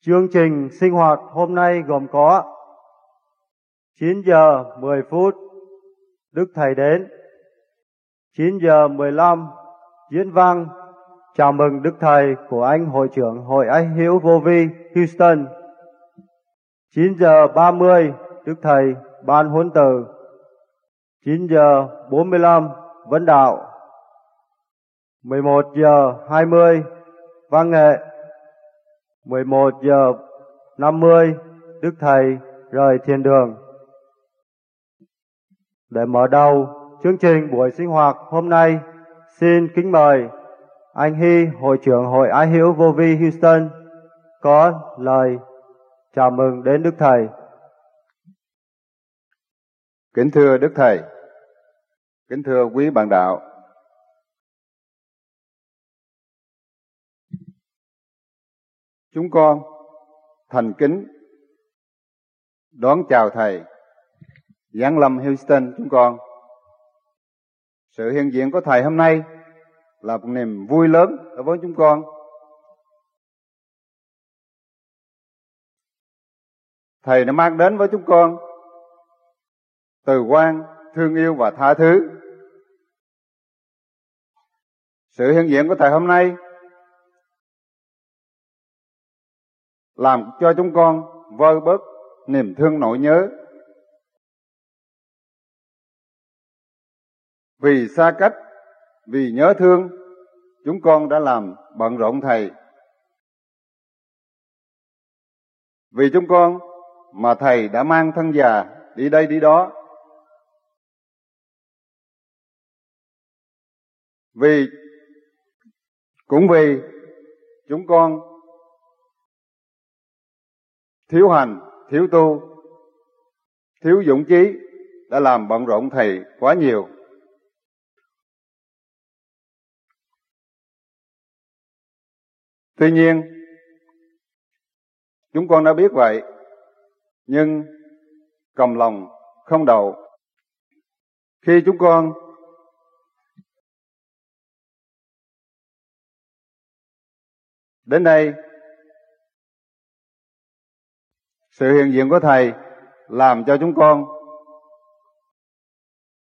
Chương trình sinh hoạt hôm nay gồm có 9 giờ 10 phút, Đức Thầy đến. 9 giờ 15 diễn văn, chào mừng Đức Thầy của anh Hội trưởng Hội Anh Hiếu Vô Vi, Houston. 9 giờ 30 Đức Thầy ban huấn từ. 9 giờ 45 vấn đạo. 11 giờ 20 văn nghệ. 11 giờ 50 Đức Thầy rời thiên đường Để mở đầu chương trình buổi sinh hoạt hôm nay Xin kính mời anh Hy, Hội trưởng Hội Ái Hữu Vô Vi Houston có lời chào mừng đến Đức Thầy. Kính thưa Đức Thầy, kính thưa quý bạn đạo, chúng con thành kính đón chào Thầy Giáng lâm Houston chúng con. Sự hiện diện của Thầy hôm nay là một niềm vui lớn đối với chúng con. Thầy đã mang đến với chúng con từ quan, thương yêu và tha thứ. Sự hiện diện của Thầy hôm nay làm cho chúng con vơi bớt niềm thương nỗi nhớ. Vì xa cách, vì nhớ thương, chúng con đã làm bận rộn Thầy. Vì chúng con mà Thầy đã mang thân già đi đây đi đó. Vì cũng vì chúng con thiếu hành, thiếu tu, thiếu dũng chí đã làm bận rộn thầy quá nhiều. Tuy nhiên, chúng con đã biết vậy, nhưng cầm lòng không đầu. Khi chúng con đến đây Sự hiện diện của Thầy làm cho chúng con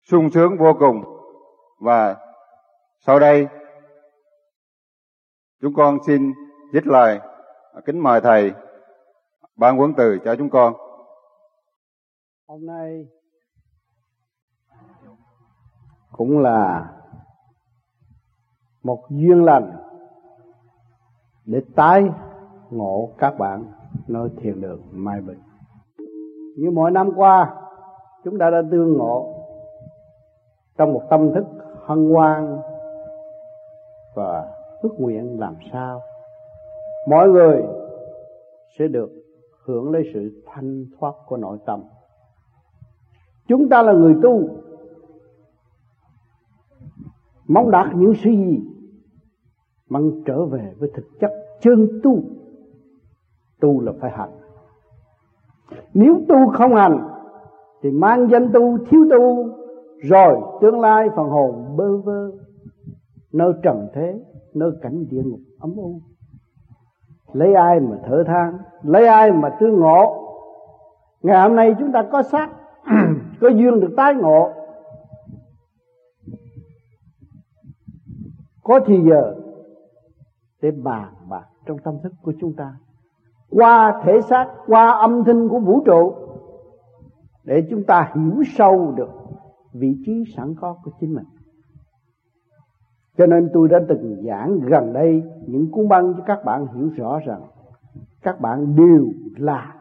sung sướng vô cùng và sau đây, chúng con xin dứt lời, kính mời Thầy ban quấn từ cho chúng con. Hôm nay cũng là một duyên lành để tái ngộ các bạn nơi thiền đường Mai Bình. Như mỗi năm qua, chúng ta đã tương ngộ trong một tâm thức hân hoan và ước nguyện làm sao mọi người sẽ được hưởng lấy sự thanh thoát của nội tâm. Chúng ta là người tu, mong đạt những sự gì mong trở về với thực chất chân tu tu là phải hành. Nếu tu không hành, thì mang danh tu thiếu tu, rồi tương lai phần hồn bơ vơ, nơi trần thế, nơi cảnh địa ngục ấm u. Lấy ai mà thở than, lấy ai mà tương ngộ? Ngày hôm nay chúng ta có xác, có duyên được tái ngộ. Có thì giờ, để bàn bạc trong tâm thức của chúng ta qua thể xác, qua âm thanh của vũ trụ, để chúng ta hiểu sâu được vị trí sẵn có của chính mình. Cho nên tôi đã từng giảng gần đây những cuốn băng cho các bạn hiểu rõ rằng các bạn đều là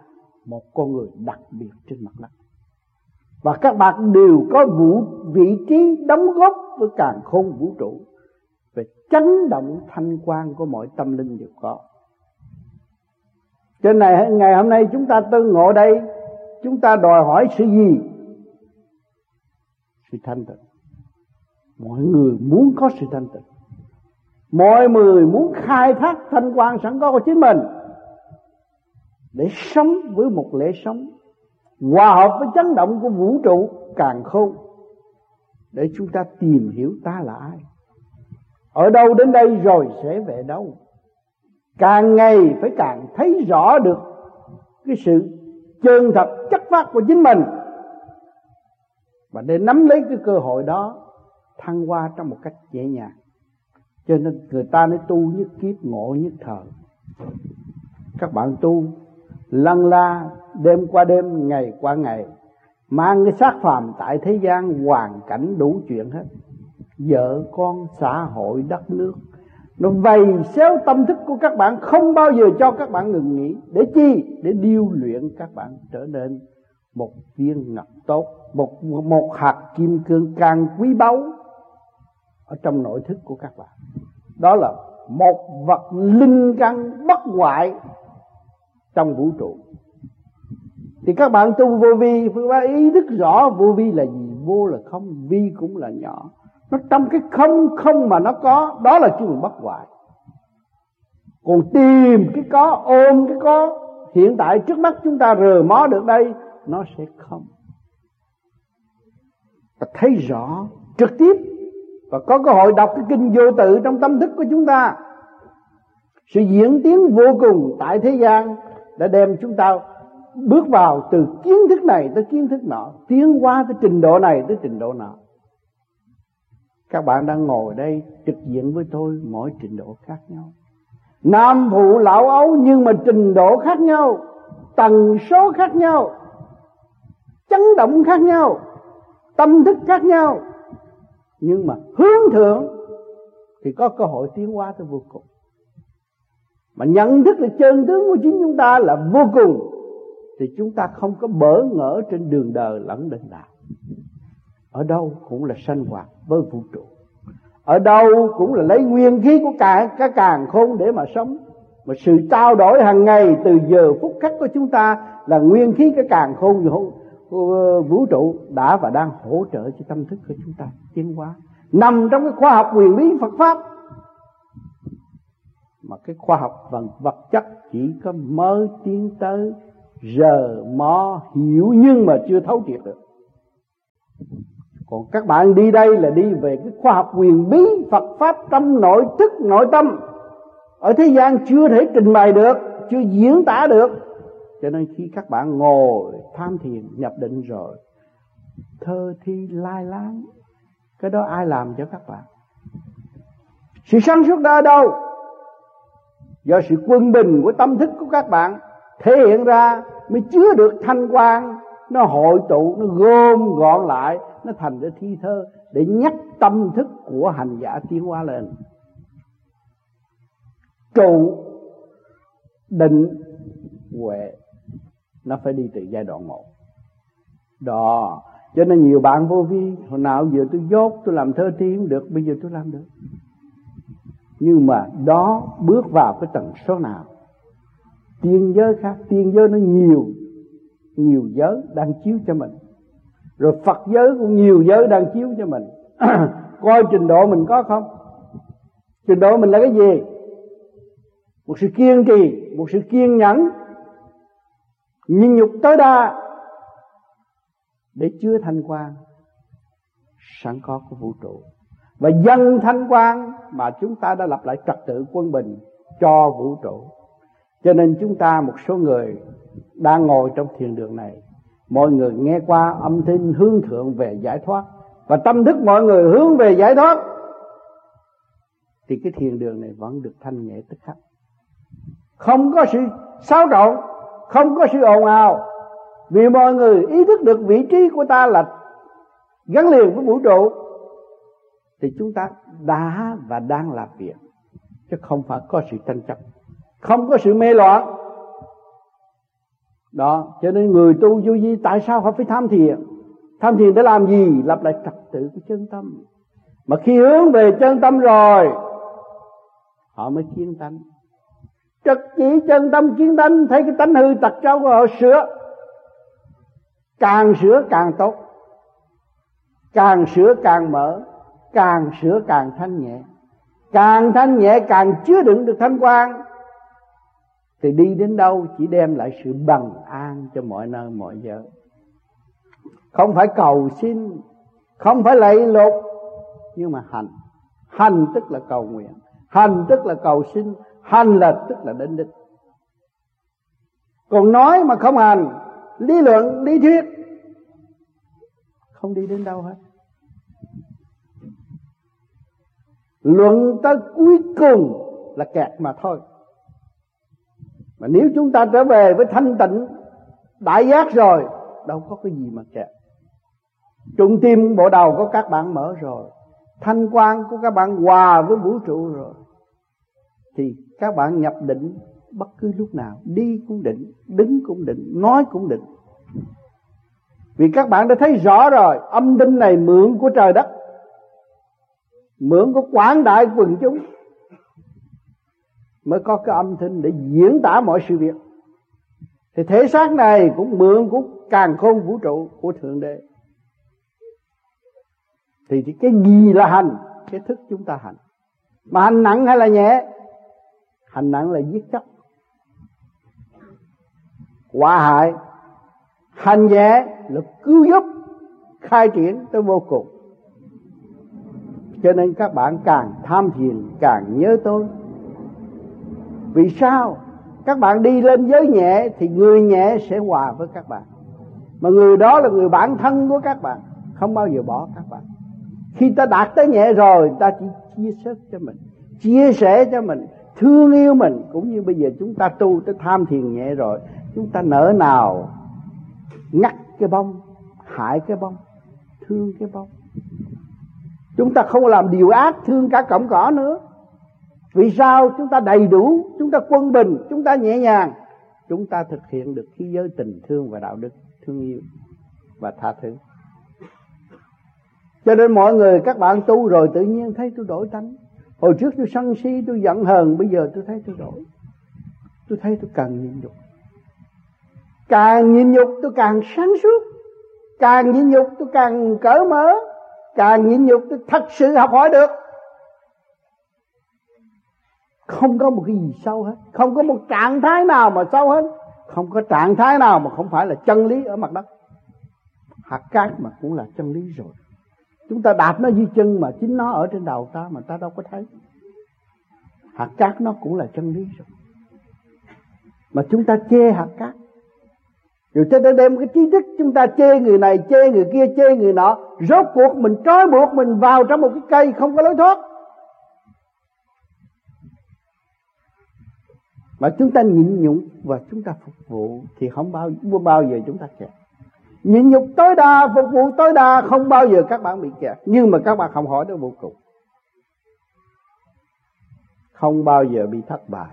một con người đặc biệt trên mặt đất. Và các bạn đều có vũ, vị trí đóng góp với càng khôn vũ trụ về chấn động thanh quan của mọi tâm linh đều có trên này, ngày hôm nay chúng ta tương ngộ đây, chúng ta đòi hỏi sự gì? Sự thanh tịnh. Mọi người muốn có sự thanh tịnh. Mọi người muốn khai thác thanh quan sẵn có của chính mình để sống với một lễ sống, hòa hợp với chấn động của vũ trụ càng khôn, để chúng ta tìm hiểu ta là ai. Ở đâu đến đây rồi sẽ về đâu càng ngày phải càng thấy rõ được cái sự chân thật, chất phát của chính mình. Và để nắm lấy cái cơ hội đó, thăng hoa trong một cách dễ nhàng. Cho nên người ta nói tu nhất kiếp, ngộ nhất thời các bạn tu lăn la, đêm qua đêm, ngày qua ngày, mang cái xác phàm tại thế gian, hoàn cảnh đủ chuyện hết. Vợ con, xã hội, đất nước nó vầy xéo tâm thức của các bạn, không bao giờ cho các bạn ngừng nghỉ. Để chi? Để điêu luyện các bạn trở nên một viên ngọc tốt, một một hạt kim cương càng quý báu ở trong nội thức của các bạn. Đó là một vật linh căn bất hoại trong vũ trụ. Thì các bạn tu vô vi phải ý thức rõ vô vi là gì? Vô là không, vi cũng là nhỏ nó trong cái không không mà nó có, đó là kêu bất hoại còn tìm cái có, ôm cái có, hiện tại trước mắt chúng ta rờ mó được đây, nó sẽ không. Và thấy rõ, trực tiếp, và có cơ hội đọc cái kinh vô tự trong tâm thức của chúng ta. Sự diễn tiến vô cùng tại thế gian đã đem chúng ta bước vào từ kiến thức này tới kiến thức nọ, tiến qua tới trình độ này tới trình độ nọ các bạn đang ngồi đây trực diện với tôi, mỗi trình độ khác nhau. Nam phụ lão ấu nhưng mà trình độ khác nhau, tần số khác nhau, chấn động khác nhau, tâm thức khác nhau. Nhưng mà hướng thượng thì có cơ hội tiến hóa tới vô cùng. Mà nhận thức là chân tướng của chính chúng ta là vô cùng, thì chúng ta không có bỡ ngỡ trên đường đời lẫn định đạo ở đâu cũng là sanh hoạt với vũ trụ. Ở đâu cũng là lấy nguyên khí của cả cả càng khôn để mà sống. Mà sự trao đổi hàng ngày từ giờ phút khắc của chúng ta là nguyên khí cái càng khôn ờ, vũ trụ đã và đang hỗ trợ cho tâm thức của chúng ta tiến hóa. Nằm trong cái khoa học quyền lý Phật pháp. Mà cái khoa học vật vật chất chỉ có mới tiến tới, giờ mò, hiểu nhưng mà chưa thấu triệt được còn các bạn đi đây là đi về cái khoa học quyền bí, Phật pháp trong nội thức, nội tâm. Ở thế gian chưa thể trình bày được, chưa diễn tả được. Cho nên khi các bạn ngồi, tham thiền, nhập định rồi, thơ thi lai láng, cái đó ai làm cho các bạn? Sự sáng suốt đó ở đâu? Do sự quân bình của tâm thức của các bạn thể hiện ra mới chứa được thanh quan nó hội tụ, nó gom gọn lại nó thành ra thi thơ để nhắc tâm thức của hành giả tiến hóa lên. Trụ định huệ, nó phải đi từ giai đoạn một. Đó, cho nên nhiều bạn vô vi, hồi nào giờ tôi dốt, tôi làm thơ thi không được, bây giờ tôi làm được. Nhưng mà đó, bước vào cái tầng số nào? Tiên giới khác, tiên giới nó nhiều nhiều giới đang chiếu cho mình rồi phật giới cũng nhiều giới đang chiếu cho mình. Coi trình độ mình có không? Trình độ mình là cái gì? Một sự kiên trì, một sự kiên nhẫn, nhịn nhục tối đa để chứa thanh quan sẵn có của vũ trụ. Và dân thanh quan mà chúng ta đã lập lại trật tự quân bình cho vũ trụ. Cho nên chúng ta một số người đang ngồi trong thiền đường này mọi người nghe qua âm thanh hướng thượng về giải thoát. Và tâm thức mọi người hướng về giải thoát. Thì cái thiền đường này vẫn được thanh nhẹ tức khắc. Không có sự xáo trộn, không có sự ồn ào. Vì mọi người ý thức được vị trí của ta là gắn liền với vũ trụ, thì chúng ta đã và đang làm việc. Chứ không phải có sự tranh chấp, không có sự mê loạn đó, cho nên người tu vô vi, tại sao họ phải tham thiền? Tham thiền để làm gì? Lập lại trật tự của chân tâm. Mà khi hướng về chân tâm rồi, họ mới kiến tánh. Trật chỉ chân tâm kiến tánh, thấy cái tánh hư tật xấu của họ sửa. Càng sửa càng tốt. Càng sửa càng mở. Càng sửa càng thanh nhẹ. Càng thanh nhẹ, càng chứa đựng được thanh quan thì đi đến đâu chỉ đem lại sự bằng an cho mọi nơi, mọi giờ. Không phải cầu xin, không phải lạy lục nhưng mà hành. Hành tức là cầu nguyện. Hành tức là cầu xin. Hành là tức là đến đích. Còn nói mà không hành, lý luận, lý thuyết, không đi đến đâu hết. Luận tới cuối cùng là kẹt mà thôi mà nếu chúng ta trở về với thanh tịnh, đại giác rồi, đâu có cái gì mà kẹt. Trung tim bộ đầu của các bạn mở rồi, thanh quan của các bạn hòa với vũ trụ rồi, thì các bạn nhập định bất cứ lúc nào, đi cũng định, đứng cũng định, nói cũng định. Vì các bạn đã thấy rõ rồi, âm thanh này mượn của trời đất, mượn của quảng đại quần chúng mới có cái âm thanh để diễn tả mọi sự việc. Thì thể xác này cũng mượn của càng khôn vũ trụ của thượng đế. Thì cái gì là hành? Cái thức chúng ta hành. Mà hành nặng hay là nhẹ? Hành nặng là giết chóc. Quả hại. Hành nhẹ là cứu giúp, khai triển tới vô cùng. Cho nên các bạn càng tham thiền, càng nhớ tôi vì sao? Các bạn đi lên giới nhẹ thì người nhẹ sẽ hòa với các bạn. Mà người đó là người bản thân của các bạn, không bao giờ bỏ các bạn. Khi ta đạt tới nhẹ rồi, ta chỉ chia sẻ cho mình, chia sẻ cho mình, thương yêu mình. Cũng như bây giờ chúng ta tu tới tham thiền nhẹ rồi, chúng ta nỡ nào ngắt cái bông, hại cái bông, thương cái bông. Chúng ta không làm điều ác, thương cả cọng cỏ nữa vì sao? Chúng ta đầy đủ, chúng ta quân bình, chúng ta nhẹ nhàng. Chúng ta thực hiện được khí giới tình thương và đạo đức thương yêu và tha thứ. Cho nên mọi người, các bạn tu rồi tự nhiên thấy tôi đổi tánh. Hồi trước tôi sân si, tôi giận hờn, bây giờ tôi thấy tôi đổi. Tôi thấy tôi cần nhịn nhục. Càng nhịn nhục, tôi càng sáng suốt. Càng nhịn nhục, tôi càng cởi mở. Càng nhịn nhục, tôi thật sự học hỏi được không có một cái gì sâu hết. Không có một trạng thái nào mà sâu hết. Không có trạng thái nào mà không phải là chân lý ở mặt đất. Hạt cát mà cũng là chân lý rồi. Chúng ta đạp nó dưới chân mà chính nó ở trên đầu ta mà ta đâu có thấy. Hạt cát nó cũng là chân lý rồi. Mà chúng ta chê hạt cát. Rồi chúng ta đem cái trí thức chúng ta chê người này, chê người kia, chê người nọ. Rốt cuộc mình trói buộc mình vào trong một cái cây không có lối thoát. Mà chúng ta nhịn nhục và chúng ta phục vụ thì không bao bao giờ chúng ta kẹt. Nhịn nhục tối đa, phục vụ tối đa không bao giờ các bạn bị kẹt. Nhưng mà các bạn không hỏi đến vô cùng. Không bao giờ bị thất bại.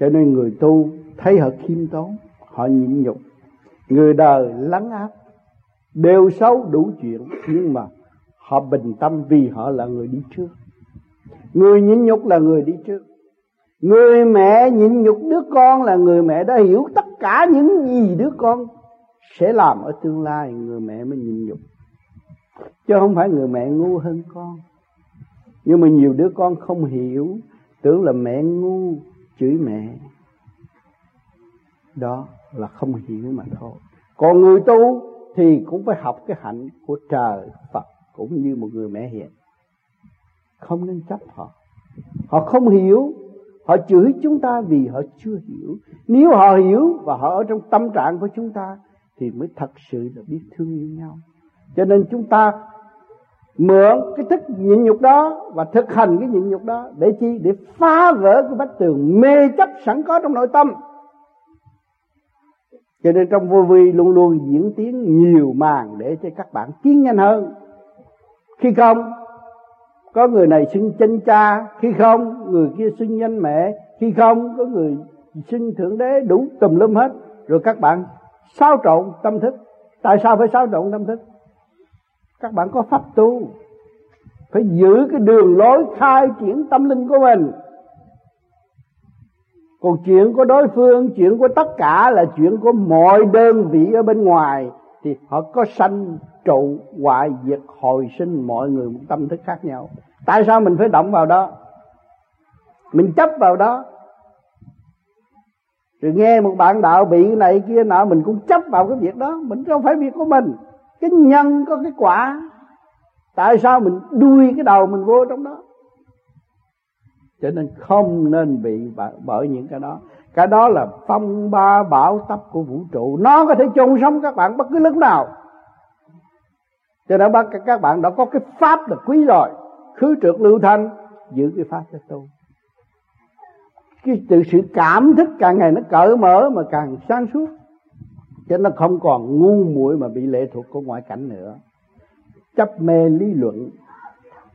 Cho nên người tu thấy họ khiêm tốn, họ nhịn nhục. Người đời lắng áp, đều xấu đủ chuyện, nhưng mà họ bình tâm vì họ là người đi trước người nhịn nhục là người đi trước. Người mẹ nhịn nhục đứa con là người mẹ đã hiểu tất cả những gì đứa con sẽ làm ở tương lai. Người mẹ mới nhịn nhục. Chứ không phải người mẹ ngu hơn con. Nhưng mà nhiều đứa con không hiểu, tưởng là mẹ ngu, chửi mẹ. Đó là không hiểu mà thôi. Còn người tu thì cũng phải học cái hạnh của trời Phật, cũng như một người mẹ hiền không nên chấp họ. Họ không hiểu, họ chửi chúng ta vì họ chưa hiểu. Nếu họ hiểu và họ ở trong tâm trạng của chúng ta, thì mới thật sự là biết thương yêu nhau. Cho nên chúng ta mượn cái thức nhịn nhục đó và thực hành cái nhịn nhục đó để chi? Để phá vỡ cái vách tường mê chấp sẵn có trong nội tâm. Cho nên trong vô vi luôn luôn diễn tiến nhiều màn để cho các bạn tiến nhanh hơn. Khi không có người này xưng chân cha khi không, người kia xưng danh mẹ khi không, có người xưng thượng đế đủ tùm lum hết. Rồi các bạn xáo trộn tâm thức. Tại sao phải xáo trộn tâm thức? Các bạn có pháp tu, phải giữ cái đường lối khai triển tâm linh của mình. Còn chuyện của đối phương, chuyện của tất cả là chuyện của mọi đơn vị ở bên ngoài. Thì họ có sanh trụ hoại diệt hồi sinh mọi người một tâm thức khác nhau tại sao mình phải động vào đó? Mình chấp vào đó. Rồi nghe một bạn đạo bị cái này kia nọ, mình cũng chấp vào cái việc đó. Mình không phải việc của mình. Cái nhân có cái quả. Tại sao mình đuôi cái đầu mình vô trong đó? Cho nên không nên bị bởi những cái đó. Cái đó là phong ba bão tấp của vũ trụ. Nó có thể chôn sống các bạn bất cứ lúc nào. Cho nên các bạn đã có cái pháp là quý rồi khứ trượt lưu thanh, giữ cái pháp cho tu. Cái từ sự cảm thức càng ngày nó cởi mở mà càng sáng suốt. Cho nó không còn ngu muội mà bị lệ thuộc của ngoại cảnh nữa. Chấp mê lý luận.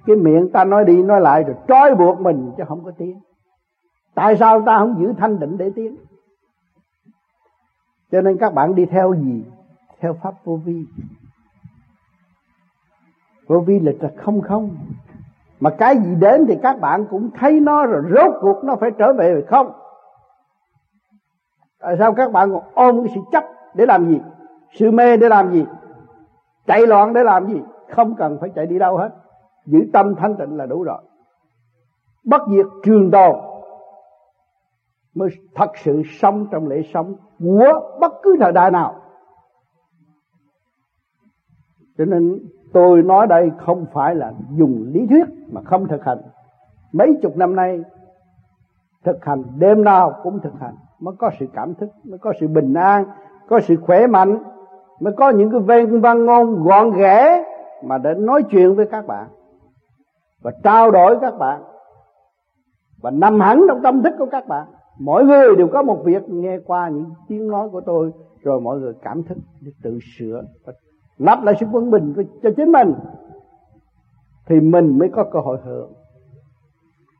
Cái miệng ta nói đi nói lại rồi trói buộc mình chứ không có tiếng. Tại sao ta không giữ thanh định để tiếng? Cho nên các bạn đi theo gì? Theo pháp vô vi. Vô vi là không không mà cái gì đến thì các bạn cũng thấy nó rồi rốt cuộc nó phải trở về rồi không? Tại sao các bạn còn ôm cái sự chấp để làm gì? Sự mê để làm gì? Chạy loạn để làm gì? Không cần phải chạy đi đâu hết. Giữ tâm thanh tịnh là đủ rồi. Bất diệt trường tồn mới thật sự sống trong lễ sống của bất cứ thời đại nào. Cho nên tôi nói đây không phải là dùng lý thuyết mà không thực hành. Mấy chục năm nay, thực hành, đêm nào cũng thực hành. Mới có sự cảm thức, mới có sự bình an, có sự khỏe mạnh, mới có những cái ven văn ngôn gọn ghẽ mà để nói chuyện với các bạn và trao đổi các bạn và nằm hẳn trong tâm thức của các bạn. Mỗi người đều có một việc nghe qua những tiếng nói của tôi, rồi mọi người cảm thức để tự sửa và lắp lại sự quân bình cho chính mình, thì mình mới có cơ hội hưởng.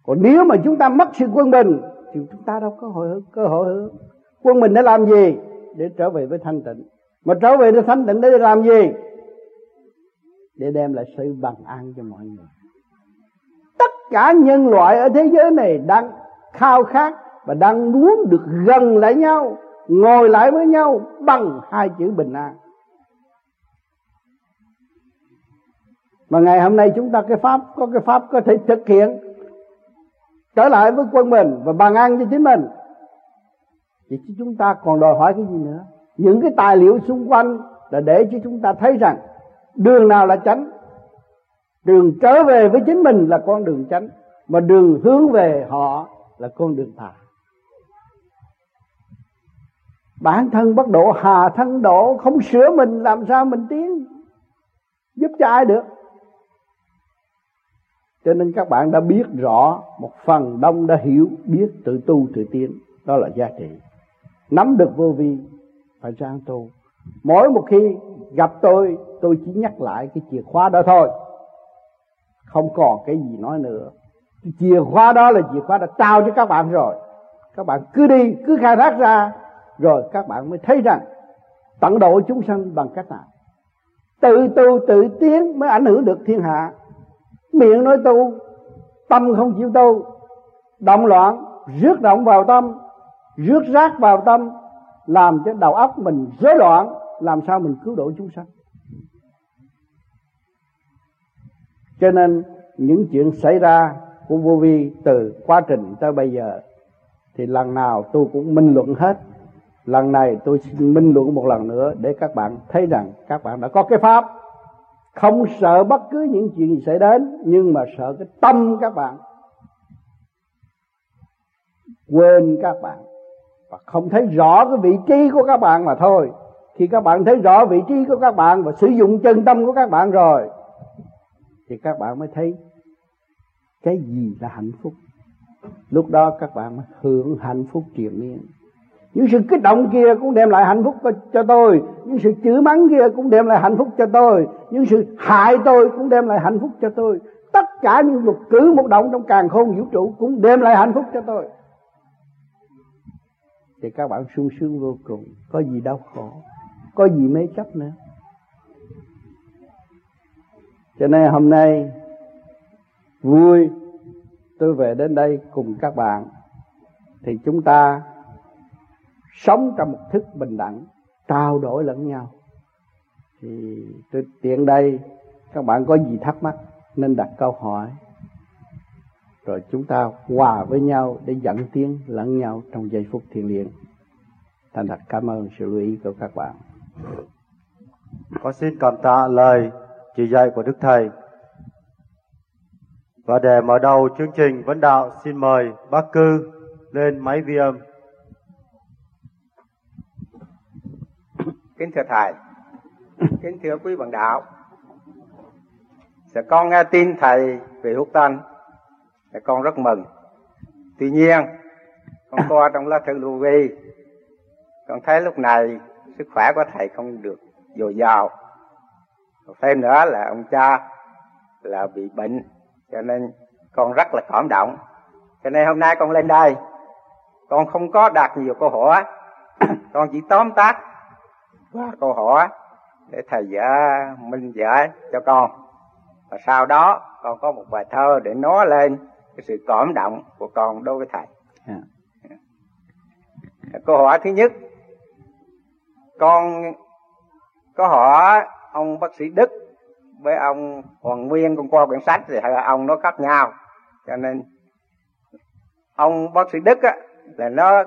Còn nếu mà chúng ta mất sự quân bình, thì chúng ta đâu có hội hưởng cơ hội hưởng. Quân bình để làm gì? Để trở về với thanh tịnh. Mà trở về với thanh tịnh để làm gì? Để đem lại sự bằng an cho mọi người. Tất cả nhân loại ở thế giới này đang khao khát và đang muốn được gần lại nhau, ngồi lại với nhau bằng hai chữ bình an. Mà ngày hôm nay chúng ta, cái pháp, có cái pháp có thể thực hiện trở lại với quân mình và bằng ăn cho chính mình. Thì chúng ta còn đòi hỏi cái gì nữa? Những cái tài liệu xung quanh là để cho chúng ta thấy rằng đường nào là tránh đường trở về với chính mình là con đường tránh mà đường hướng về họ là con đường tà. Bản thân bất độ, hà thân độ, không sửa mình làm sao mình tiến, giúp cho ai được? Cho nên các bạn đã biết rõ một phần đông đã hiểu, biết tự tu tự tiến. Đó là giá trị. Nắm được vô vi, phải ráng tu. Mỗi một khi gặp tôi tôi chỉ nhắc lại cái chìa khóa đó thôi. Không còn cái gì nói nữa. Cái chìa khóa đó là chìa khóa đã trao cho các bạn rồi. Các bạn cứ đi, cứ khai thác ra, rồi các bạn mới thấy rằng tận độ chúng sanh bằng cách nào. Tự tu tự tiến mới ảnh hưởng được thiên hạ miệng nói tu, tâm không chịu tu, động loạn, rước động vào tâm, rước rác vào tâm, làm cho đầu óc mình rối loạn, làm sao mình cứu độ chúng sanh. Cho nên, những chuyện xảy ra của vô vi từ quá trình tới bây giờ, thì lần nào tôi cũng minh luận hết. Lần này tôi xin minh luận một lần nữa để các bạn thấy rằng các bạn đã có cái pháp không sợ bất cứ những chuyện gì xảy đến, nhưng mà sợ cái tâm các bạn. Quên các bạn. Và không thấy rõ cái vị trí của các bạn mà thôi. Khi các bạn thấy rõ vị trí của các bạn và sử dụng chân tâm của các bạn rồi, thì các bạn mới thấy cái gì là hạnh phúc. Lúc đó các bạn mới hưởng hạnh phúc triền miên những sự kích động kia cũng đem lại hạnh phúc cho tôi. Những sự chửi mắng kia cũng đem lại hạnh phúc cho tôi. Những sự hại tôi cũng đem lại hạnh phúc cho tôi. Tất cả những một cử một động trong càng khôn vũ trụ cũng đem lại hạnh phúc cho tôi. Thì các bạn sung sướng vô cùng. Có gì đau khổ? Có gì mê chấp nữa? Cho nên hôm nay, vui, tôi về đến đây cùng các bạn. Thì chúng ta sống trong một thức bình đẳng, trao đổi lẫn nhau. Thì tôi tiện đây, các bạn có gì thắc mắc nên đặt câu hỏi. Rồi chúng ta hòa với nhau để dẫn tiến lẫn nhau trong giây phút thiền liêng thành thật cảm ơn sự lưu ý của các bạn. Con xin cảm tạ lời chỉ dạy của đức thầy. Và để mở đầu chương trình vấn đạo, xin mời bác cư lên máy vi âm. Kính thưa Thầy, kính thưa quý bạn đạo, sẽ con nghe tin Thầy về hút tân, thì con rất mừng. Tuy nhiên, con coi trong lá thư lưu vi, con thấy lúc này sức khỏe của Thầy không được dồi dào. Thêm nữa là ông cha là bị bệnh, cho nên con rất là cảm động. Cho nên hôm nay con lên đây, con không có đặt nhiều câu hỏi, con chỉ tóm tắt và câu hỏi để thầy giải minh giải cho con và sau đó con có một bài thơ để nói lên cái sự cảm động của con đối với thầy yeah. Dạ. câu hỏi thứ nhất con có hỏi ông bác sĩ đức với ông hoàng nguyên con qua quyển sách thì hai ông nó khác nhau cho nên ông bác sĩ đức á là nó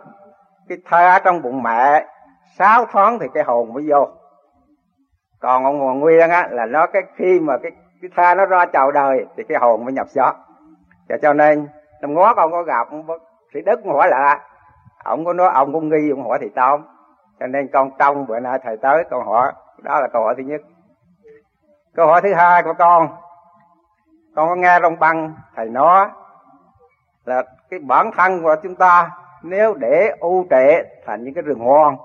cái thai trong bụng mẹ sáu tháng thì cái hồn mới vô. Còn ông hoàng nguyên á, là nó cái khi mà cái cái tha nó ra chào đời thì cái hồn mới nhập gió. Và cho nên, năm ngó con có gặp ông bác sĩ đức hỏi là, ông có nói ông cũng nghi, ông hỏi thì tao cho nên con trong bữa nay thầy tới, con hỏi, đó là câu hỏi thứ nhất. Câu hỏi thứ hai của con con có nghe trong băng thầy nói là cái bản thân của chúng ta, nếu để ưu trệ thành những cái rừng hoang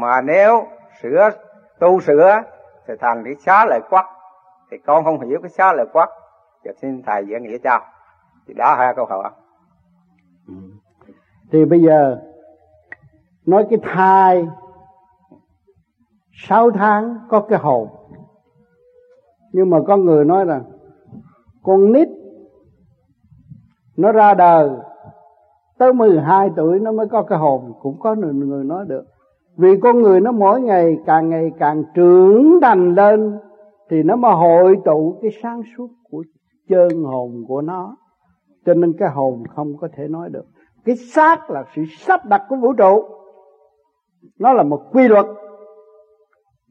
mà nếu sửa tu sửa thì thành cái xá lợi quắc. Thì con không hiểu cái xá lợi quắc. Và xin thầy giải nghĩa cho. Thì đó hai câu hỏi. Ừ. Thì bây giờ nói cái thai sáu tháng có cái hồn. Nhưng mà có người nói rằng con nít nó ra đời tới 12 tuổi nó mới có cái hồn. Cũng có người, người nói được vì con người nó mỗi ngày càng ngày càng trưởng thành lên thì nó mới hội tụ cái sáng suốt của chân hồn của nó. Cho nên cái hồn không có thể nói được. Cái xác là sự sắp đặt của vũ trụ. Nó là một quy luật.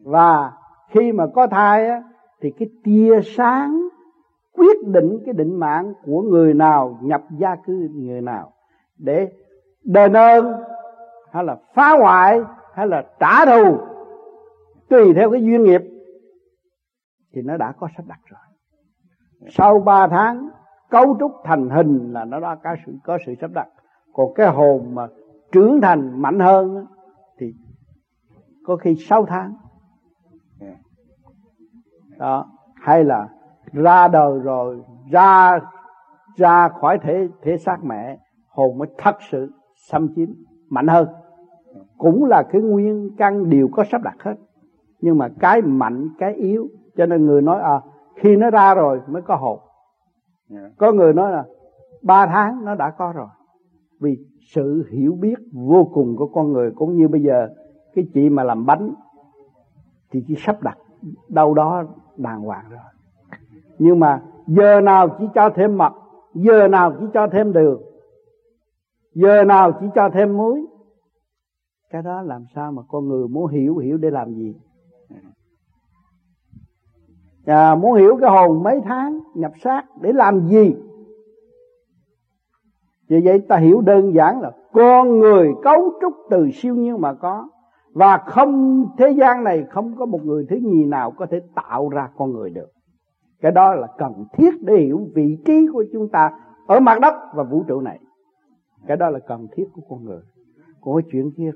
Và khi mà có thai á, thì cái tia sáng quyết định cái định mạng của người nào nhập gia cư người nào. Để đền ơn hay là phá hoại hay là trả thù. Tùy theo cái duyên nghiệp. Thì nó đã có sắp đặt rồi. Sau ba tháng, cấu trúc thành hình là nó đã có sự có sự sắp đặt. Còn cái hồn mà trưởng thành mạnh hơn thì có khi sáu tháng. Đó. Hay là ra đời rồi, ra ra khỏi thể thể xác mẹ, hồn mới thật sự xâm chiếm mạnh hơn cũng là cái nguyên căn đều có sắp đặt hết. Nhưng mà cái mạnh cái yếu cho nên người nói à khi nó ra rồi mới có hồn. Có người nói là ba tháng nó đã có rồi. Vì sự hiểu biết vô cùng của con người cũng như bây giờ cái chị mà làm bánh thì chỉ sắp đặt đâu đó đàng hoàng rồi. Nhưng mà giờ nào chỉ cho thêm mật giờ nào chỉ cho thêm đường giờ nào chỉ cho thêm muối cái đó làm sao mà con người muốn hiểu hiểu để làm gì? À, muốn hiểu cái hồn mấy tháng nhập xác để làm gì? Vì vậy ta hiểu đơn giản là con người cấu trúc từ siêu nhiên mà có. Và không thế gian này không có một người thứ nhì nào có thể tạo ra con người được. Cái đó là cần thiết để hiểu vị trí của chúng ta ở mặt đất và vũ trụ này. Cái đó là cần thiết của con người. Của chuyện kia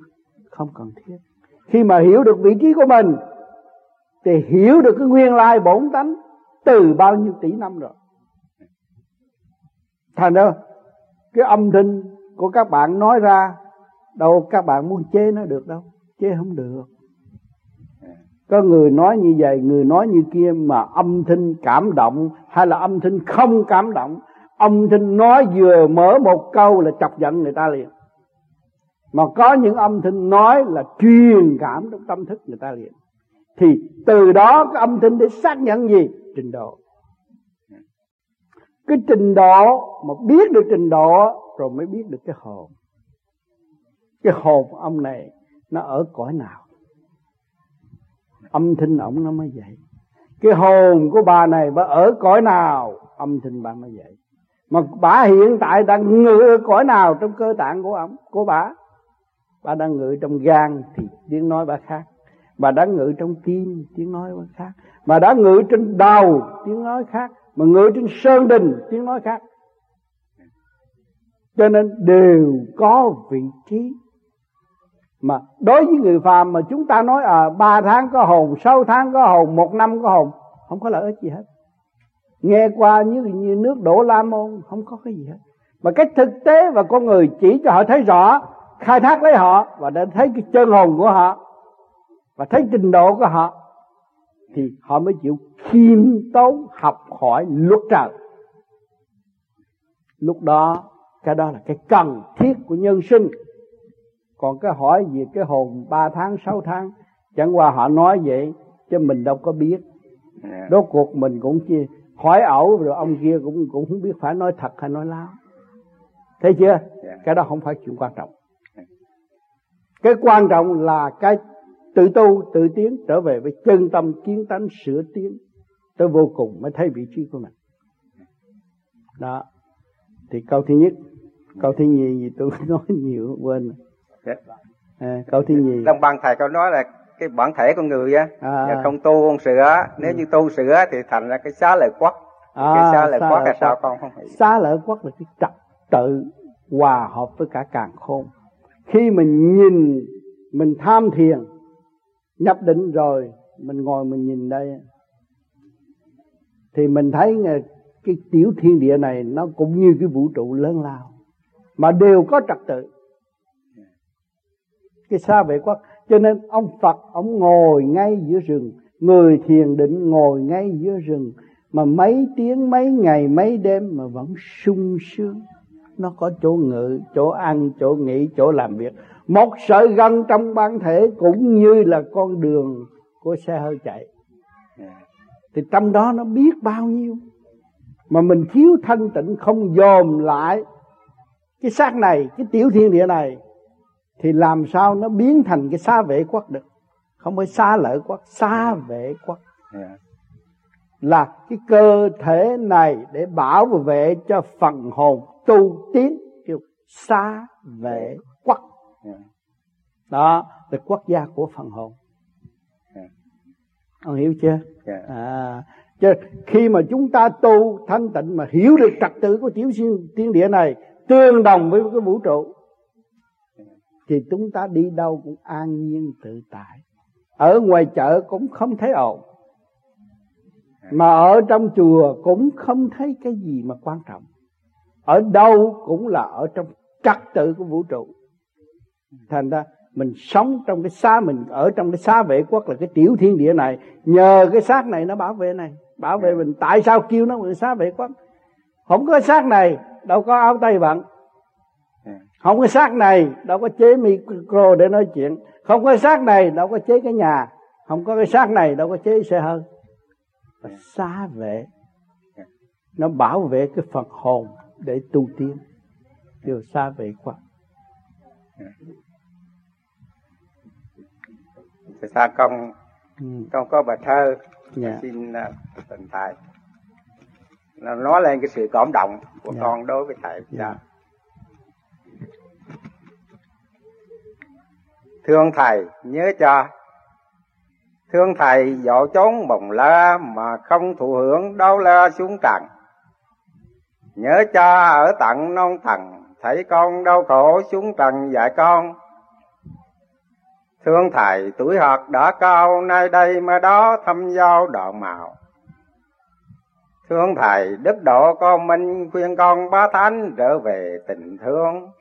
không cần thiết. Khi mà hiểu được vị trí của mình, thì hiểu được cái nguyên lai bổn tánh từ bao nhiêu tỷ năm rồi. Thành ra, cái âm thanh của các bạn nói ra, đâu các bạn muốn chế nó được đâu. Chế không được. Có người nói như vậy, người nói như kia mà âm thanh cảm động hay là âm thanh không cảm động, âm thanh nói vừa mở một câu là chọc giận người ta liền mà có những âm thanh nói là truyền cảm trong tâm thức người ta liền. Thì từ đó cái âm thanh để xác nhận gì? Trình độ. Cái trình độ mà biết được trình độ rồi mới biết được cái hồn. Cái hồn ông này nó ở cõi nào? Âm thanh ổng nó mới vậy cái hồn của bà này bà ở cõi nào? Âm thanh bà mới vậy mà bà hiện tại đang ngự ở cõi nào trong cơ tạng của ông, của bà? Bà đang ngự trong gan thì tiếng nói bà khác. Bà đang ngự trong tim tiếng nói bà khác. Bà đã ngự trên đầu tiếng nói khác. Mà ngự trên sơn đình tiếng nói khác. Cho nên đều có vị trí. Mà đối với người phàm mà chúng ta nói à ba tháng có hồn sáu tháng có hồn một năm có hồn không có lợi ích gì hết. Nghe qua như, như nước đổ la môn không có cái gì hết. Mà cái thực tế và con người chỉ cho họ thấy rõ khai thác lấy họ và để thấy cái chân hồn của họ và thấy trình độ của họ thì họ mới chịu khiêm tốn học hỏi luật trời. Lúc đó cái đó là cái cần thiết của nhân sinh. Còn cái hỏi về cái hồn 3 tháng 6 tháng chẳng qua họ nói vậy chứ mình đâu có biết. Đốt cuộc mình cũng chia hỏi ẩu rồi ông kia cũng cũng không biết phải nói thật hay nói láo. Thấy chưa? Cái đó không phải chuyện quan trọng cái quan trọng là cái tự tu tự tiến trở về với chân tâm kiến tánh sửa tiến. Tới vô cùng mới thấy vị trí của mình. Đó. Thì câu thứ nhất câu thứ nhì gì tôi nói nhiều quên à, câu thứ nhì. Trong băng thầy có nói là cái bản thể con người á à, không tu không sửa nếu như tu sửa thì thành ra cái xá lợi quất à, cái xá lợi quất là sao con không hiểu. Xá lợi quất là cái trật tự hòa hợp với cả càng khôn khi mình nhìn, mình tham thiền, nhập định rồi, mình ngồi mình nhìn đây. Thì mình thấy cái tiểu thiên địa này nó cũng như cái vũ trụ lớn lao, mà đều có trật tự. Cái xa vệ quốc cho nên ông Phật, ông ngồi ngay giữa rừng. Người thiền định ngồi ngay giữa rừng, mà mấy tiếng, mấy ngày, mấy đêm mà vẫn sung sướng nó có chỗ ngự chỗ ăn chỗ nghỉ chỗ làm việc. Một sợi gân trong bản thể cũng như là con đường của xe hơi chạy. Thì trong đó nó biết bao nhiêu. Mà mình thiếu thanh tịnh không dòm lại cái xác này cái tiểu thiên địa này thì làm sao nó biến thành cái xa vệ quất được? Không phải xa lợi quất xa vệ quất là cái cơ thể này để bảo vệ cho phần hồn tu tiến kêu xa vệ quất đó là quốc gia của phần hồn. Ông hiểu chưa? À chứ khi mà chúng ta tu thanh tịnh mà hiểu được trật tự của tiểu thiên tiên địa này tương đồng với cái vũ trụ thì chúng ta đi đâu cũng an nhiên tự tại. Ở ngoài chợ cũng không thấy ồn mà ở trong chùa cũng không thấy cái gì mà quan trọng ở đâu cũng là ở trong trật tự của vũ trụ. Thành ra mình sống trong cái xá mình, ở trong cái xá vệ quốc là cái tiểu thiên địa này. Nhờ cái xác này nó bảo vệ này, bảo vệ mình. Tại sao kêu nó là xá vệ quốc? Không có xác này, đâu có áo tay bận. Không có xác này, đâu có chế micro để nói chuyện. Không có xác này, đâu có chế cái nhà. Không có cái xác này, đâu có chế xe hơi. Và vệ, nó bảo vệ cái phật hồn để tu tiến điều xa vệ quá thì sao con ừ. con có bài thơ yeah. Dạ. xin uh, tình thầy nó nói lên cái sự cảm động của yeah. Dạ. con đối với thầy yeah. Dạ. thương thầy nhớ cho thương thầy dọ trốn bồng la mà không thụ hưởng đau la xuống trần nhớ cha ở tận non thần, thấy con đau khổ xuống trần dạy con. Thương thầy, tuổi học đã cao, nay đây mà đó thăm giao đạo màu thương thầy, đức độ con minh, khuyên con bá thánh trở về tình thương.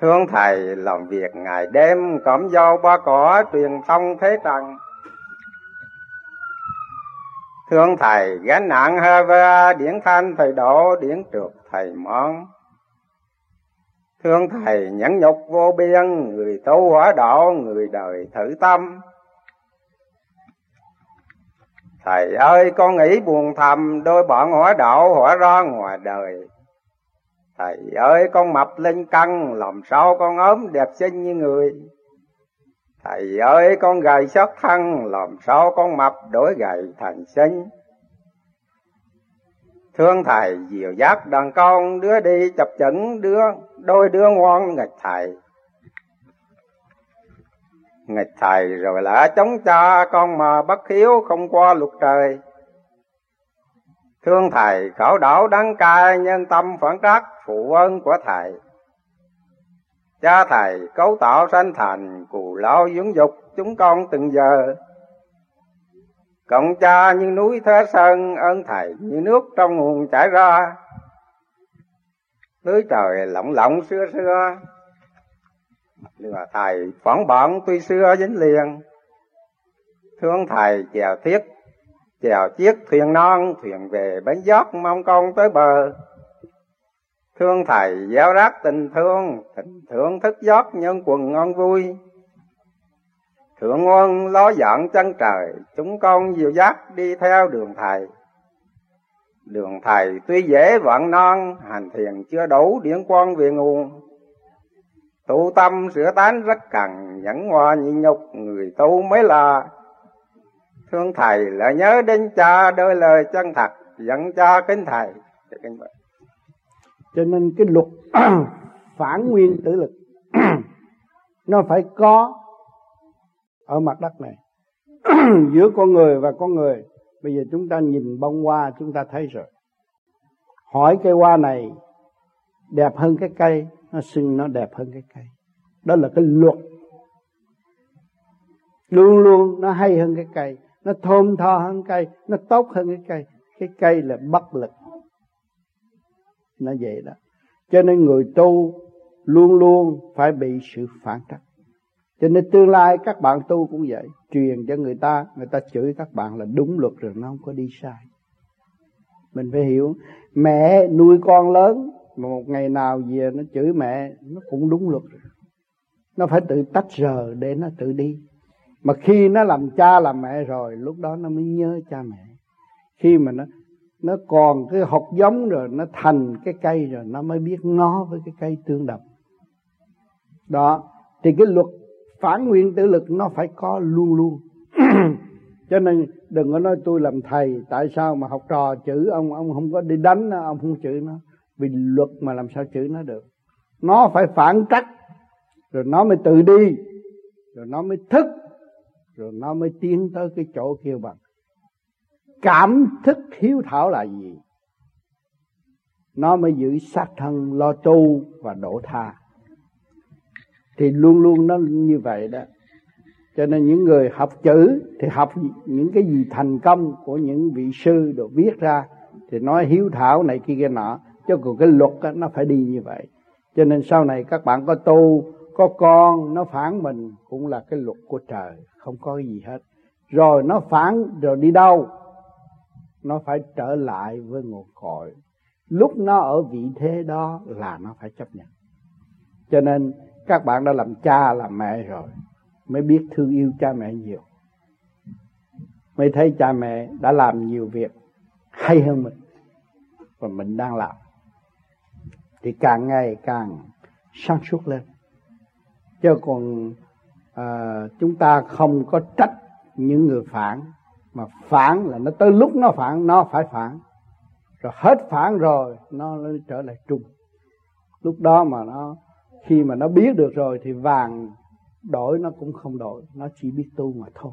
Thương thầy, làm việc ngày đêm cẩm dâu ba cỏ truyền thông thế trần thương thầy gánh nặng hơi vơ, điển thanh thầy đổ, điển trượt thầy món thương thầy nhẫn nhục vô biên người tu hỏa đạo người đời thử tâm. Thầy ơi con nghĩ buồn thầm đôi bọn hỏa đạo hỏa ra ngoài đời. Thầy ơi con mập lên cân làm sao con ốm đẹp xinh như người. Thầy ơi, con gầy xót thân, Làm sao con mập đổi gầy thành sinh Thương thầy, dìu dắt đàn con, Đứa đi chập chững, đứa, Đôi đứa ngoan, nghịch thầy. Nghịch thầy, rồi lã chống cha, Con mà bất hiếu, không qua luật trời. Thương thầy, khảo đảo đắng cay, Nhân tâm phản trắc phụ ơn của thầy. Cha thầy cấu tạo sanh thành Cù lao dưỡng dục, chúng con từng giờ. Cộng cha như núi Thế Sơn, Ơn thầy như nước trong nguồn chảy ra. Lưới trời lộng lộng xưa xưa. Lừa thầy phỏng bọn tuy xưa dính liền. Thương thầy chèo thiết, Chèo chiếc thuyền non, Thuyền về bến giót mong con tới bờ. Thương thầy, giáo rác tình thương Tình thương thức giót nhân quần ngon vui. Thượng nguồn ló dọn chân trời, Chúng con dìu dắt đi theo đường thầy. Đường thầy tuy dễ vạn non, Hành thiền chưa đủ điển quan về nguồn. Tu tâm sửa tán rất cần, Nhẫn hòa nhịn nhục, người tu mới là. Thương thầy là nhớ đến cha đôi lời chân thật, Dẫn cha kính thầy. Cho nên cái luật phản nguyên tử lực Nó phải có ở mặt đất này. Giữa con người và con người. Bây giờ chúng ta nhìn bông hoa, chúng ta thấy rồi. Hỏi cây hoa này đẹp hơn cái cây, nó xưng nó đẹp hơn cái cây. Đó là cái luật. Luôn luôn nó hay hơn cái cây, nó thơm tho hơn cây, nó tốt hơn cái cây. Cái cây là bất lực nó vậy đó. Cho nên người tu luôn luôn phải bị sự phản trắc. Cho nên tương lai các bạn tu cũng vậy. Truyền cho người ta người ta chửi các bạn là đúng luật rồi, nó không có đi sai. Mình phải hiểu, mẹ nuôi con lớn, mà một ngày nào về nó chửi mẹ, nó cũng đúng luật rồi. Nó phải tự tách rời để nó tự đi. Mà khi nó làm cha làm mẹ rồi, lúc đó nó mới nhớ cha mẹ. Khi mà nó nó còn cái hột giống rồi, nó thành cái cây rồi, nó mới biết ngó với cái cây tương đồng. Đó, thì cái luật phản nguyên tử lực nó phải có luôn luôn. Cho nên đừng có nói tôi làm thầy, tại sao mà học trò chữ, ông ông không có đi đánh ông không chữ nó. Vì luật mà làm sao chữ nó được. Nó phải phản trắc, rồi nó mới tự đi, rồi nó mới thức, rồi nó mới tiến tới cái chỗ kêu bằng cảm thức hiếu thảo là gì? Nó mới giữ sát thân lo tu và độ tha. Thì luôn luôn nó như vậy đó. Cho nên những người học chữ thì học những cái gì thành công của những vị sư được viết ra thì nói hiếu thảo này kia kia nọ. Cho còn cái luật đó, nó phải đi như vậy. Cho nên sau này các bạn có tu có con nó phản mình cũng là cái luật của trời không có gì hết. Rồi nó phản rồi đi đâu? Nó phải trở lại với nguồn cội. Lúc nó ở vị thế đó là nó phải chấp nhận. Cho nên các bạn đã làm cha làm mẹ rồi mới biết thương yêu cha mẹ nhiều. Mới thấy cha mẹ đã làm nhiều việc hay hơn mình và mình đang làm. Thì càng ngày càng sáng suốt lên. Chứ còn à, chúng ta không có trách những người phản mà phản là nó tới lúc nó phản, nó phải phản. Rồi hết phản rồi, nó trở lại trung. Lúc đó mà nó, khi mà nó biết được rồi thì vàng đổi nó cũng không đổi. Nó chỉ biết tu mà thôi.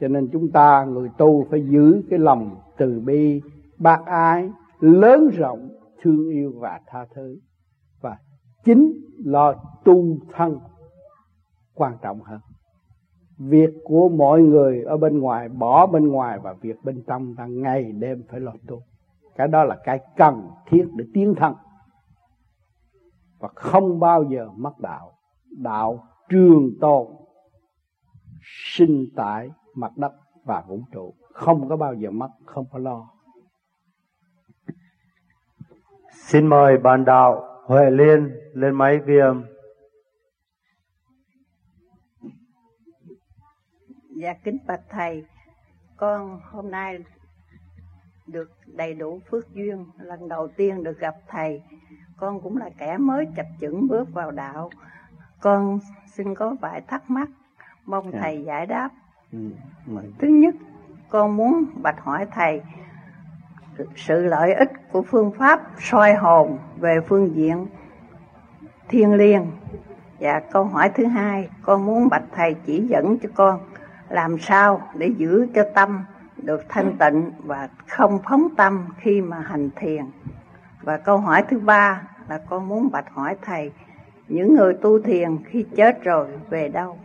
Cho nên chúng ta người tu phải giữ cái lòng từ bi, bác ái, lớn rộng, thương yêu và tha thứ. Và chính lo tu thân quan trọng hơn việc của mọi người ở bên ngoài, bỏ bên ngoài và việc bên trong ta ngày đêm phải lo tu. Cái đó là cái cần thiết để tiến thân. Và không bao giờ mất đạo. Đạo trường tồn, sinh tại mặt đất và vũ trụ. Không có bao giờ mất, không có lo. Xin mời bạn đạo Huệ Liên lên máy ghi âm. Dạ kính bạch thầy, con hôm nay được đầy đủ phước duyên, lần đầu tiên được gặp thầy. Con cũng là kẻ mới chập chững bước vào đạo. Con xin có vài thắc mắc. mong dạ. thầy giải đáp ừ. thứ nhất con muốn bạch hỏi thầy sự lợi ích của phương pháp soi hồn về phương diện thiên liêng và câu hỏi thứ hai con muốn bạch thầy chỉ dẫn cho con làm sao để giữ cho tâm được thanh tịnh và không phóng tâm khi mà hành thiền? Và câu hỏi thứ ba là con muốn bạch hỏi thầy, những người tu thiền khi chết rồi về đâu?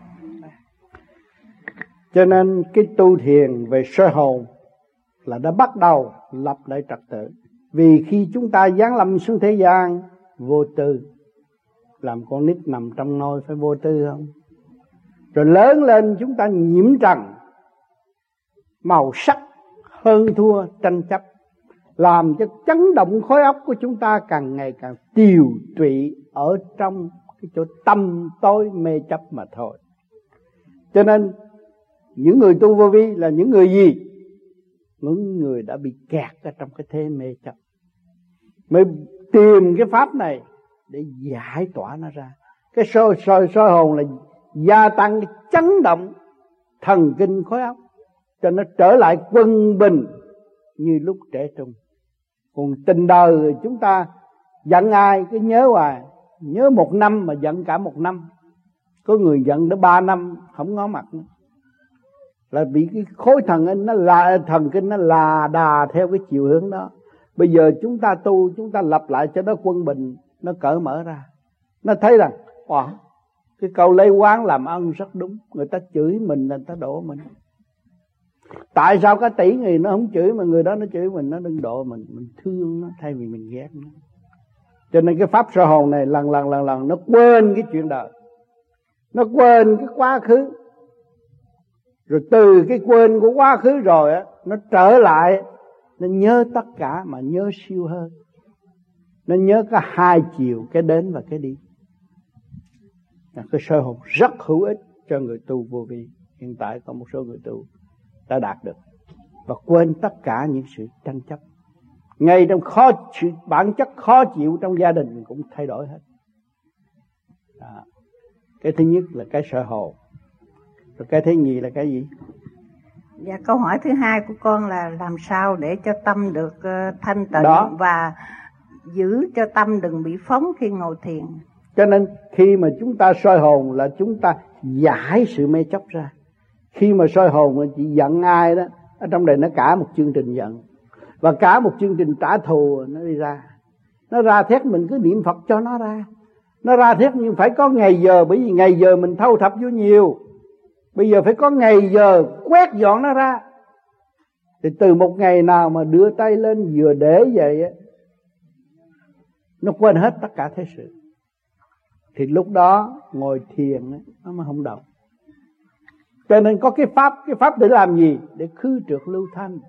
Cho nên cái tu thiền về sơ hồn là đã bắt đầu lập lại trật tự. Vì khi chúng ta giáng lâm xuống thế gian, vô tư, làm con nít nằm trong nôi phải vô tư không? Rồi lớn lên chúng ta nhiễm trần. Màu sắc hơn thua tranh chấp. Làm cho chấn động khối óc của chúng ta càng ngày càng tiều tụy ở trong cái chỗ tâm tối mê chấp mà thôi. Cho nên, những người tu vô vi là những người gì? Những người đã bị kẹt ở trong cái thế mê chấp. Mới tìm cái pháp này để giải tỏa nó ra. Cái soi soi soi hồn là gia tăng cái chấn động thần kinh khối óc cho nó trở lại quân bình như lúc trẻ trung. Còn tình đời chúng ta giận ai cứ nhớ hoài nhớ một năm mà giận cả một năm. Có người giận đến ba năm không ngó mặt nữa. Là bị cái khối thần kinh nó là thần kinh nó là đà theo cái chiều hướng đó. Bây giờ chúng ta tu chúng ta lập lại cho nó quân bình nó cởi mở ra. Nó thấy rằng wow, cái câu lấy quán làm ăn rất đúng. Người ta chửi mình là người ta đổ mình. Tại sao cái tỷ người nó không chửi mà người đó nó chửi mình? Nó đừng độ mình. Mình thương nó thay vì mình ghét nó. Cho nên cái pháp sơ hồn này lần lần lần lần, nó quên cái chuyện đời. Nó quên cái quá khứ. Rồi từ cái quên của quá khứ rồi á, nó trở lại, nó nhớ tất cả mà nhớ siêu hơn. Nó nhớ cả hai chiều, cái đến và cái đi là cái sơ hồn rất hữu ích cho người tu vô vi hiện tại có một số người tu đã đạt được và quên tất cả những sự tranh chấp ngay trong khó sự bản chất khó chịu trong gia đình cũng thay đổi hết đó. cái thứ nhất là cái sợ hồn rồi cái thứ nhì là cái gì Dạ câu hỏi thứ hai của con là làm sao để cho tâm được uh, thanh tịnh Đó. và giữ cho tâm đừng bị phóng khi ngồi thiền cho nên khi mà chúng ta soi hồn là chúng ta giải sự mê chấp ra. Khi mà soi hồn là chỉ giận ai đó, ở trong đời nó cả một chương trình giận. Và cả một chương trình trả thù nó đi ra. Nó ra thét mình cứ niệm phật cho nó ra. Nó ra thét nhưng phải có ngày giờ, bởi vì ngày giờ mình thâu thập vô nhiều. Bây giờ phải có ngày giờ quét dọn nó ra. Thì từ một ngày nào mà đưa tay lên vừa để vậy á, nó quên hết tất cả thế sự thì lúc đó ngồi thiền nó mới không động. Cho nên có cái pháp cái pháp để làm gì? Để khư trượt lưu thanh.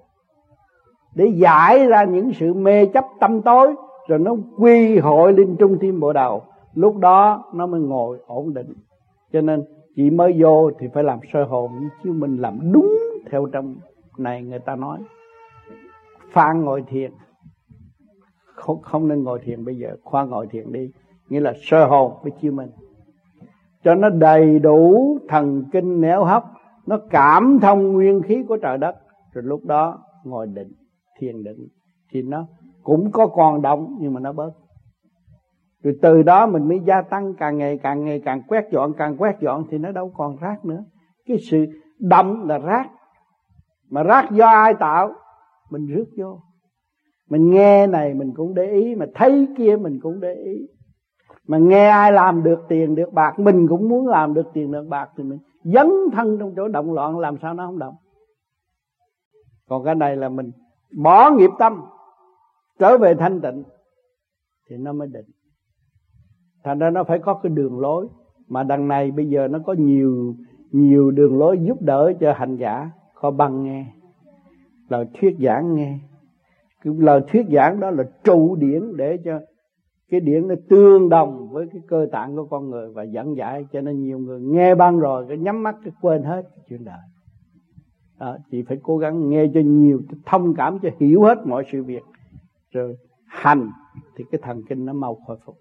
Để giải ra những sự mê chấp tâm tối rồi nó quy hội lên trung tim bộ đầu. Lúc đó nó mới ngồi ổn định. Cho nên chị mới vô thì phải làm sơ hồn chứ mình làm đúng theo trong này người ta nói. Phan ngồi thiền. Không, không nên ngồi thiền bây giờ. Khoa ngồi thiền đi nghĩa là sơ hồn với chiêu mình. Cho nó đầy đủ thần kinh nẻo hấp, nó cảm thông nguyên khí của trời đất, rồi lúc đó ngồi định, thiền định, thì nó cũng có còn động, nhưng mà nó bớt. Rồi từ đó mình mới gia tăng, càng ngày càng ngày càng quét dọn, càng quét dọn thì nó đâu còn rác nữa. Cái sự động là rác, mà rác do ai tạo? Mình rước vô. Mình nghe này mình cũng để ý, mà thấy kia mình cũng để ý mà nghe ai làm được tiền được bạc, mình cũng muốn làm được tiền được bạc thì mình dấn thân trong chỗ động loạn, làm sao nó không động. Còn cái này là mình bỏ nghiệp tâm, trở về thanh tịnh thì nó mới định. Thành ra nó phải có cái đường lối. Mà đằng này bây giờ nó có nhiều nhiều đường lối giúp đỡ cho hành giả. Có băng nghe, lời thuyết giảng nghe. Cái lời thuyết giảng đó là trụ điển để cho cái điển nó tương đồng với cái cơ tạng của con người và dẫn giải cho nên nhiều người nghe ban rồi cái nhắm mắt cái quên hết cái chuyện đời. Đó, chị phải cố gắng nghe cho nhiều thông cảm cho hiểu hết mọi sự việc. Rồi hành thì cái thần kinh nó mau khôi phục.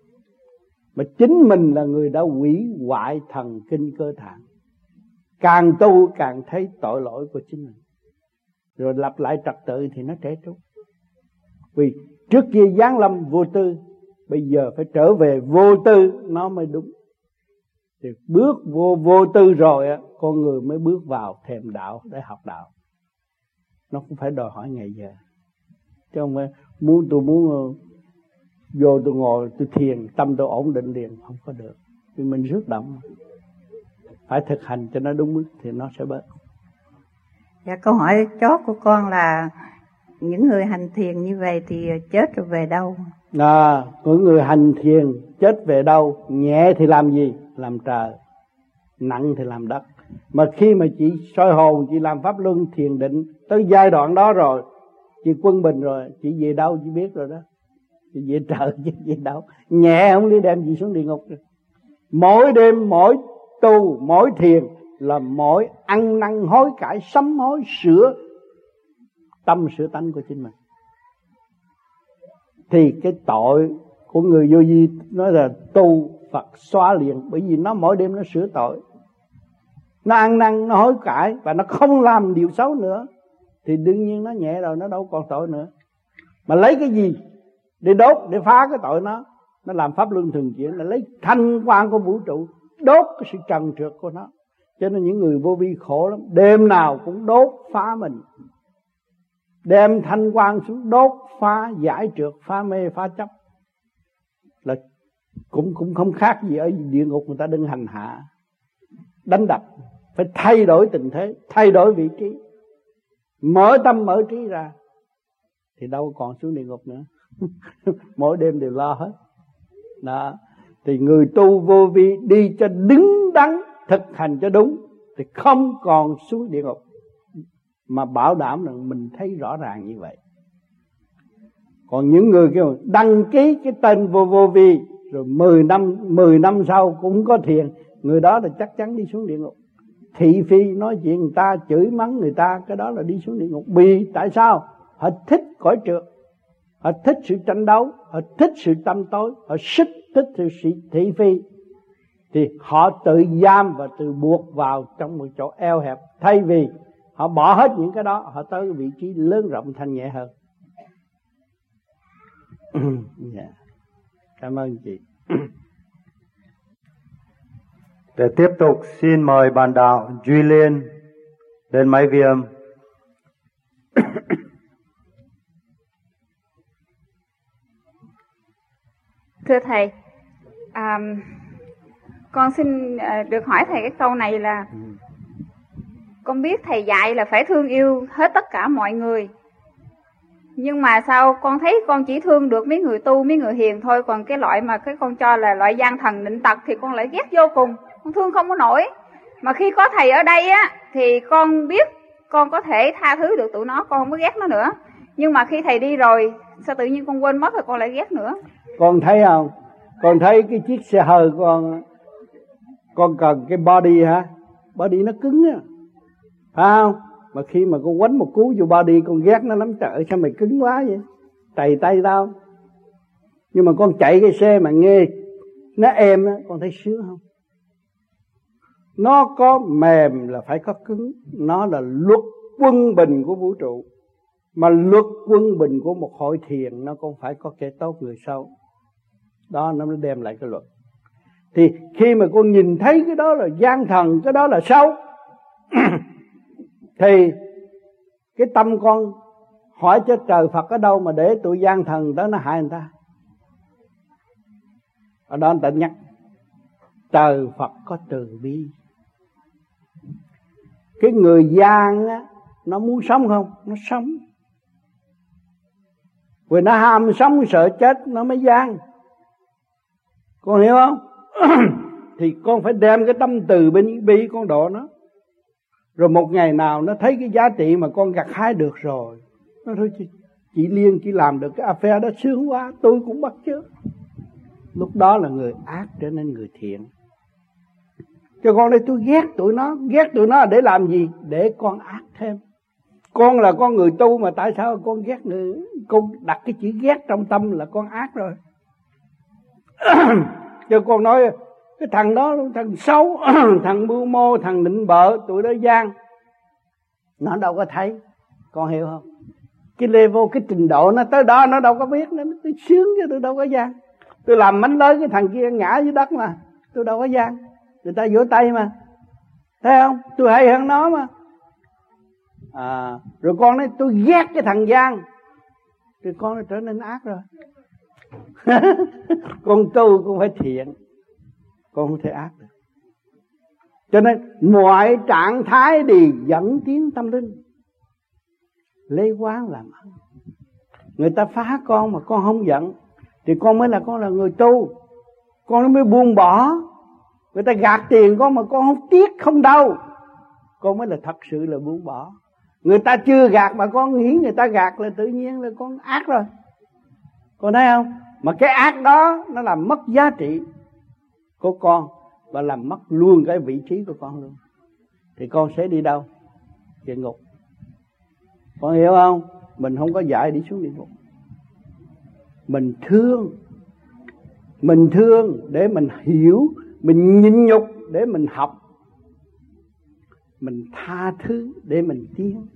Mà chính mình là người đã hủy hoại thần kinh cơ tạng. Càng tu càng thấy tội lỗi của chính mình. Rồi lặp lại trật tự thì nó trẻ trung vì trước kia giáng lâm vô tư bây giờ phải trở về vô tư, nó mới đúng. Thì bước vô vô tư rồi á, con người mới bước vào thềm đạo để học đạo. Nó cũng phải đòi hỏi ngày giờ. Chứ không phải muốn tôi muốn ờ, vô tôi ngồi, tôi thiền, tâm tôi ổn định liền, không có được. Vì mình rước động. Phải thực hành cho nó đúng mức thì nó sẽ bớt. Dạ câu hỏi chót của con là, những người hành thiền như vậy thì chết rồi về đâu? À những người hành thiền chết về đâu, nhẹ thì làm gì? Làm trời, nặng thì làm đất. Mà khi mà chị soi hồn, chị làm pháp luân thiền định, tới giai đoạn đó rồi, chị quân bình rồi, chị về đâu chị biết rồi đó. Chị về trời chứ về đâu. Nhẹ không đi đem gì xuống địa ngục rồi. mỗi đêm, mỗi tu, mỗi thiền là mỗi ăn năn, hối cải sắm hối, sửa tâm, sửa tánh của chính mình thì cái tội của người vô vi nói là tu Phật xóa liền, bởi vì nó mỗi đêm nó sửa tội. Nó ăn năn, nó hối cải và nó không làm điều xấu nữa, thì đương nhiên nó nhẹ rồi, nó đâu còn tội nữa. Mà lấy cái gì để đốt, để phá cái tội nó? Nó làm pháp luân thường chuyển, là lấy thanh quan của vũ trụ, đốt cái sự trần trượt của nó. Cho nên những người vô vi khổ lắm, đêm nào cũng đốt phá mình đem thanh quan xuống đốt, phá, giải trượt, phá mê, phá chấp. Là cũng cũng không khác gì ở địa ngục người ta đừng hành hạ. Đánh đập, phải thay đổi tình thế, thay đổi vị trí. Mở tâm, mở trí ra, thì đâu còn xuống địa ngục nữa. Mỗi đêm đều lo hết. Đó. Thì người tu vô vi đi cho đứng đắn, thực hành cho đúng, thì không còn xuống địa ngục mà bảo đảm rằng mình thấy rõ ràng như vậy. Còn những người kêu đăng ký cái tên vô vô vi, rồi 10 năm 10 năm sau cũng có thiền, người đó là chắc chắn đi xuống địa ngục. Thị phi nói chuyện người ta, chửi mắng người ta, cái đó là đi xuống địa ngục. Bị. tại sao? Họ thích cõi trượt họ thích sự tranh đấu, họ thích sự tâm tối, họ xích thích sự thị phi. Thì họ tự giam và tự buộc vào trong một chỗ eo hẹp, thay vì họ bỏ hết những cái đó họ tới vị trí lớn rộng thanh nhẹ hơn yeah. Dạ. cảm ơn chị để tiếp tục xin mời bạn đạo Duy Liên lên máy vi âm thưa thầy à, con xin à, được hỏi thầy cái câu này là ừ con biết thầy dạy là phải thương yêu hết tất cả mọi người. Nhưng mà sao con thấy con chỉ thương được mấy người tu, mấy người hiền thôi, còn cái loại mà cái con cho là loại gian thần định tật thì con lại ghét vô cùng. Con thương không có nổi. Mà khi có thầy ở đây á, thì con biết con có thể tha thứ được tụi nó, con không có ghét nó nữa. Nhưng mà khi thầy đi rồi, sao tự nhiên con quên mất rồi con lại ghét nữa? Con thấy không? Con thấy cái chiếc xe hơi con con cần cái body hả? Body nó cứng á phải không? Mà khi mà con quánh một cú vô body, con ghét nó lắm, trời sao mày cứng quá vậy? Tày tay tao. Nhưng mà con chạy cái xe mà nghe nó êm á, con thấy sướng không? Nó có mềm là phải có cứng. Nó là luật quân bình của vũ trụ. Mà luật quân bình của một hội thiền, nó cũng phải có kẻ tốt người xấu. Đó, nó mới đem lại cái luật. Thì khi mà con nhìn thấy cái đó là gian thần, cái đó là xấu. thì cái tâm con hỏi cho trời Phật ở đâu mà để tụi gian thần đó nó hại người ta? Ở đó anh ta nhắc, trời Phật có từ bi. Cái người gian á, nó muốn sống không? Nó sống. Vì nó ham sống, sợ chết, nó mới gian. Con hiểu không? Thì con phải đem cái tâm từ bên bi con độ nó rồi một ngày nào nó thấy cái giá trị mà con gặt hái được rồi nó thôi chị, chị liên chỉ làm được cái affair đó sướng quá tôi cũng bắt chước. Lúc đó là người ác trở nên người thiện. Cho con đây tôi ghét tụi nó ghét tụi nó để làm gì? Để con ác thêm. Con là con người tu mà tại sao con ghét người con đặt cái chữ ghét trong tâm là con ác rồi. Cho con nói cái thằng đó thằng xấu thằng mưu mô thằng định bợ tụi đó gian. Nó đâu có thấy. Con hiểu không? Cái level cái trình độ nó tới đó nó đâu có biết. Nó tôi sướng chứ tôi đâu có gian. Tôi làm mánh lớn cái thằng kia ngã dưới đất mà. Tôi đâu có gian. Người ta vỗ tay mà. Thấy không? Tôi hay hơn nó mà. À, rồi con nói tôi ghét cái thằng gian. Thì con nó trở nên ác rồi. Con tu cũng phải thiện con không thể ác được. Cho nên, mọi trạng thái đều dẫn tiến tâm linh. Lấy quán làm ăn người ta phá con mà con không giận, thì con mới là con là người tu. Con mới buông bỏ. Người ta gạt tiền con mà con không tiếc, không đau. Con mới là thật sự là buông bỏ. Người ta chưa gạt mà con nghĩ người ta gạt là tự nhiên là con ác rồi. Con thấy không? Mà cái ác đó, nó làm mất giá trị của con và làm mất luôn cái vị trí của con luôn. Thì con sẽ đi đâu? Địa ngục. Con hiểu không? Mình không có dạy đi xuống địa ngục. Mình thương. Mình thương để mình hiểu, mình nhịn nhục để mình học. Mình tha thứ để mình tiến.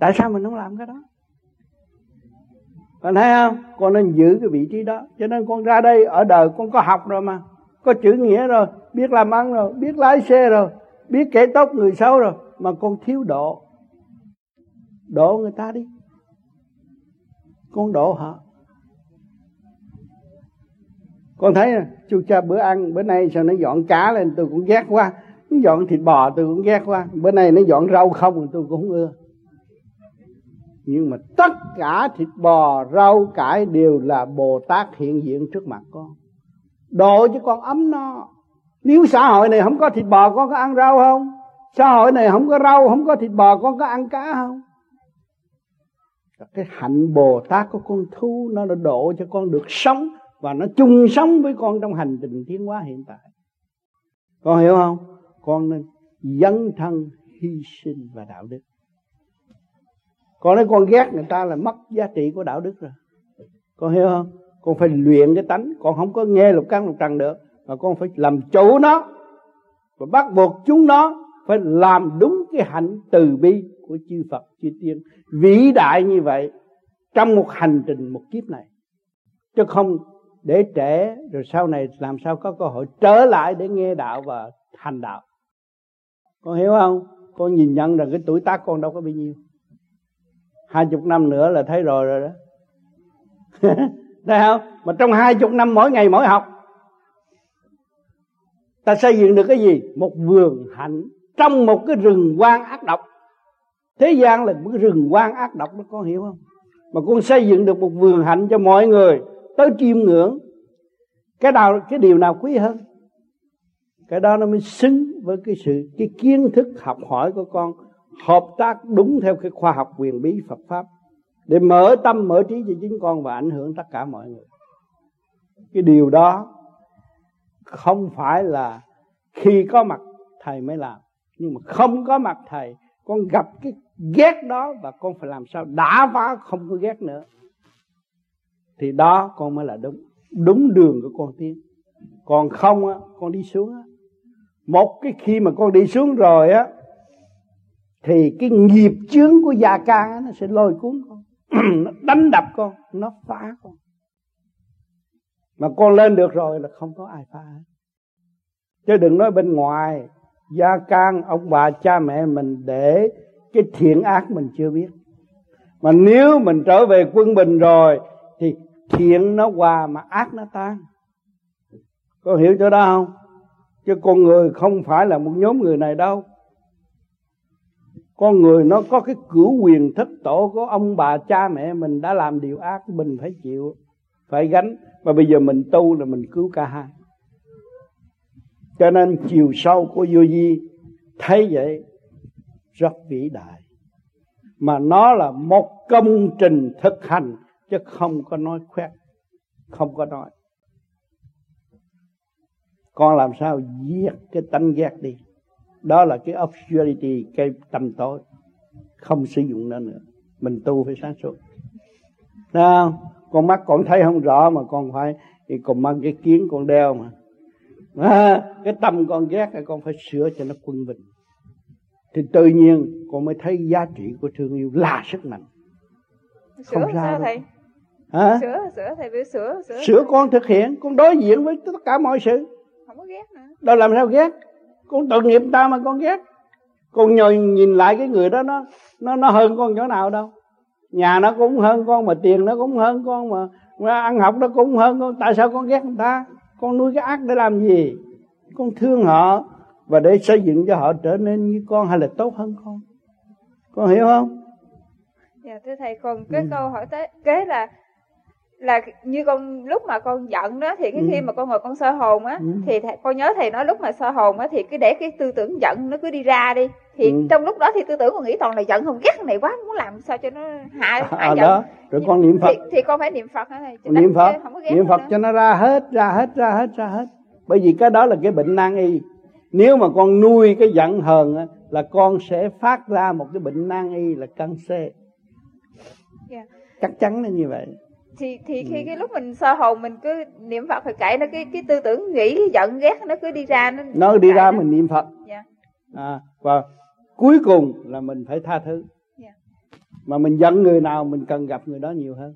Tại sao mình không làm cái đó? Con thấy không? Con nên giữ cái vị trí đó. Cho nên con ra đây, ở đời con có học rồi mà có chữ nghĩa rồi, biết làm ăn rồi, biết lái xe rồi, biết kẻ tóc người xấu rồi, mà con thiếu độ. Độ người ta đi. Con độ họ. Con thấy chú cha bữa ăn, bữa nay sao nó dọn cá lên, tôi cũng ghét quá. Nó dọn thịt bò, tôi cũng ghét quá. Bữa nay nó dọn rau không, tôi cũng không ưa. Nhưng mà tất cả thịt bò, rau, cải đều là bồ tát hiện diện trước mặt con độ cho con ấm no. Nếu xã hội này không có thịt bò, con có ăn rau không? Xã hội này không có rau, không có thịt bò, con có ăn cá không? Cái hạnh bồ tát của con thu nó đã độ cho con được sống và nó chung sống với con trong hành trình tiến hóa hiện tại. Con hiểu không? Con nên dấn thân, hy sinh và đạo đức. Con nói con ghét người ta là mất giá trị của đạo đức rồi. Con hiểu không? Con phải luyện cái tánh. Con không có nghe lục căn lục trần được. Mà con phải làm chủ nó. Và bắt buộc chúng nó phải làm đúng cái hạnh từ bi của chư Phật, chư tiên. Vĩ đại như vậy, trong một hành trình, một kiếp này. Chứ không để trẻ rồi sau này làm sao có cơ hội trở lại để nghe đạo và hành đạo. Con hiểu không? Con nhìn nhận rằng cái tuổi tác con đâu có bao nhiêu. Hai chục năm nữa là thấy rồi rồi đó. thấy không? Mà trong hai chục năm mỗi ngày mỗi học, ta xây dựng được cái gì? Một vườn hạnh trong một cái rừng quan ác độc. Thế gian là một cái rừng quan ác độc, nó con hiểu không? Mà con xây dựng được một vườn hạnh cho mọi người tới chiêm ngưỡng. Cái nào, cái điều nào quý hơn? Cái đó nó mới xứng với cái sự, cái kiến thức học hỏi của con, hợp tác đúng theo cái khoa học quyền bí Phật pháp để mở tâm, mở trí cho chính con và ảnh hưởng tất cả mọi người. Cái điều đó không phải là khi có mặt, thầy mới làm. Nhưng mà không có mặt, thầy, con gặp cái ghét đó và con phải làm sao đã phá, không có ghét nữa. Thì đó, con mới là đúng đúng đường của con tiến. Còn không á, con đi xuống á. Một cái khi mà con đi xuống rồi á, thì cái nghiệp chướng của gia can nó sẽ lôi cuốn con nó đánh đập con, nó phá con. Mà con lên được rồi là không có ai phá. Chứ đừng nói bên ngoài, gia can, ông bà, cha mẹ mình để cái thiện ác mình chưa biết. Mà nếu mình trở về quân bình rồi, thì thiện nó qua mà ác nó tan. Có hiểu chỗ đó không? Chứ con người không phải là một nhóm người này đâu con người nó có cái cửu quyền thất tổ của ông bà cha mẹ mình đã làm điều ác, mình phải chịu, phải gánh. Và bây giờ mình tu là mình cứu cả hai. Cho nên chiều sâu của vô di thấy vậy, rất vĩ đại. Mà nó là một công trình thực hành, chứ không có nói khoét, không có nói. Con làm sao giết cái tánh ghét đi? Đó là cái obscurity cái tâm tối. Không sử dụng nó nữa. Mình tu phải sáng suốt. Không? Con mắt con thấy không rõ mà con phải thì còn mang cái kiến con đeo mà. À, cái tâm con ghét thì con phải sửa cho nó quân bình. Thì tự nhiên con mới thấy giá trị của thương yêu là sức mạnh. Sửa không sao thầy? Hả? sửa sửa thầy biểu sửa sửa. Sửa con thực hiện con đối diện với tất cả mọi sự. Không có ghét nữa. Đâu làm sao ghét con tội nghiệp ta mà con ghét. Con nhồi nhìn lại cái người đó nó nó nó hơn con chỗ nào đâu. Nhà nó cũng hơn con mà tiền nó cũng hơn con mà, mà ăn học nó cũng hơn con. Tại sao con ghét người ta? Con nuôi cái ác để làm gì? Con thương họ và để xây dựng cho họ trở nên như con hay là tốt hơn con. Con hiểu không? Dạ thưa thầy còn cái ừ. câu hỏi tới kế là là như con lúc mà con giận đó thì cái ừ. khi mà con ngồi con sơ hồn á ừ. thì thầy, con nhớ thầy nói lúc mà sơ hồn á thì cứ để cái tư tưởng giận nó cứ đi ra đi thì ừ. trong lúc đó thì tư tưởng con nghĩ toàn là giận không ghét này quá muốn làm sao cho nó hạ hạ à, giận đó rồi con niệm phật thì, thì con phải niệm phật hả thầy niệm phật niệm phật cho nó ra hết ra hết ra hết ra hết bởi vì cái đó là cái bệnh nan y nếu mà con nuôi cái giận hờn á, là con sẽ phát ra một cái bệnh nan y là cancer yeah. Dạ. chắc chắn là như vậy thì thì khi ừ. cái lúc mình sơ hồn mình cứ niệm phật phải cậy nó cái cái tư tưởng nghĩ giận ghét nó cứ đi ra nó nó đi ra nó. mình niệm phật yeah. Dạ. à, và cuối cùng là mình phải tha thứ yeah. Dạ. mà mình giận người nào mình cần gặp người đó nhiều hơn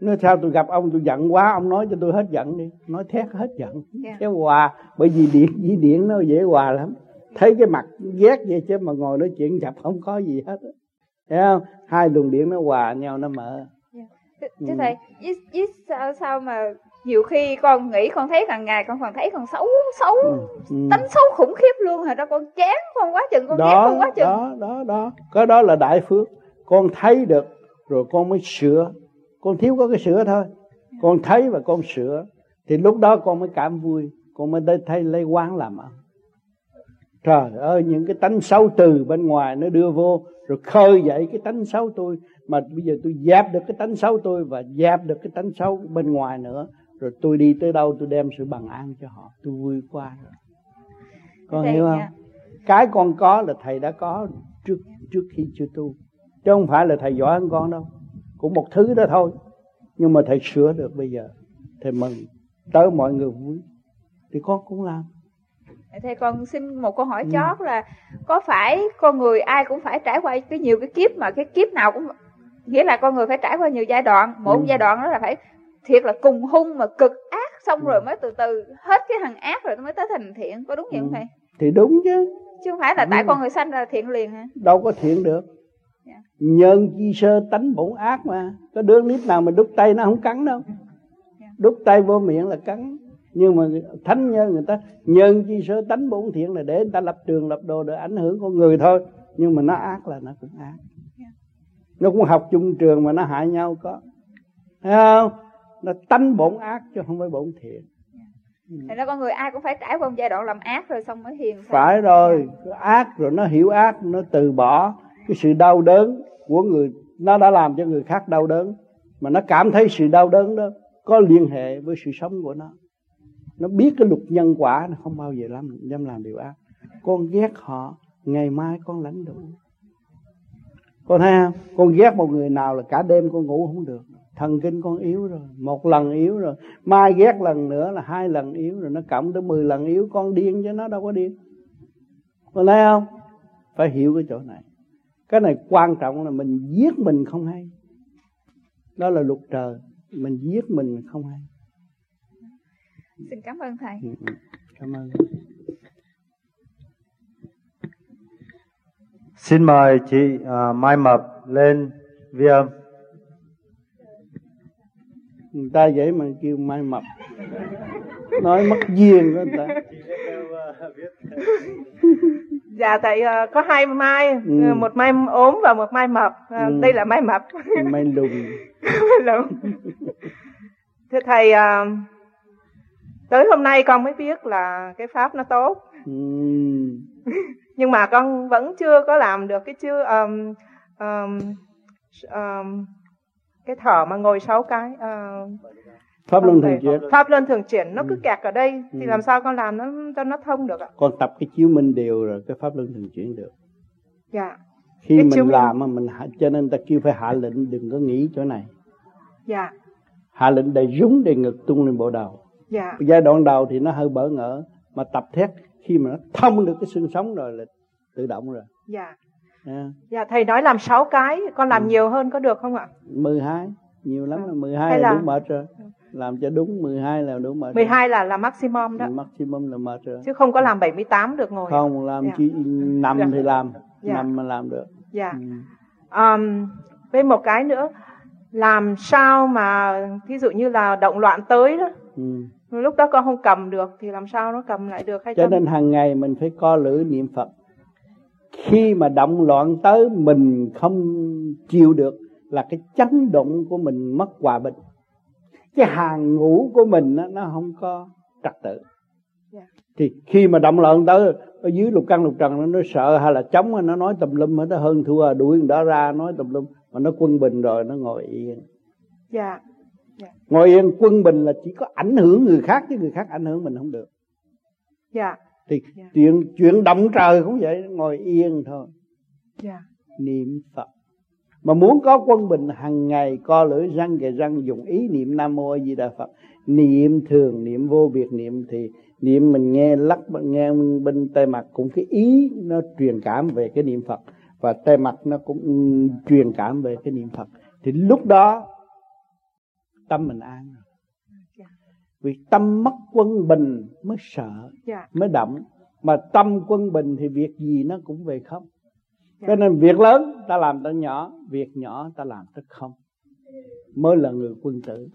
nói sao tôi gặp ông tôi giận quá ông nói cho tôi hết giận đi nói thét hết giận yeah. kéo hòa bởi vì điện với điện nó dễ hòa lắm thấy cái mặt ghét vậy chứ mà ngồi nói chuyện chập không có gì hết thấy không hai luồng điện nó hòa nhau nó mở chứ ừ. thầy với, với sao sao mà nhiều khi con nghĩ con thấy hàng ngày con còn thấy con xấu xấu ừ. Ừ. tánh xấu khủng khiếp luôn. Hả đó con chán con quá chừng con đó, ghét con quá chừng. đó đó đó. Cái đó là đại phước. Con thấy được rồi con mới sửa. Con thiếu có cái sửa thôi. Con thấy và con sửa. Thì lúc đó con mới cảm vui. Con mới thấy lấy quán làm ăn. Trời ơi những cái tánh xấu từ bên ngoài nó đưa vô rồi khơi dậy cái tánh xấu tôi mà bây giờ tôi dẹp được cái tánh xấu tôi và dẹp được cái tánh xấu bên ngoài nữa rồi tôi đi tới đâu tôi đem sự bằng an cho họ. Tôi vui qua rồi. Con hiểu không? Nha. cái con có là thầy đã có trước trước khi chưa tu. Chứ không phải là thầy giỏi hơn con đâu. Cũng một thứ đó thôi. Nhưng mà thầy sửa được bây giờ. Thầy mừng. Tới mọi người vui. Thì con cũng làm. Thầy con xin một câu hỏi ừ. chót là có phải con người ai cũng phải trải qua cái nhiều cái kiếp mà cái kiếp nào cũng nghĩa là con người phải trải qua nhiều giai đoạn mỗi ừ. giai đoạn đó là phải thiệt là cùng hung mà cực ác xong ừ. rồi mới từ từ hết cái thằng ác rồi mới tới thành thiện có đúng vậy không ừ. thầy thì đúng chứ chứ không phải là tại con người sanh là thiện liền hả đâu có thiện được yeah. Dạ. nhân chi sơ tánh bổn ác mà có đứa nít nào mà đút tay nó không cắn đâu yeah. Dạ. đút tay vô miệng là cắn nhưng mà thánh nhân người ta nhân chi sơ tánh bổn thiện là để người ta lập trường lập đồ để ảnh hưởng con người thôi nhưng mà nó ác là nó cũng ác nó cũng học chung trường mà nó hại nhau có. Thấy không? Nó tánh bổn ác chứ không phải bổn thiện. Thì nó con người ai cũng phải trải qua một giai đoạn làm ác rồi xong mới hiền phải rồi. Ác rồi nó hiểu ác nó từ bỏ cái sự đau đớn của người nó đã làm cho người khác đau đớn. Mà nó cảm thấy sự đau đớn đó có liên hệ với sự sống của nó. Nó biết cái luật nhân quả nó không bao giờ làm dám làm điều ác. Con ghét họ ngày mai con lãnh đủ con thấy không? Con ghét một người nào là cả đêm con ngủ không được. Thần kinh con yếu rồi một lần yếu rồi. Mai ghét lần nữa là hai lần yếu rồi nó cộng tới mười lần yếu con điên chứ nó đâu có điên. Con thấy không? Phải hiểu cái chỗ này. Cái này quan trọng là mình giết mình không hay. Đó là luật trời mình giết mình không hay. Xin cảm ơn thầy. Ừ, ừ. cảm ơn Xin mời chị uh, Mai Mập lên vi âm. Người ta vậy mà kêu Mai Mập. Nói mất duyên đó người ta. dạ thầy uh, có hai mai ừ. Ờ, một mai ốm và một mai mập uh, ừ. đây là mai mập mai lùn mai lùn thưa thầy uh, tới hôm nay con mới biết là cái pháp nó tốt ừ nhưng mà con vẫn chưa có làm được cái chưa um, um, um, cái thở mà ngồi sáu cái uh, pháp luân thường chuyển. pháp luân thường chuyển nó cứ ừ. kẹt ở đây thì ừ. làm sao con làm nó cho nó thông được ạ? Con tập cái chiếu minh đều rồi cái pháp luân thường chuyển được. Dạ. Khi cái mình làm mà mình cho nên ta kêu phải hạ lệnh đừng có nghĩ chỗ này. Dạ. Hạ lệnh đầy rúng đầy ngực tung lên bộ đầu. Dạ. Giai đoạn đầu thì nó hơi bỡ ngỡ mà tập thét khi mà nó thông được cái xương sống rồi là tự động rồi dạ à, dạ thầy nói làm 6 cái con làm Ừ. nhiều hơn có được không ạ 12 nhiều lắm Ừ. là 12 Hay là là- đủ mệt rồi làm cho đúng 12 là đủ mệt rồi. 12 là là maximum đó maximum là mệt rồi chứ không có làm 78 được ngồi không làm Dạ. chỉ nằm Dạ. thì làm Dạ. nằm mà làm được dạ ừ. um, với một cái nữa làm sao mà thí dụ như là động loạn tới đó Ừ. lúc đó con không cầm được thì làm sao nó cầm lại được hay cho nên hàng ngày mình phải co lưỡi niệm phật. Khi mà động loạn tới mình không chịu được là cái chấn động của mình mất hòa bình. Cái hàng ngũ của mình nó, nó không có trật tự. Dạ. thì khi mà động loạn tới ở dưới lục căn lục trần nó, nó sợ hay là chống nó nói tùm lum hết nó hơn thua đuổi đó ra nói tùm lum. Mà nó quân bình rồi nó ngồi yên. Dạ ngồi yên quân bình là chỉ có ảnh hưởng người khác chứ người khác ảnh hưởng mình không được. Dạ. Thì Dạ. chuyện chuyện động trời cũng vậy ngồi yên thôi. Dạ. Niệm phật. Mà muốn có quân bình hàng ngày co lưỡi răng kề răng dùng ý niệm nam mô a di đà phật. Niệm thường niệm vô biệt niệm thì niệm mình nghe lắc nghe bên tay mặt cũng cái ý nó truyền cảm về cái niệm phật. Và tay mặt nó cũng truyền cảm về cái niệm phật. Thì lúc đó tâm mình an rồi. Dạ. vì tâm mất quân bình mới sợ dạ. mới động mà tâm quân bình thì việc gì nó cũng về không. Dạ. cho nên việc lớn ta làm tới nhỏ việc nhỏ ta làm tới không. Mới là người quân tử.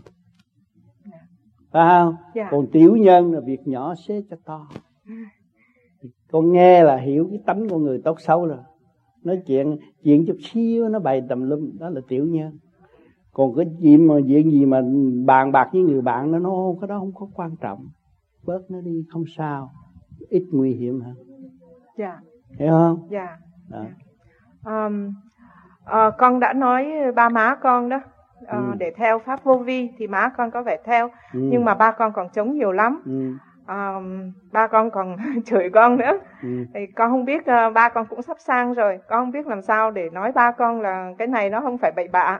Phải không? Còn tiểu nhân là việc nhỏ xế cho to. Con nghe là hiểu cái tánh của người tốt xấu rồi. Nói chuyện chuyện chút xíu nó bày tầm lum đó là tiểu nhân còn cái chuyện mà chuyện gì mà bàn bạc với người bạn nó nói "Ô, cái đó không có quan trọng. Bớt nó đi không sao. Ít nguy hiểm hơn. Dạ. Hiểu không? Dạ. Đó. um, ờ, con đã nói ba má con đó ờ, Ừ. để theo pháp vô vi thì má con có vẻ theo. Ừ. nhưng mà ba con còn chống nhiều lắm. Ừ. um, ba con còn chửi con nữa. Ừ. thì con không biết ờ, ba con cũng sắp sang rồi. Con không biết làm sao để nói ba con là cái này nó không phải bậy bạ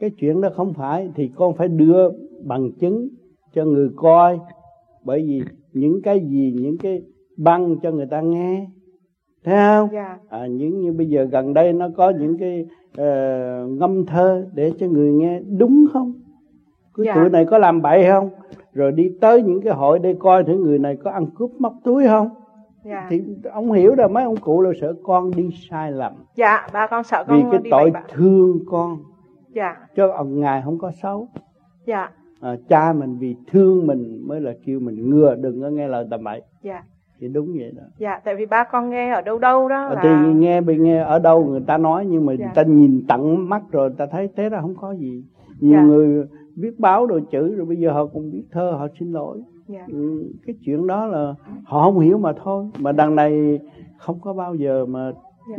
cái chuyện đó không phải thì con phải đưa bằng chứng cho người coi. Bởi vì những cái gì những cái băng cho người ta nghe. Thấy không? Dạ. À, những như bây giờ gần đây nó có những cái ờ, ngâm thơ để cho người nghe. Đúng không? Cái Dạ. tuổi này có làm bậy không? Rồi đi tới những cái hội để coi thử người này có ăn cướp móc túi không? Dạ. Thì ông hiểu rồi mấy ông cụ là sợ con đi sai lầm. Dạ ba con sợ vì con cái đi tội bậy thương con dạ. Cho ông ngài không có xấu. Dạ. À, cha mình vì thương mình mới là kêu mình ngừa đừng có nghe lời tầm bậy dạ. Thì đúng vậy đó. Dạ tại vì ba con nghe ở đâu đâu đó Ở là thì nghe bị nghe ở đâu người ta nói nhưng mà Dạ. người ta nhìn tận mắt rồi người ta thấy thế ra không có gì. Nhiều Dạ. người viết báo đồ chữ rồi bây giờ họ cũng viết thơ họ xin lỗi. Dạ. Ừ, cái chuyện đó là họ không hiểu mà thôi. Mà đằng này không có bao giờ mà Dạ.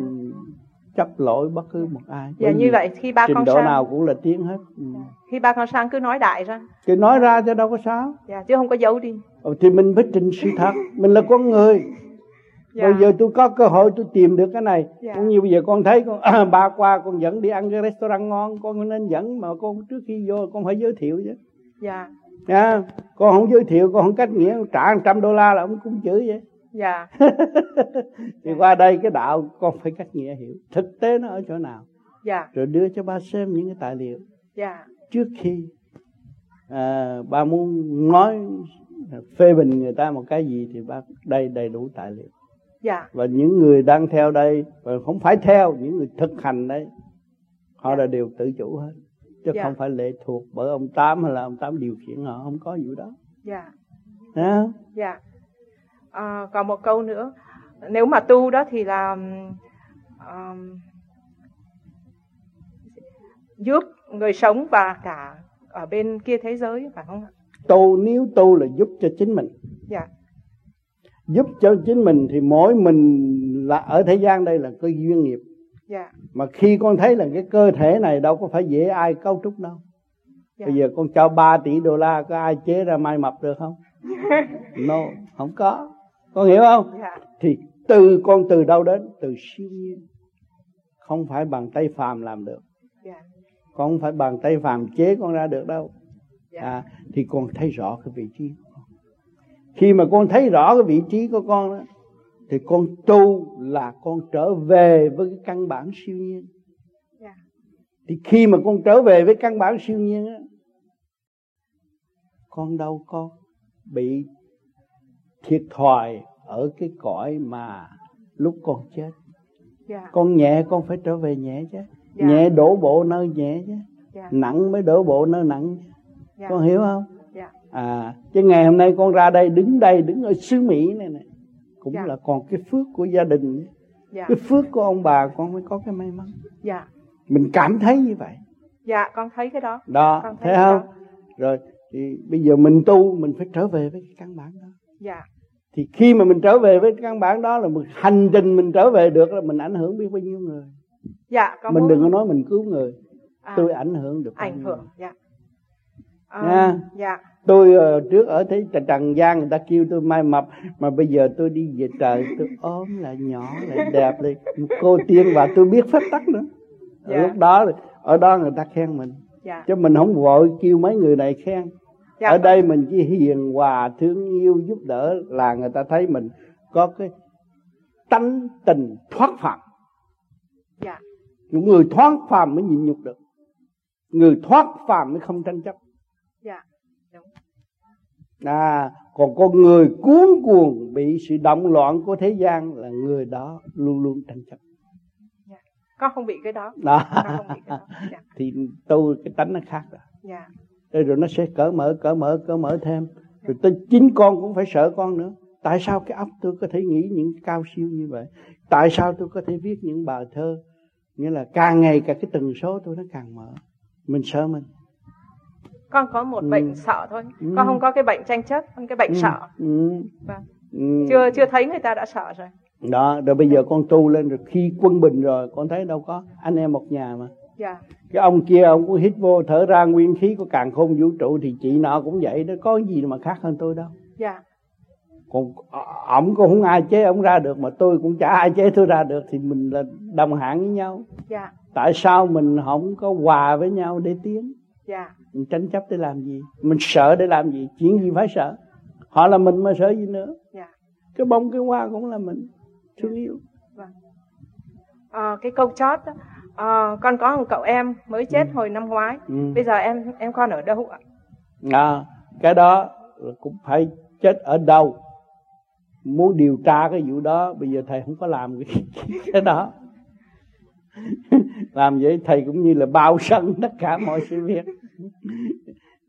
Ừ, chấp lỗi bất cứ một ai. Dạ Bởi như vậy khi ba trình con độ sang nào cũng là tiếng hết. Ừ. khi ba con sang cứ nói đại ra. Thì nói ra cho đâu có sao. Dạ chứ không có giấu đi. Ờ, thì mình phải trình sự thật. Mình là con người. Dạ. Bây giờ tôi có cơ hội tôi tìm được cái này. Dạ. cũng như bây giờ con thấy con ba qua con dẫn đi ăn cái restaurant ngon. Con nên dẫn mà con trước khi vô con phải giới thiệu chứ. Dạ. Nha. Con không giới thiệu con không cách nghĩa. Trả 100 đô la là ông cũng chửi vậy dạ. Thì qua đây cái đạo con phải cách nghĩa hiểu. Thực tế nó ở chỗ nào? Dạ. Rồi đưa cho ba xem những cái tài liệu. Dạ. Trước khi à, ba muốn nói phê bình người ta một cái gì thì ba đây đầy đủ tài liệu. Dạ. Và những người đang theo đây và không phải theo những người thực hành đấy họ là đều tự chủ hết. Chứ Dạ. không phải lệ thuộc bởi ông tám hay là ông tám điều khiển họ không có vụ đó. Dạ. Thấy không? dạ à, còn một câu nữa. Nếu mà tu đó thì là um, giúp người sống và cả ở bên kia thế giới phải không ạ? Tu nếu tu là giúp cho chính mình. Dạ. Giúp cho chính mình thì mỗi mình là ở thế gian đây là có duyên nghiệp. Dạ. Mà khi con thấy là cái cơ thể này đâu có phải dễ ai cấu trúc đâu. Dạ. Bây giờ con cho 3 tỷ đô la có ai chế ra mai mập được không? No không có con hiểu không? Dạ. Thì từ con từ đâu đến? Từ siêu nhiên. Không phải bằng tay phàm làm được. Dạ. Con không phải bằng tay phàm chế con ra được đâu. Dạ. à, thì con thấy rõ cái vị trí của con. Khi mà con thấy rõ cái vị trí của con đó thì con tu là con trở về với cái căn bản siêu nhiên. Yeah. Thì khi mà con trở về với căn bản siêu nhiên á con đâu có bị thiệt thòi ở cái cõi mà lúc con chết yeah. Dạ. con nhẹ con phải trở về nhẹ chứ yeah. Dạ. nhẹ đổ bộ nơi nhẹ chứ yeah. nặng mới đổ bộ nơi nặng yeah. con hiểu không yeah. à chứ ngày hôm nay con ra đây đứng đây đứng ở xứ mỹ này này cũng dạ. là còn cái phước của gia đình dạ. cái phước của ông bà con mới có cái may mắn dạ. mình cảm thấy như vậy dạ con thấy cái đó đó con thấy, thấy không đó. rồi thì bây giờ mình tu mình phải trở về với cái căn bản đó dạ. Thì khi mà mình trở về với căn bản đó là một hành trình mình trở về được là mình ảnh hưởng biết bao nhiêu người. Dạ con mình muốn... đừng có nói mình cứu người. À, tôi ảnh hưởng được ảnh hưởng dạ. À, nha dạ. Tôi uh, trước ở thế trần gian người ta kêu tôi mai mập mà bây giờ tôi đi về trời tôi ốm lại nhỏ lại đẹp lại cô tiên và tôi biết phép tắc nữa. Dạ. lúc đó ở đó người ta khen mình. Dạ. chứ mình không vội kêu mấy người này khen dạ. ở đây mình chỉ hiền hòa thương yêu giúp đỡ là người ta thấy mình có cái tánh tình thoát phàm dạ. một người thoát phàm mới nhịn nhục được người thoát phàm mới không tranh chấp dạ à còn con người cuốn cuồng bị sự động loạn của thế gian là người đó luôn luôn tranh chấp dạ. con không bị cái đó, đó. Con không bị cái đó. Dạ. thì tôi cái tánh nó khác rồi dạ. Đây rồi nó sẽ cởi mở cởi mở cởi mở thêm rồi tôi chính con cũng phải sợ con nữa tại sao cái óc tôi có thể nghĩ những cao siêu như vậy tại sao tôi có thể viết những bài thơ nghĩa là càng ngày cả cái tần số tôi nó càng mở mình sợ mình con có một ừ. bệnh sợ thôi ừ. con không có cái bệnh tranh chấp con cái bệnh ừ. sợ ừ. Vâng. Ừ. chưa chưa thấy người ta đã sợ rồi đó rồi bây giờ con tu lên rồi khi quân bình rồi con thấy đâu có anh em một nhà mà dạ. cái ông kia ông cũng hít vô thở ra nguyên khí của càng khôn vũ trụ thì chị nọ cũng vậy đó. Có gì mà khác hơn tôi đâu. Dạ. còn ổng cũng không ai chế ổng ra được mà tôi cũng chả ai chế tôi ra được thì mình là đồng hạng với nhau. Dạ. tại sao mình không có hòa với nhau để tiến? Dạ. Mình tranh chấp để làm gì? Mình sợ để làm gì? Chuyện gì phải sợ? Họ là mình mà sợ gì nữa? Dạ. cái bông cái hoa cũng là mình. Thương yêu. Vâng. à, cái câu chót đó, à, con có một cậu em mới chết ừ. hồi năm ngoái. Ừ. bây giờ em em con ở đâu ạ? À, cái đó cũng phải chết ở đâu? Muốn điều tra cái vụ đó bây giờ thầy không có làm cái, cái đó. Làm vậy thầy cũng như là bao sân tất cả mọi sự việc.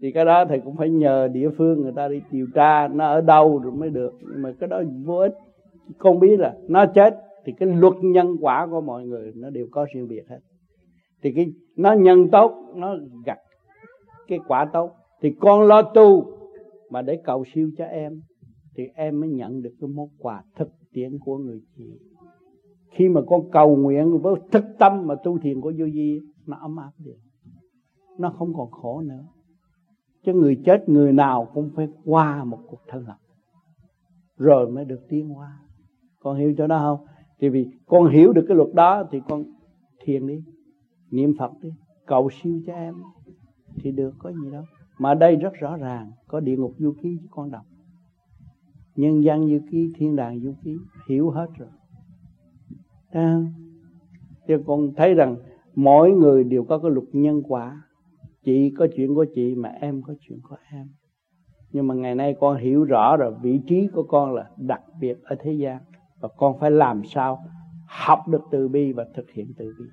Thì cái đó thầy cũng phải nhờ địa phương người ta đi điều tra nó ở đâu rồi mới được. Nhưng mà cái đó vô ích. Con biết là nó chết thì cái luật nhân quả của mọi người nó đều có riêng biệt hết. Thì cái, nó nhân tốt, nó gặt cái quả tốt. Thì con lo tu mà để cầu siêu cho em, thì em mới nhận được cái món quà thực tiễn của người chị. Khi mà con cầu nguyện với thực tâm mà tu thiền của vô vi nó ấm áp được. Nó không còn khổ nữa. Chứ người chết, người nào cũng phải qua một cuộc thân lập. Rồi mới được tiến qua. con hiểu chỗ đó không? Thì vì con hiểu được cái luật đó thì con thiền đi niệm phật đi cầu siêu cho em. Thì được có gì đâu. Mà đây rất rõ ràng có địa ngục du ký cho con đọc. Nhân gian du ký thiên đàng du ký hiểu hết rồi. À, thì con thấy rằng mỗi người đều có cái luật nhân quả. Chị có chuyện của chị mà em có chuyện của em. Nhưng mà ngày nay con hiểu rõ rồi vị trí của con là đặc biệt ở thế gian và con phải làm sao học được từ bi và thực hiện từ bi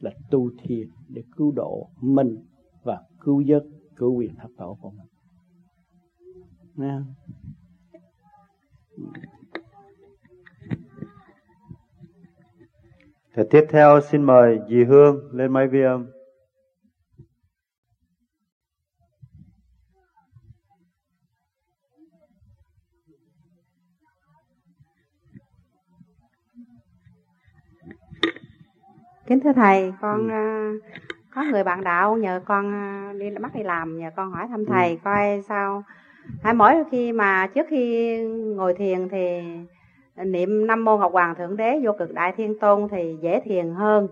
là tu thiền để cứu độ mình và cứu giấc cứu quyền thập tổ của mình Nha. Thế tiếp theo xin mời dì Hương lên máy vi âm. Kính thưa thầy con ừ. uh, có người bạn đạo nhờ con uh, đi bắt đi làm nhờ con hỏi thăm ừ. thầy ừ. coi sao hay mỗi khi mà trước khi ngồi thiền thì niệm năm mô ngọc hoàng thượng đế vô cực đại thiên tôn thì dễ thiền hơn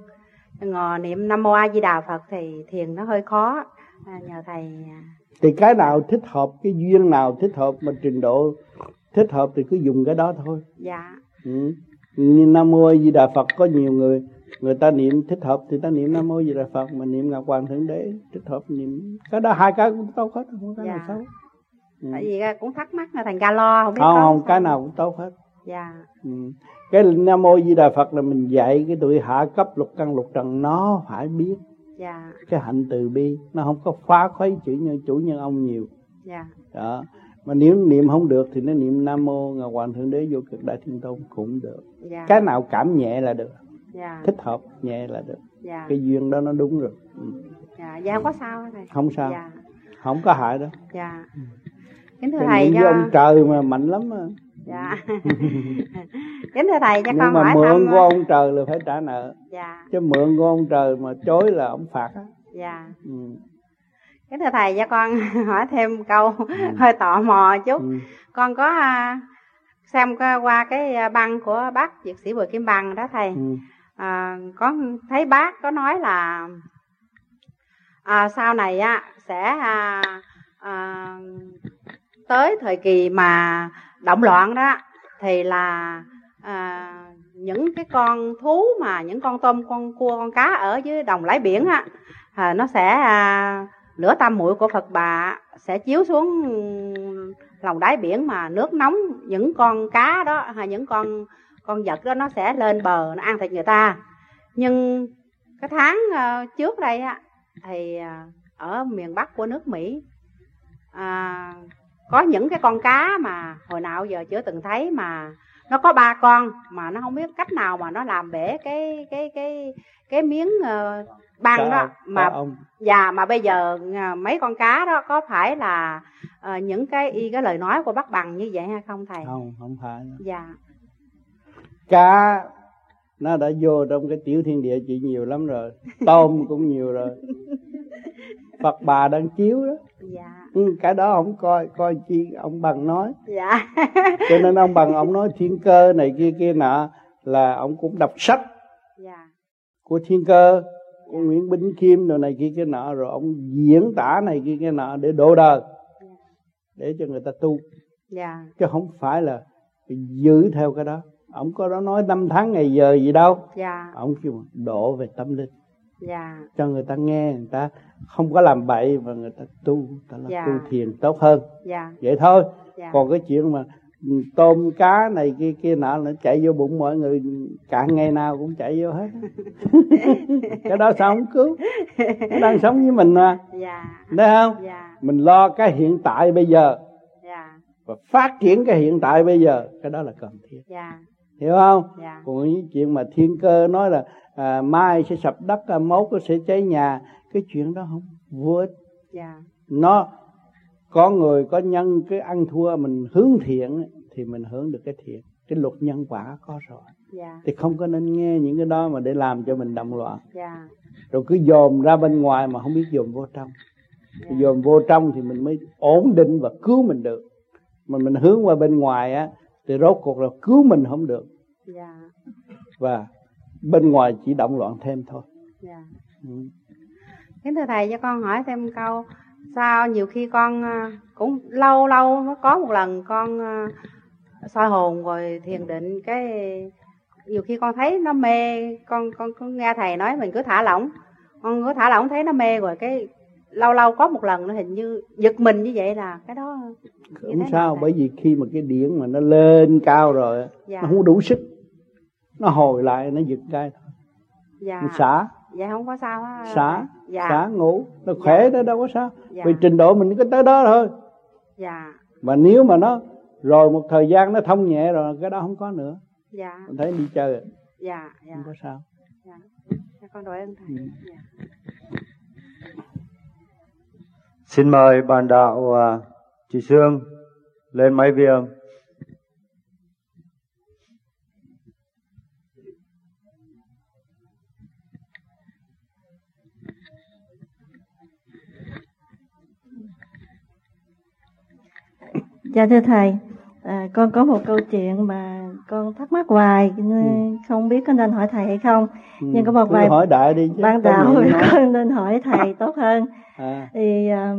ngồi niệm nam mô a di đà phật thì thiền nó hơi khó à, nhờ thầy thì cái nào thích hợp cái duyên nào thích hợp mà trình độ thích hợp thì cứ dùng cái đó thôi dạ ừ. như nam mô di đà phật có nhiều người người ta niệm thích hợp thì ta niệm nam mô di đà phật mà niệm ngọc hoàng thượng đế thích hợp niệm cái đó hai cái cũng tốt hết không có cái dạ. nào xấu. Ừ. tại vì cũng thắc mắc là thành ga lo không biết không không cái nào cũng tốt hết. Dạ. Ừ. cái nam mô di đà phật là mình dạy cái tuổi hạ cấp lục căn lục trần nó phải biết. Dạ. Cái hạnh từ bi nó không có phá khuấy chữ nhân chủ nhân ông nhiều. Dạ. Đó. Mà nếu niệm không được thì nó niệm nam mô ngọc hoàng thượng đế vô cực đại thiên tôn cũng được. Dạ. cái nào cảm nhẹ là được dạ. thích hợp nhẹ là được dạ. cái duyên đó nó đúng rồi ừ. dạ dạ không có sao thầy không sao dạ. không có hại đâu dạ kính thưa thầy với ông trời mà mạnh lắm mà dạ kính thưa thầy cho nhưng con mà hỏi mượn thăm của ông trời là phải trả nợ dạ chứ mượn của ông trời mà chối là ông phạt á dạ ừ. kính thưa thầy cho con hỏi thêm câu Ừ. hơi tò mò chút Ừ. con có à, xem qua- qua cái à, băng của bác dược sĩ bùi kim bằng đó thầy Ừ à, có thấy bác có nói là à, sau này á sẽ à, à, tới thời kỳ mà động loạn đó thì là à, những cái con thú mà những con tôm con cua con cá ở dưới đồng lái biển á à, nó sẽ à, lửa tam muội của Phật bà sẽ chiếu xuống lòng đáy biển mà nước nóng những con cá đó hay những con con vật đó nó sẽ lên bờ nó ăn thịt người ta nhưng cái tháng ờ, trước đây á thì ờ, ở miền bắc của nước mỹ à, có những cái con cá mà hồi nào giờ chưa từng thấy mà nó có ba con mà nó không biết cách nào mà nó làm bể cái cái cái cái miếng ờ, băng Cả đó mà ông Dạ mà bây giờ mấy con cá đó có phải là ờ, những cái y cái lời nói của bác bằng như vậy hay không thầy? không không phải. Dạ cá. Nó đã vô trong cái tiểu thiên địa chị nhiều lắm rồi. Tôm cũng nhiều rồi. Phật bà đang chiếu đó. Dạ. Ừ, cái đó không coi coi chi ông bằng nói. Dạ. Cho nên ông bằng ông nói thiên cơ này kia kia nọ là ông cũng đọc sách dạ. của thiên cơ của nguyễn bính kim đồ này kia kia nọ rồi ông diễn tả này kia kia nọ để độ đời để cho người ta tu. Dạ. Chứ không phải là giữ theo cái đó ông có đó nói năm tháng ngày giờ gì đâu. Dạ. Ông kêu độ về tâm linh. Dạ. Cho người ta nghe người ta không có làm bậy và người ta tu người ta là Dạ. tu thiền tốt hơn. Dạ. Vậy thôi. Dạ. Còn cái chuyện mà tôm cá này kia kia nọ nó chạy vô bụng mọi người cả ngày nào cũng chạy vô hết. Cái đó sao không cứu? Nó đang sống với mình mà. Dạ. Thấy không? Dạ. Mình lo cái hiện tại bây giờ. Dạ. Và phát triển cái hiện tại bây giờ. Cái đó là cần thiết. Dạ hiểu không? Dạ. Còn những chuyện mà thiên cơ nói là à, mai sẽ sập đất à, mốt sẽ cháy nhà cái chuyện đó không? Vô ích. Dạ. Nó có người có nhân cái ăn thua mình hướng thiện thì mình hướng được cái thiện. Cái luật nhân quả có rồi. Dạ. Thì không có nên nghe những cái đó mà để làm cho mình động loạn. Dạ. Rồi cứ dồn ra bên ngoài mà không biết dồn vô trong. Thì dồn vô trong thì mình mới ổn định và cứu mình được. Mà mình hướng qua bên ngoài á thì rốt cuộc là cứu mình không được dạ. Và bên ngoài chỉ động loạn thêm thôi. Dạ. Ừ. kính thưa thầy cho con hỏi thêm câu sao nhiều khi con à, cũng lâu lâu mới có một lần con à, soi hồn rồi thiền định cái nhiều khi con thấy nó mê con con con nghe thầy nói mình cứ thả lỏng. Con cứ thả lỏng thấy nó mê rồi cái lâu lâu có một lần nó hình như giật mình như vậy là cái đó không sao bởi vì khi mà cái điển mà nó lên cao rồi Dạ. nó không đủ sức nó hồi lại nó giật cái. Thôi dạ. Nó xả. Dạ không có sao á. Xả. Dạ. Xả ngủ. Nó khỏe đó đâu có sao. Dạ. vì trình độ mình có tới đó thôi. Dạ. Mà nếu mà nó rồi một thời gian nó thông nhẹ rồi cái đó không có nữa. Dạ. Mình thấy đi chơi. Rồi, dạ dạ. Không có sao. Dạ. Dạ, con đội ơn thầy Ừ. dạ. Xin mời bạn đạo à, chị Sương lên máy vi âm. Dạ thưa thầy, à, con có một câu chuyện mà con thắc mắc hoài, nên không biết có nên hỏi thầy hay không. ừ. Nhưng có một vài hỏi đại đi chứ ban đầu con nên hỏi thầy tốt hơn. à, Thì à,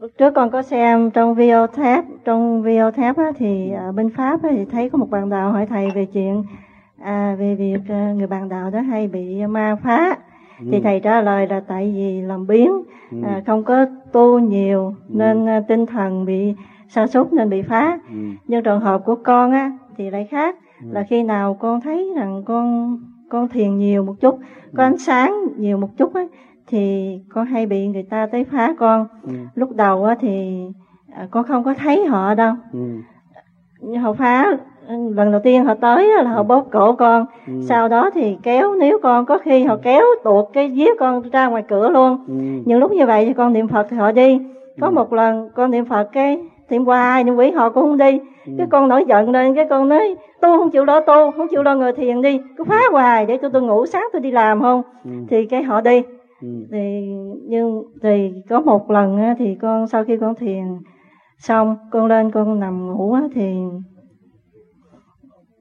lúc trước con có xem trong video thép trong video thép á, thì ở bên pháp á, thì thấy có một bạn đạo hỏi thầy về chuyện à, về việc à, người bạn đạo đó hay bị ma phá ừ. thì thầy trả lời là tại vì làm biến ừ. à, không có tu nhiều ừ. nên à, tinh thần bị sa sút nên bị phá ừ. nhưng trường hợp của con á thì lại khác ừ. là khi nào con thấy rằng con con thiền nhiều một chút có ừ. ánh sáng nhiều một chút á thì con hay bị người ta tới phá con ừ. lúc đầu á thì à, con không có thấy họ đâu ừ. họ phá lần đầu tiên họ tới là họ ừ. bóp cổ con ừ. sau đó thì kéo nếu con có khi họ kéo tuột cái vía con ra ngoài cửa luôn ừ. nhưng lúc như vậy thì con niệm phật thì họ đi có ừ. một lần con niệm phật cái niệm hoài niệm quỷ họ cũng không đi ừ. cái con nổi giận lên cái con nói tu không chịu lo tu không chịu lo người thiền đi cứ phá hoài để cho tôi ngủ sáng tôi đi làm không ừ. thì cái họ đi ừ. thì nhưng thì có một lần á, thì con sau khi con thiền xong con lên con nằm ngủ á, thì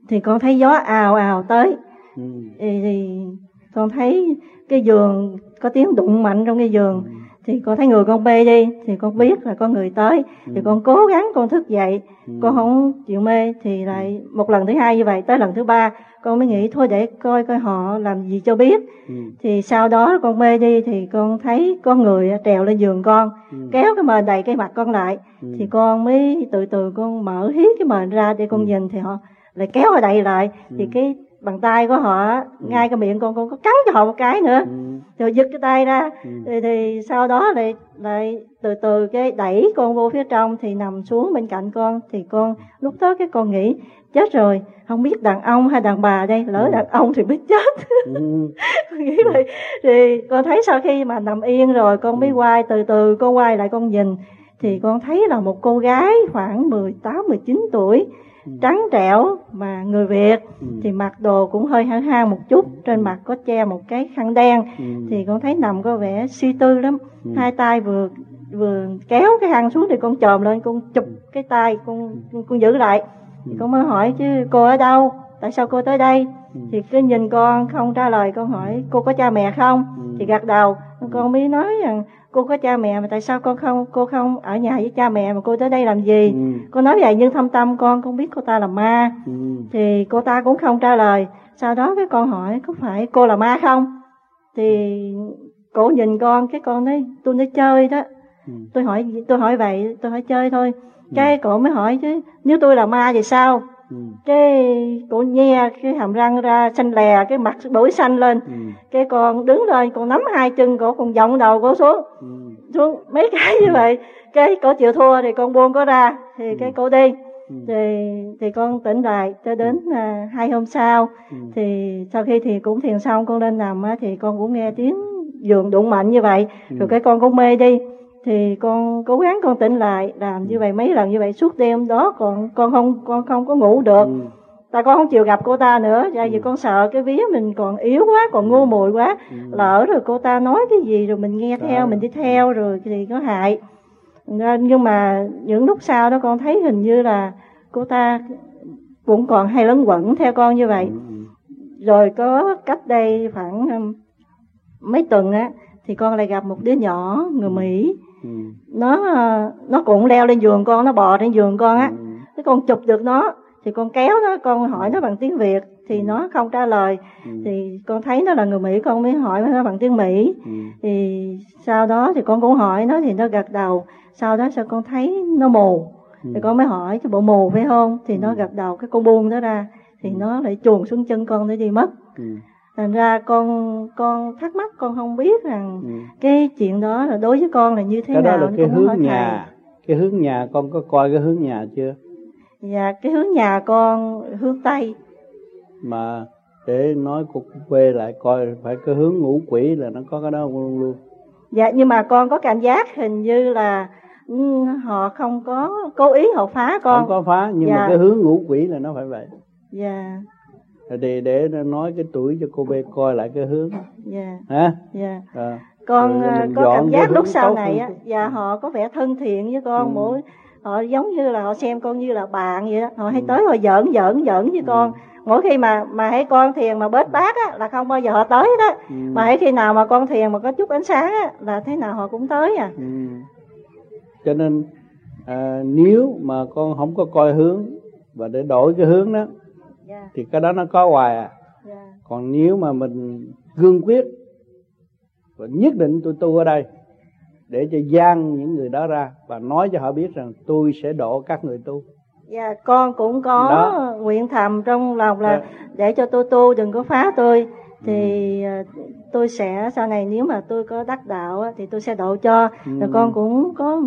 thì con thấy gió ào ào tới ừ. thì, thì con thấy cái giường có tiếng đụng mạnh trong cái giường ừ. Thì con thấy người con bê đi thì con biết là con người tới ừ. thì con cố gắng con thức dậy ừ. con không chịu mê thì lại một lần thứ hai như vậy tới lần thứ ba con mới nghĩ thôi để coi coi họ làm gì cho biết ừ. thì sau đó con mê đi thì con thấy con người trèo lên giường con ừ. kéo cái mền đầy cái mặt con lại ừ. thì con mới từ từ con mở hiếp cái mền ra để con ừ. nhìn thì họ lại kéo họ đậy lại ừ. thì cái bàn tay của họ ừ. ngay cái miệng con con có cắn cho họ một cái nữa ừ. rồi giật cái tay ra ừ. thì, thì sau đó lại lại từ từ cái đẩy con vô phía trong thì nằm xuống bên cạnh con thì con lúc đó cái con nghĩ chết rồi không biết đàn ông hay đàn bà đây lỡ ừ. đàn ông thì biết chết ừ. nghĩ vậy thì con thấy sau khi mà nằm yên rồi con mới ừ. quay từ từ con quay lại con nhìn thì con thấy là một cô gái khoảng 18 19 tuổi. Trắng trẻo mà người Việt ừ. thì mặc đồ cũng hơi hở hang một chút trên ừ. mặt có che một cái khăn đen ừ. thì con thấy nằm có vẻ suy tư lắm. Ừ. hai tay vừa vừa kéo cái khăn xuống thì con chồm lên con chụp cái tay con con giữ lại. Thì con mới hỏi chứ cô ở đâu? Tại sao cô tới đây? Thì cứ nhìn con không trả lời con hỏi cô có cha mẹ không? Thì gật đầu. Con mới nói rằng cô có cha mẹ mà tại sao con không cô không ở nhà với cha mẹ mà cô tới đây làm gì ừ. cô nói vậy nhưng thâm tâm con không biết cô ta là ma ừ. thì cô ta cũng không trả lời sau đó cái con hỏi có phải cô là ma không thì cổ nhìn con cái con nói tôi nói chơi đó ừ. tôi hỏi tôi hỏi vậy tôi hỏi chơi thôi ừ. cái cổ mới hỏi chứ nếu tôi là ma thì sao ừ. cái cổ nhe cái hàm răng ra xanh lè cái mặt đổi xanh lên ừ. cái con đứng lên con nắm hai chân cổ còn vọng đầu cổ xuống ừ. xuống mấy cái như vậy cái cổ chịu thua thì con buông có ra thì ừ. cái cổ đi ừ. thì thì con tỉnh lại cho đến ừ. à, hai hôm sau ừ. thì sau khi thì cũng thiền xong con lên nằm á, thì con cũng nghe tiếng giường đụng mạnh như vậy ừ. rồi cái con cũng mê đi thì con cố gắng con tỉnh lại làm như vậy mấy lần như vậy suốt đêm đó còn con không con không có ngủ được. Ừ. tại con không chịu gặp cô ta nữa tại vì ừ. con sợ cái vía mình còn yếu quá còn ngu muội quá. Ừ. lỡ rồi cô ta nói cái gì rồi mình nghe theo mình đi theo rồi thì có hại. Nhưng mà những lúc sau đó con thấy hình như là cô ta cũng còn hay lấn quẩn theo con như vậy. Ừ. rồi có cách đây khoảng um, mấy tuần á thì con lại gặp một đứa nhỏ người mỹ Ừ. nó nó cũng leo lên giường con nó bò trên giường con á ừ. cái con chụp được nó thì con kéo nó con hỏi nó bằng tiếng việt thì ừ. nó không trả lời ừ. thì con thấy nó là người mỹ con mới hỏi nó bằng tiếng mỹ ừ. thì sau đó thì con cũng hỏi nó thì nó gật đầu sau đó sao con thấy nó mù ừ. thì con mới hỏi cho bộ mù phải không thì ừ. nó gật đầu cái con buông nó ra thì ừ. nó lại chuồn xuống chân con để đi mất ừ thành ra con con thắc mắc con không biết rằng ừ. cái chuyện đó là đối với con là như thế cái nào đó là cái hướng nhà thầy. cái hướng nhà con có coi cái hướng nhà chưa? Dạ cái hướng nhà con hướng tây. Mà để nói cục quê lại coi phải cái hướng ngũ quỷ là nó có cái đó luôn luôn? Dạ nhưng mà con có cảm giác hình như là ừ, họ không có cố ý họ phá con. Không có phá nhưng dạ. mà cái hướng ngũ quỷ là nó phải vậy. Dạ để để nói cái tuổi cho cô bé coi lại cái hướng dạ hả dạ à. con à, có cảm giác lúc sau này á và họ có vẻ thân thiện với con ừ. mỗi họ giống như là họ xem con như là bạn vậy đó họ hay ừ. tới họ giỡn giỡn giỡn với ừ. con mỗi khi mà mà hãy con thiền mà bết bát á là không bao giờ họ tới đó ừ. mà hãy khi nào mà con thiền mà có chút ánh sáng á là thế nào họ cũng tới à ừ. cho nên à, nếu mà con không có coi hướng và để đổi cái hướng đó yeah. Dạ. thì cái đó nó có hoài à yeah. Dạ. còn nếu mà mình cương quyết và nhất định tôi tu ở đây để cho gian những người đó ra và nói cho họ biết rằng tôi sẽ độ các người tu dạ con cũng có đó. nguyện thầm trong lòng là dạ. để cho tôi tu đừng có phá tôi thì ừ. tôi sẽ sau này nếu mà tôi có đắc đạo thì tôi sẽ độ cho ừ. rồi con cũng có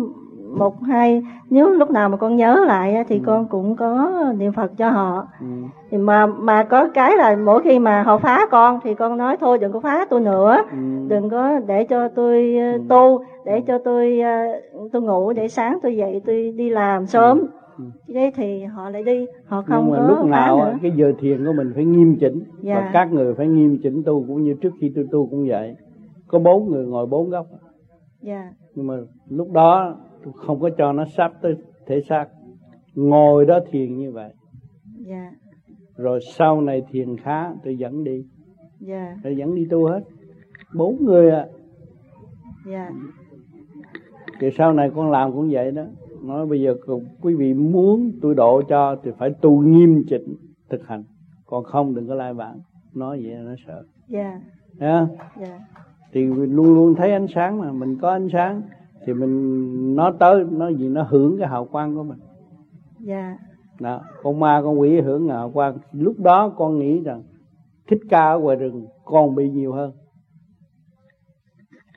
một hai nếu lúc nào mà con nhớ lại thì ừ. con cũng có niệm phật cho họ ừ. thì mà mà có cái là mỗi khi mà họ phá con thì con nói thôi đừng có phá tôi nữa ừ. đừng có để cho tôi ừ. tu để cho tôi tôi ngủ để sáng tôi dậy tôi đi làm sớm ừ thế thì họ lại đi họ không Nhưng mà có lúc nào nữa. cái giờ thiền của mình phải nghiêm chỉnh dạ. và các người phải nghiêm chỉnh tu cũng như trước khi tôi tu cũng vậy có bốn người ngồi bốn góc dạ. nhưng mà lúc đó không có cho nó sắp tới thể xác. Ngồi đó thiền như vậy. Dạ. rồi sau này thiền khá tôi dẫn đi. Dạ. tôi dẫn đi tu hết. Bốn người à. Dạ. thì sau này con làm cũng vậy đó. Nói bây giờ quý vị muốn tôi độ cho thì phải tu nghiêm chỉnh thực hành. Còn không đừng có lai vãng. Nói vậy là nó sợ. Dạ. Yeah. yeah. thì luôn luôn thấy ánh sáng mà mình có ánh sáng thì mình nó tới nó gì nó hưởng cái hào quang của mình. Dạ. Đó, con ma con quỷ hưởng hào quang. Lúc đó con nghĩ rằng thích ca ở ngoài rừng còn bị nhiều hơn.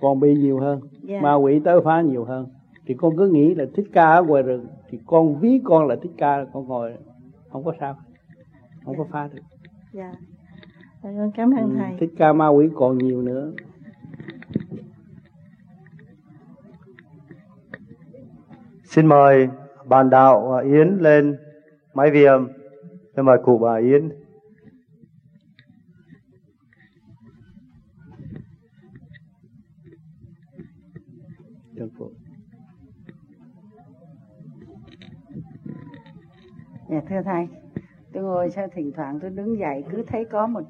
Còn bị nhiều hơn. Yeah. ma quỷ tới phá nhiều hơn. Thì con cứ nghĩ là thích ca ở ngoài rừng thì con ví con là thích ca con ngồi không có sao. Không có phá được. Dạ. Con cảm ơn thầy. Thích ca ma quỷ còn nhiều nữa xin mời bàn đạo à, Yến lên máy vi âm xin mời cụ bà Yến. Dạ thưa thầy, tôi ngồi sao thỉnh thoảng tôi đứng dậy cứ thấy có một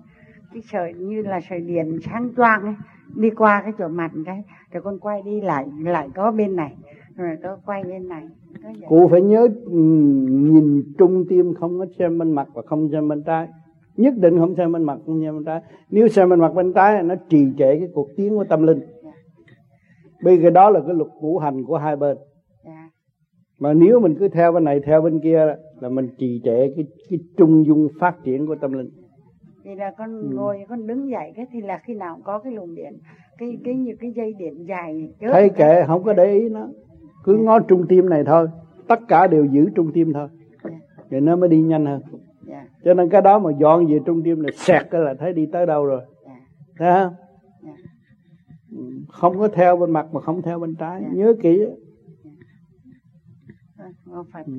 cái sợi như là sợi điện sáng choang ấy đi qua cái chỗ mặt cái rồi con quay đi lại lại có bên này rồi tôi quay bên này cô phải nhớ ừ, nhìn trung tim không có xem bên mặt và không xem bên trái. Nhất định không xem bên mặt không xem bên trái. Nếu xem bên mặt bên trái nó trì trệ cái cuộc tiến của tâm linh. Dạ. bây giờ đó là cái luật ngũ hành của hai bên. Dạ. mà nếu mình cứ theo bên này theo bên kia là mình trì trệ cái cái trung dung phát triển của tâm linh. Thì là con ừ. ngồi con đứng dậy cái thì là khi nào có cái luồng điện cái cái như cái dây điện dài thấy kệ không có để ý nó cứ ngó trung tim này thôi tất cả đều giữ trung tim thôi yeah. rồi nó mới đi nhanh hơn yeah. cho nên cái đó mà dọn về trung tim là sẹt cái là thấy đi tới đâu rồi yeah. thấy không yeah. không có theo bên mặt mà không theo bên trái nhớ kỹ. Phải. Ừ.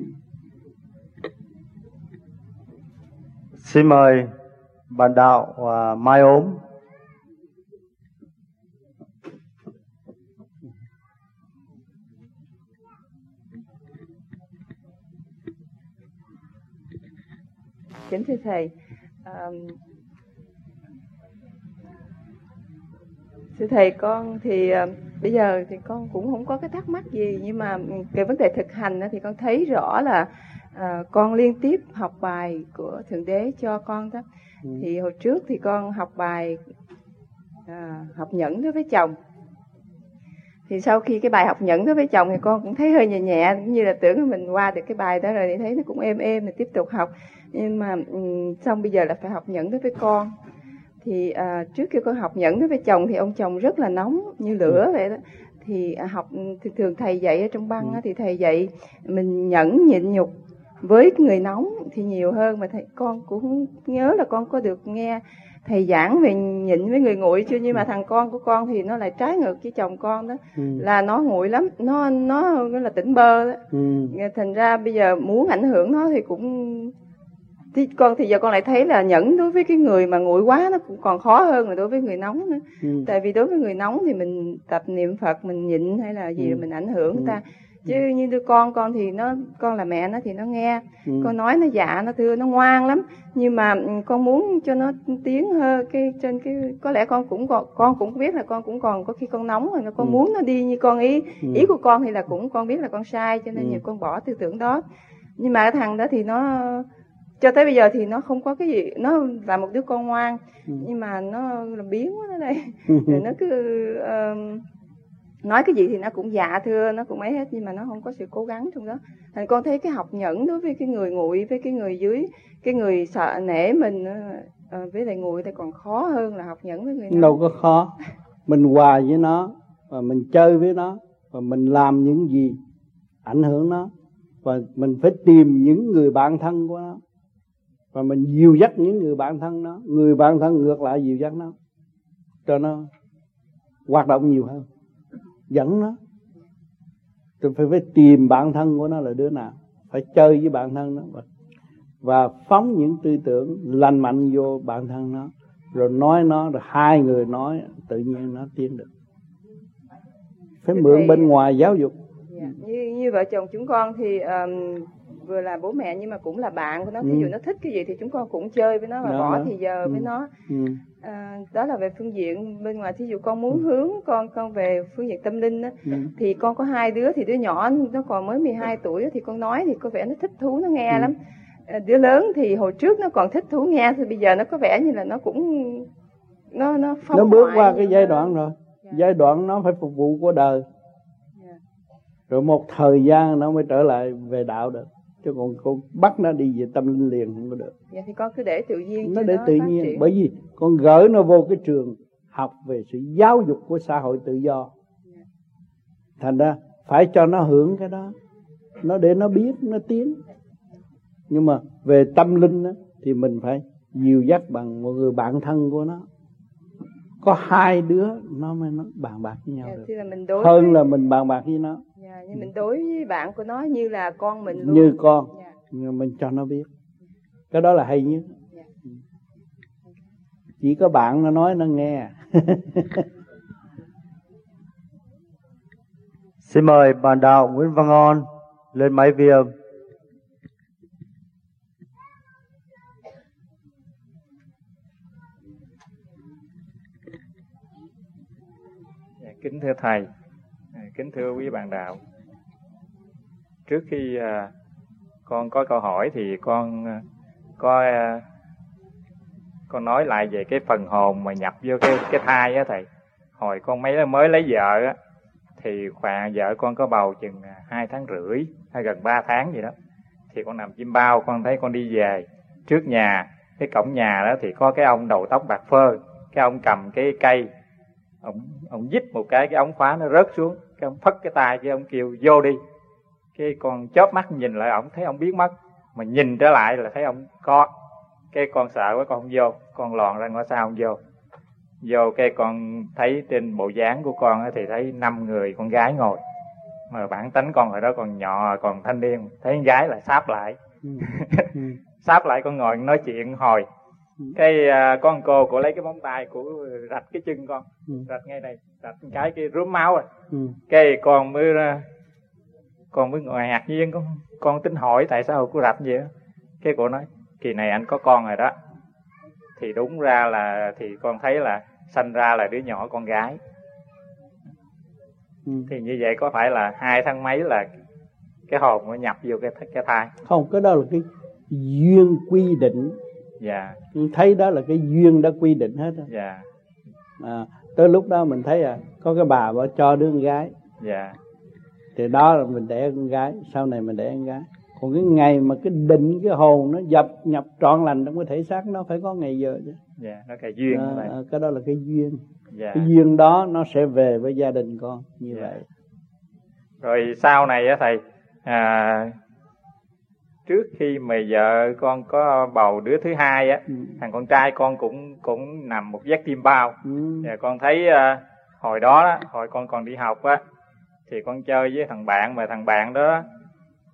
Xin mời bạn đạo và Mai ốm. Kính thưa thầy, um, thưa thầy con thì uh, bây giờ thì con cũng không có cái thắc mắc gì nhưng mà cái vấn đề thực hành thì con thấy rõ là à, con liên tiếp học bài của thượng đế cho con đó. Ừ. thì hồi trước thì con học bài à, học nhẫn đối với chồng. Thì sau khi cái bài học nhẫn đối với chồng thì con cũng thấy hơi nhẹ nhẹ như là tưởng là mình qua được cái bài đó rồi thì thấy nó cũng êm êm thì tiếp tục học nhưng mà um, xong bây giờ là phải học nhẫn đối với con thì à, trước khi con học nhẫn đối với chồng thì ông chồng rất là nóng như lửa ừ. vậy đó thì à, học thì thường thầy dạy ở trong băng ừ. thì thầy dạy mình nhẫn nhịn nhục với người nóng thì nhiều hơn mà thầy con cũng nhớ là con có được nghe thầy giảng về nhịn với người nguội chưa nhưng mà thằng con của con thì nó lại trái ngược với chồng con đó ừ. là nó nguội lắm nó nó là tỉnh bơ đó ừ. thành ra bây giờ muốn ảnh hưởng nó thì cũng thì con thì giờ con lại thấy là nhẫn đối với cái người mà nguội quá nó cũng còn khó hơn là đối với người nóng nữa ừ. tại vì đối với người nóng thì mình tập niệm phật mình nhịn hay là gì ừ. mình ảnh hưởng người ta chứ như đứa con con thì nó con là mẹ nó thì nó nghe ừ. con nói nó dạ nó thưa nó ngoan lắm nhưng mà ừ, con muốn cho nó tiến hơn cái trên cái có lẽ con cũng còn con cũng biết là con cũng còn có khi con nóng rồi con ừ. muốn nó đi như con ý ừ. ý của con thì là cũng con biết là con sai cho nên ừ. nhiều con bỏ tư tưởng đó nhưng mà cái thằng đó thì nó cho tới bây giờ thì nó không có cái gì nó là một đứa con ngoan ừ. nhưng mà nó làm biến quá nó đây. Rồi nó cứ uh, nói cái gì thì nó cũng dạ thưa nó cũng mấy hết nhưng mà nó không có sự cố gắng trong đó. Thành con thấy cái học nhẫn đối với cái người nguội với cái người dưới cái người sợ nể mình uh, với lại nguội thì còn khó hơn là học nhẫn với người nào đâu có khó. Mình hòa với nó và mình chơi với nó và mình làm những gì ảnh hưởng nó và mình phải tìm những người bạn thân của nó và mình dìu dắt những người bạn thân nó người bạn thân ngược lại dìu dắt nó cho nó hoạt động nhiều hơn dẫn nó tôi phải phải tìm bạn thân của nó là đứa nào phải chơi với bạn thân nó và, và phóng những tư tưởng lành mạnh vô bạn thân nó rồi nói nó rồi hai người nói tự nhiên nó tiến được phải mượn bên ngoài giáo dục yeah. Dạ, như như vợ chồng chúng con thì um, vừa là bố mẹ nhưng mà cũng là bạn của nó ví ừ. dụ nó thích cái gì thì chúng con cũng chơi với nó và đó, bỏ đó. thì giờ ừ. với nó ừ. à, đó là về phương diện bên ngoài thí dụ con muốn ừ. hướng con con về phương diện tâm linh đó, ừ. thì con có hai đứa thì đứa nhỏ nó còn mới 12 tuổi thì con nói thì có vẻ nó thích thú nó nghe ừ. lắm à, đứa lớn thì hồi trước nó còn thích thú nghe thì bây giờ nó có vẻ như là nó cũng nó nó phong nó bước qua cái giai đoạn rồi yeah. Dạ. giai đoạn nó phải phục vụ của đời. Dạ. rồi một thời gian nó mới trở lại về đạo được chứ còn con bắt nó đi về tâm linh liền không có được. Dạ thì con cứ để tự nhiên nó để nó tự nhiên triển. bởi vì con gửi nó vô cái trường học về sự giáo dục của xã hội tự do. Dạ. thành ra phải cho nó hưởng cái đó. Nó để nó biết nó tiến. Nhưng mà về tâm linh đó, thì mình phải dìu dắt bằng một người bạn thân của nó. Có hai đứa nó mới nó bàn bạc với nhau dạ, được. là hơn với... là mình bàn bạc với nó dạ, nhưng mình đối với bạn của nó như là con mình luôn. Như con dạ. nhưng mình cho nó biết. Cái đó là hay nhất. Dạ. chỉ có bạn nó nói nó nghe. Xin mời bạn đạo Nguyễn Văn On lên máy vi âm. Kính thưa thầy kính thưa quý bạn đạo. Trước khi à, con có câu hỏi thì con à, à, con nói lại về cái phần hồn mà nhập vô cái cái thai á thầy. Hồi con mấy mới lấy vợ á thì khoảng vợ con có bầu chừng à, hai tháng rưỡi hay gần ba tháng gì đó. Thì con nằm chim bao con thấy con đi về. Trước nhà cái cổng nhà đó thì có cái ông đầu tóc bạc phơ cái ông cầm cái cây ông ông dít một cái cái ống khóa nó rớt xuống cái ông phất cái tay cái ông kêu vô đi. Cái con chớp mắt nhìn lại ông thấy ông biến mất. Mà nhìn trở lại là thấy ông có. Cái con sợ quá con không vô. Con lòn ra ngõ sau không vô? Vô cái con thấy trên bộ dáng của con thì thấy năm người con gái ngồi. Mà bản tính con hồi đó còn nhỏ còn thanh niên. Thấy con gái là sáp lại. Ừ. Ừ. sáp lại con ngồi nói chuyện hồi. Cái à, con cô cổ lấy cái móng tay của rạch cái chân con. Ừ. rạch ngay đây rạch cái cái rúm máu rồi ừ. cái con mới con mới ngồi ngạc nhiên con con tính hỏi tại sao cô rạch vậy cái cô nói kỳ này anh có con rồi đó. Thì đúng ra là thì con thấy là sanh ra là đứa nhỏ con gái. Ừ. thì như vậy có phải là hai tháng mấy là cái hồn nó nhập vô cái cái thai? Không cái đó là cái duyên quy định dạ. Thấy đó là cái duyên đã quy định hết dạ. À, tới lúc đó mình thấy à có cái bà bà cho đứa con gái. Dạ. Thì đó là mình đẻ con gái sau này mình đẻ con gái. Còn cái ngày mà cái định cái hồn nó dập nhập trọn lành trong cái thể xác nó phải có ngày giờ chứ. Dạ nó cái duyên à, à, cái đó là cái duyên. Dạ. cái duyên đó nó sẽ về với gia đình con như dạ. vậy. Rồi sau này á thầy à, trước khi mà vợ con có bầu đứa thứ hai á ừ. thằng con trai con cũng cũng nằm một giấc tim bao ừ. và con thấy uh, hồi đó, đó hồi con còn đi học á thì con chơi với thằng bạn mà thằng bạn đó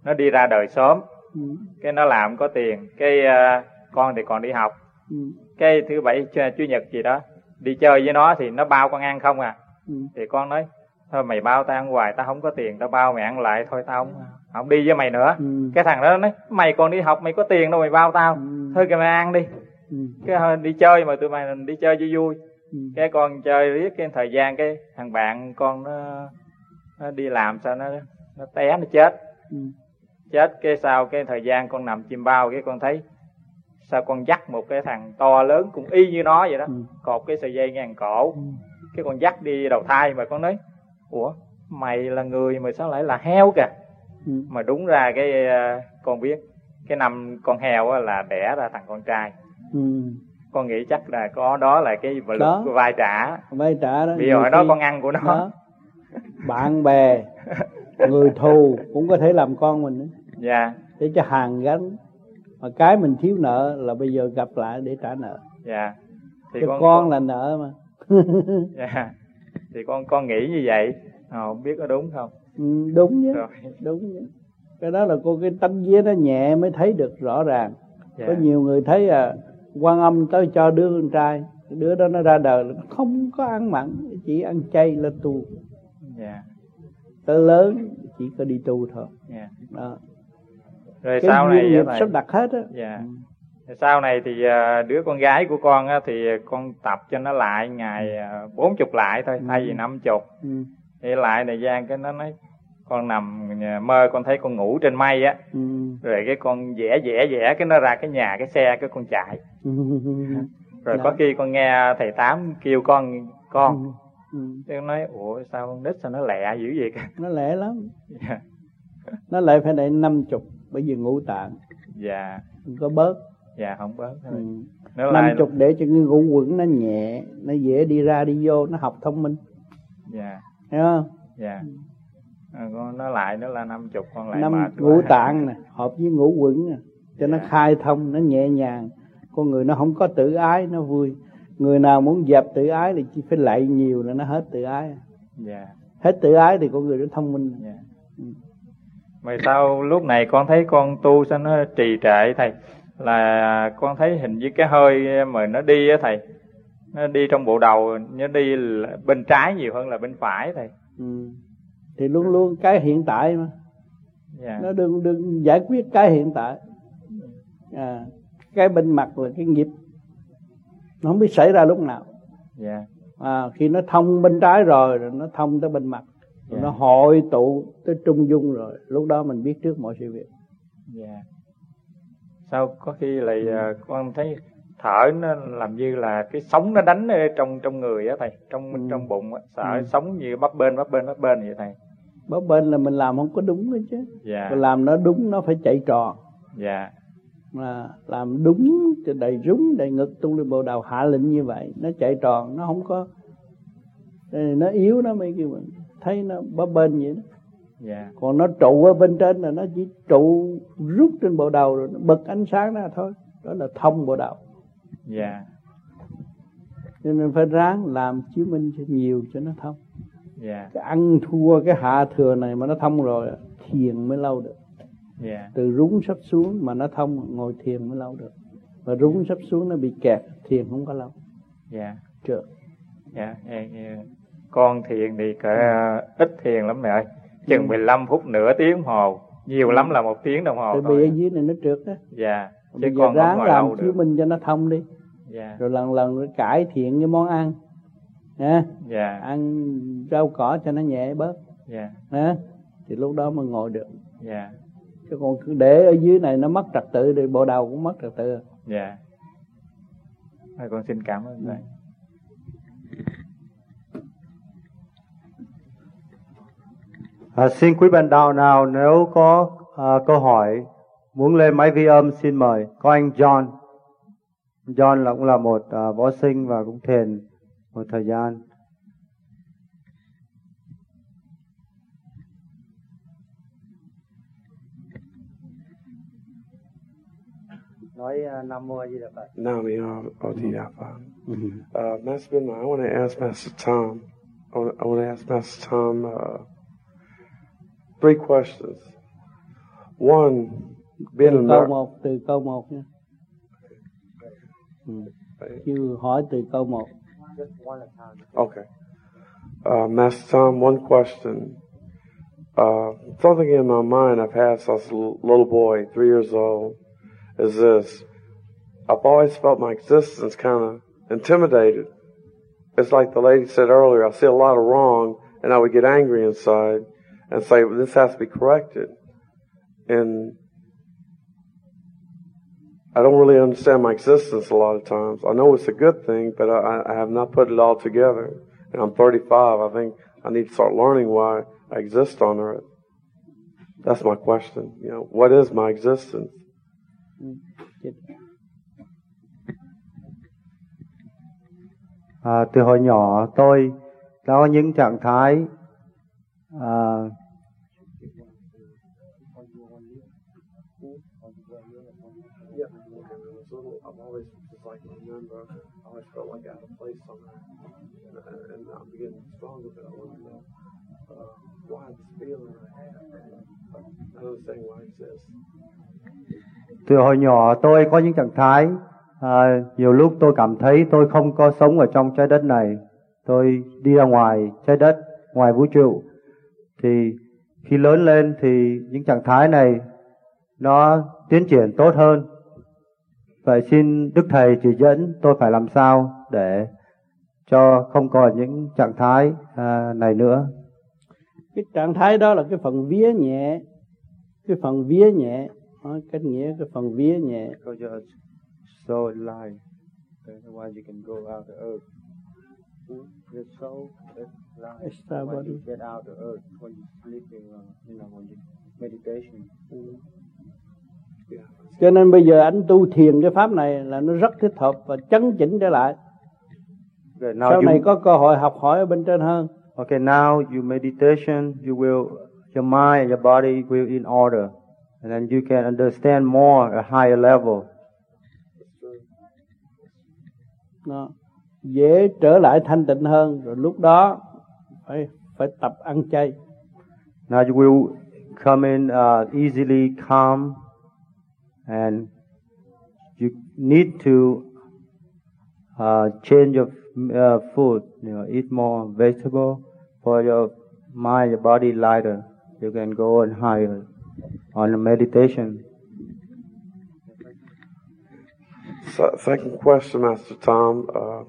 nó đi ra đời sớm ừ. cái nó làm có tiền cái uh, con thì còn đi học ừ. cái thứ bảy chủ nhật gì đó đi chơi với nó thì nó bao con ăn không à ừ. thì con nói thôi mày bao tao ăn hoài tao không có tiền tao bao mày ăn lại thôi tao không không đi với mày nữa ừ. cái thằng đó nói mày còn đi học mày có tiền đâu mày bao tao ừ. thôi kìa mày ăn đi ừ. cái đi chơi mà tụi mày đi chơi cho vui ừ. cái con chơi riết cái thời gian cái thằng bạn con nó nó đi làm sao nó nó té nó chết ừ. chết cái sau cái thời gian con nằm chim bao cái con thấy sao con dắt một cái thằng to lớn cũng y như nó vậy đó ừ. cột cái sợi dây ngang cổ ừ. cái con dắt đi đầu thai mà con nói ủa mày là người mà sao lại là heo kìa? Ừ. mà đúng ra cái ờ, con biết cái năm con heo là đẻ ra thằng con trai. Ừ. con nghĩ chắc là có đó là cái đó. vai trả. Vai trả đó bây giờ đó con ăn của nó. đó. bạn bè người thù cũng có thể làm con mình nữa. Dạ. Để cho hàng gắn. Mà cái mình thiếu nợ là bây giờ gặp lại để trả nợ. Dạ. Thì cho con, con là nợ mà. Dạ thì con con nghĩ như vậy à, không biết có đúng không ừ, đúng chứ Rồi. đúng chứ cái đó là cô cái tánh vía nó nhẹ mới thấy được rõ ràng yeah. có dạ. nhiều người thấy à quan âm tới cho đứa con trai đứa đó nó ra đời nó không có ăn mặn chỉ ăn chay là tu. Dạ. tới lớn chỉ có đi tu thôi. Dạ. đó rồi cái sau này sắp đặt hết á yeah. Ừ. sau này thì à, đứa con gái của con á, thì con tập cho nó lại ngày à, bốn chục lại thôi ừ. thay vì năm chục ừ. thì lại thời gian cái nó nói con nằm mơ con thấy con ngủ trên mây á ừ. rồi cái con vẽ vẽ vẽ cái nó ra cái nhà cái xe cái con chạy ừ. rồi Đó. có khi con nghe thầy tám kêu con con ừ. ừ. nói ủa sao con nít sao nó lẹ dữ vậy nó lẹ lắm yeah. Dạ. nó lại phải để năm chục bởi vì ngũ tạng dạ có bớt dạ không bớt thôi ừ. năm lại... chục để cho cái ngũ quẩn nó nhẹ nó dễ đi ra đi vô nó học thông minh. Dạ. Hiểu không? Dạ. À, con nó lại nó là năm chục con lại năm ngũ tạng nè hợp với ngũ quẩn nè cho nó dạ. khai thông nó nhẹ nhàng. Con người nó không có tự ái nó vui. Người nào muốn dẹp tự ái thì chỉ phải lạy nhiều là nó hết tự ái. Dạ. Hết tự ái thì con người nó thông minh. Dạ. ừ. Mà sao lúc này con thấy con tu sao nó trì trệ thầy Là con thấy hình như cái hơi mà nó đi á thầy Nó đi trong bộ đầu Nó đi bên trái nhiều hơn là bên phải thầy ừ. Thì luôn luôn cái hiện tại mà yeah. Dạ. Nó đừng đừng giải quyết cái hiện tại à, Cái bên mặt là cái nghiệp Nó không biết xảy ra lúc nào yeah. Dạ. à, Khi nó thông bên trái rồi Nó thông tới bên mặt yeah. nó hội tụ tới trung dung rồi lúc đó mình biết trước mọi sự việc dạ yeah. Sao có khi lại ừ. con thấy thở nó làm như là cái sống nó đánh trong trong người á thầy trong ừ. trong bụng á sợ ừ. sống như bắp bên bắp bên bắp bên vậy thầy bắp bên là mình làm không có đúng đấy chứ dạ. mình làm nó đúng nó phải chạy tròn dạ mà làm đúng cho đầy rúng đầy ngực tung lên bộ đầu hạ lệnh như vậy nó chạy tròn nó không có nó yếu nó mới kêu mình thấy nó bấp bên vậy đó yeah. Dạ. còn nó trụ ở bên trên là nó chỉ trụ rút trên bộ đầu rồi nó bật ánh sáng ra thôi. Đó là thông bộ đầu. Dạ. Cho nên phải ráng làm chiếu minh cho nhiều cho nó thông. Dạ. Cái ăn thua cái hạ thừa này mà nó thông rồi thiền mới lâu được. Dạ. Từ rúng sắp xuống mà nó thông ngồi thiền mới lâu được. Và rúng sắp xuống nó bị kẹt thiền không có lâu. Dạ. Trượt. Dạ yeah con thiền thì cỡ ừ. ít thiền lắm mẹ ơi chừng ừ. 15 phút nửa tiếng hồ. Nhiều ừ. lắm là một tiếng đồng hồ Tại vì ở dưới này nó trượt đó dạ chứ Bây con ráng làm chiếu minh cho nó thông đi. Dạ. rồi lần lần cải thiện cái món ăn. Nha dạ. ăn rau cỏ cho nó nhẹ bớt. Dạ. nha thì lúc đó mới ngồi được. Dạ. chứ còn cứ để ở dưới này nó mất trật tự thì bộ đầu cũng mất trật tự. Dạ. Thôi con xin cảm ơn thầy À, xin quý bạn đạo nào nếu có à, câu hỏi muốn lên máy vi âm xin mời có anh John. John là cũng là một à, võ sinh và cũng thiền một thời gian. nói uh, Nam Mô A Di Đà Phật. Nam Mô A Di Đà Phật. Uh, Master Bin, I want to ask Master Tom. I want, I want to ask Master Tom. Uh, three questions. One, being từ câu một từ câu một nha. Ừ. Chứ hỏi từ câu một. Okay. Uh, Master Tom, one question. Uh, something in my mind I've had since a little boy, three years old, is this. I've always felt my existence kind of intimidated. It's like the lady said earlier, I see a lot of wrong and I would get angry inside and say, this has to be corrected. And I don't really understand my existence a lot of times. I know it's a good thing, but I, I have not put it all together. And I'm 35. I think I need to start learning why I exist on earth. That's my question. You know, what is my existence? À, từ hồi nhỏ tôi đã có những trạng thái à, từ hồi nhỏ tôi có những trạng thái à, nhiều lúc tôi cảm thấy tôi không có sống ở trong trái đất này. Tôi đi ra ngoài trái đất ngoài vũ trụ thì khi lớn lên thì những trạng thái này nó tiến triển tốt hơn. Vậy xin đức thầy chỉ dẫn tôi phải làm sao để cho không còn những trạng thái à, này nữa. Cái trạng thái đó là cái phần vía nhẹ cái phần vía nhẹ. Nói cách nghĩa cái phần vía nhẹ. So light otherwise you can go out the earth the soul is light Extra when body. you get out the earth when you sleeping you know when you meditation cho nên bây giờ anh tu thiền cái pháp này là nó rất thích hợp và chấn chỉnh trở lại. Okay, now sau you, này có cơ hội học hỏi ở bên trên hơn. Okay now you meditation you will your mind and your body will in order. And then you can understand more at a higher level. Nó dễ trở lại thanh tịnh hơn. Rồi lúc đó phải phải tập ăn chay. Now you will come in uh, easily calm and you need to uh, change your uh, food. You know eat more vegetable for your mind your body lighter. You can go on higher on the meditation. So, second question, Master Tom. Uh,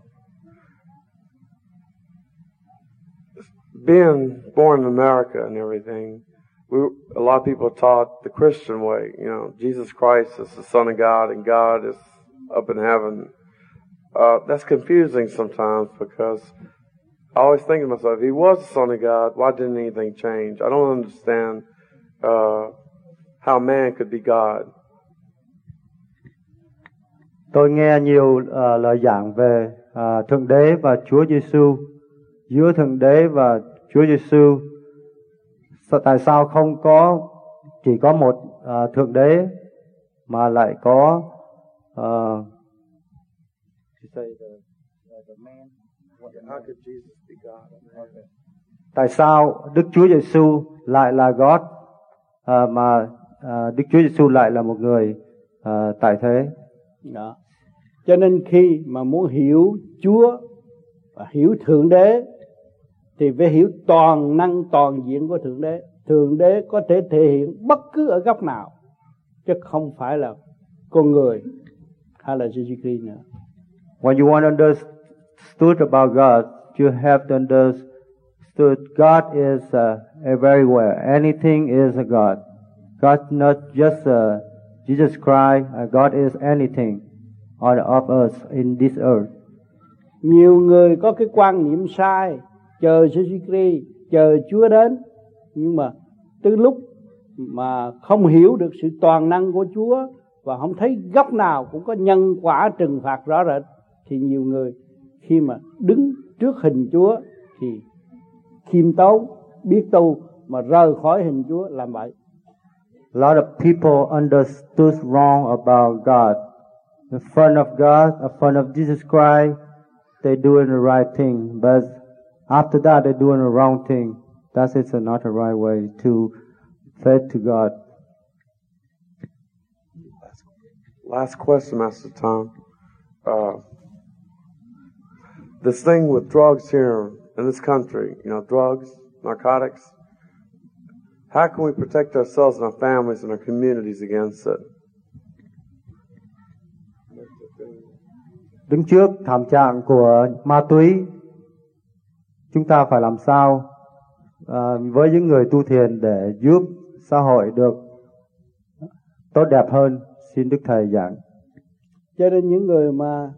being born in America and everything, we, a lot of people taught the Christian way. You know, Jesus Christ is the Son of God and God is up in heaven. Uh, that's confusing sometimes because I always think to myself, if he was the Son of God, why didn't anything change? I don't understand uh, how man could be God. Tôi nghe nhiều uh, lời giảng về uh, Thượng Đế và Chúa Giêsu giữa Thượng Đế và Chúa Giêsu. Tại sao không có chỉ có một uh, Thượng Đế mà lại có uh, Tại sao Đức Chúa Giêsu lại là God uh, mà uh, Đức Chúa Giêsu lại là một người uh, tại thế? đó cho nên khi mà muốn hiểu Chúa và hiểu Thượng Đế thì phải hiểu toàn năng toàn diện của Thượng Đế Thượng Đế có thể thể hiện bất cứ ở góc nào chứ không phải là con người hay là Jesus Christ nữa When you want to understood about God, you have to understood God is uh, everywhere. Anything is a God. God not just uh, Jesus Christ. Uh, God is anything all of us in this earth. nhiều người có cái quan niệm sai chờ Jesus Christ chờ Chúa đến nhưng mà từ lúc mà không hiểu được sự toàn năng của Chúa và không thấy góc nào cũng có nhân quả trừng phạt rõ rệt thì nhiều người khi mà đứng trước hình Chúa thì khiêm tốn biết tu mà rời khỏi hình Chúa làm vậy. A lot of people understood wrong about God. In front of God, in front of Jesus Christ, they doing the right thing, but after that they're doing the wrong thing. That is not the right way to faith to God. Last question, Master Tom. Uh, this thing with drugs here in this country, you know, drugs, narcotics. How can we protect ourselves and our families and our communities against it? Đứng trước thảm trạng của ma túy, chúng ta phải làm sao uh, với những người tu thiền để giúp xã hội được tốt đẹp hơn. Xin Đức Thầy giảng. Cho nên những người mà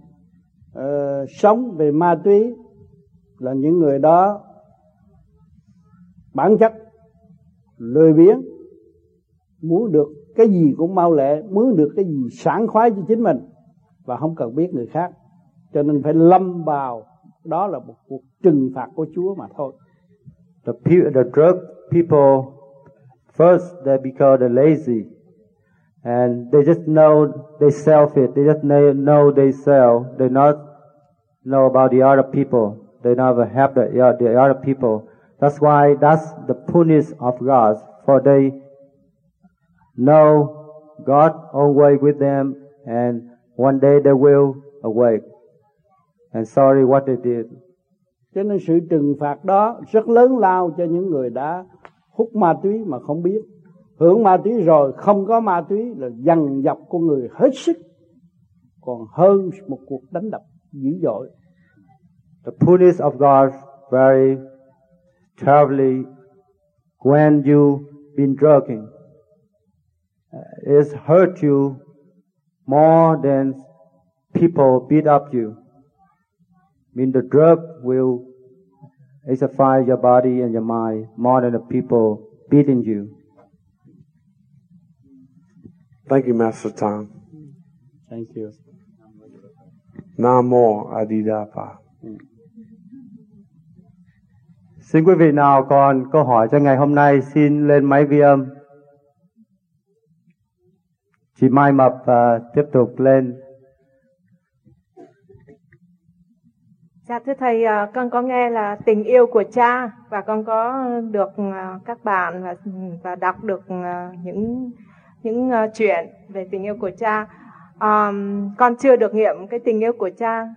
uh, sống về ma túy là những người đó bản chất lười biếng muốn được cái gì cũng mau lẹ muốn được cái gì sảng khoái cho chính mình và không cần biết người khác cho nên phải lâm vào đó là một cuộc trừng phạt của Chúa mà thôi. The, the drug people first they become the lazy. And they just know they sell it. they just know they sell. They not know about the other people. They never help the, the other people. That's why that's the punish of God. For they know God own way with them and one day they will awake. And sorry what they did cho nên sự trừng phạt đó rất lớn lao cho những người đã hút ma túy mà không biết. Hưởng ma túy rồi không có ma túy là dằn dập con người hết sức. Còn hơn một cuộc đánh đập dữ dội. The punish of God very terribly when you been drinking uh, is hurt you more than people beat up you mean the drug will exercise your body and your mind more than the people beating you. Thank you, Master Tom. Thank you. Namo Adidapa. Xin quý vị nào còn câu hỏi cho ngày hôm nay xin lên máy vi âm. Chị Mai Mập uh, tiếp tục lên Dạ thưa thầy, à, con có nghe là tình yêu của cha và con có được à, các bạn và và đọc được à, những những chuyện về tình yêu của cha. Um, con chưa được nghiệm cái tình yêu của cha.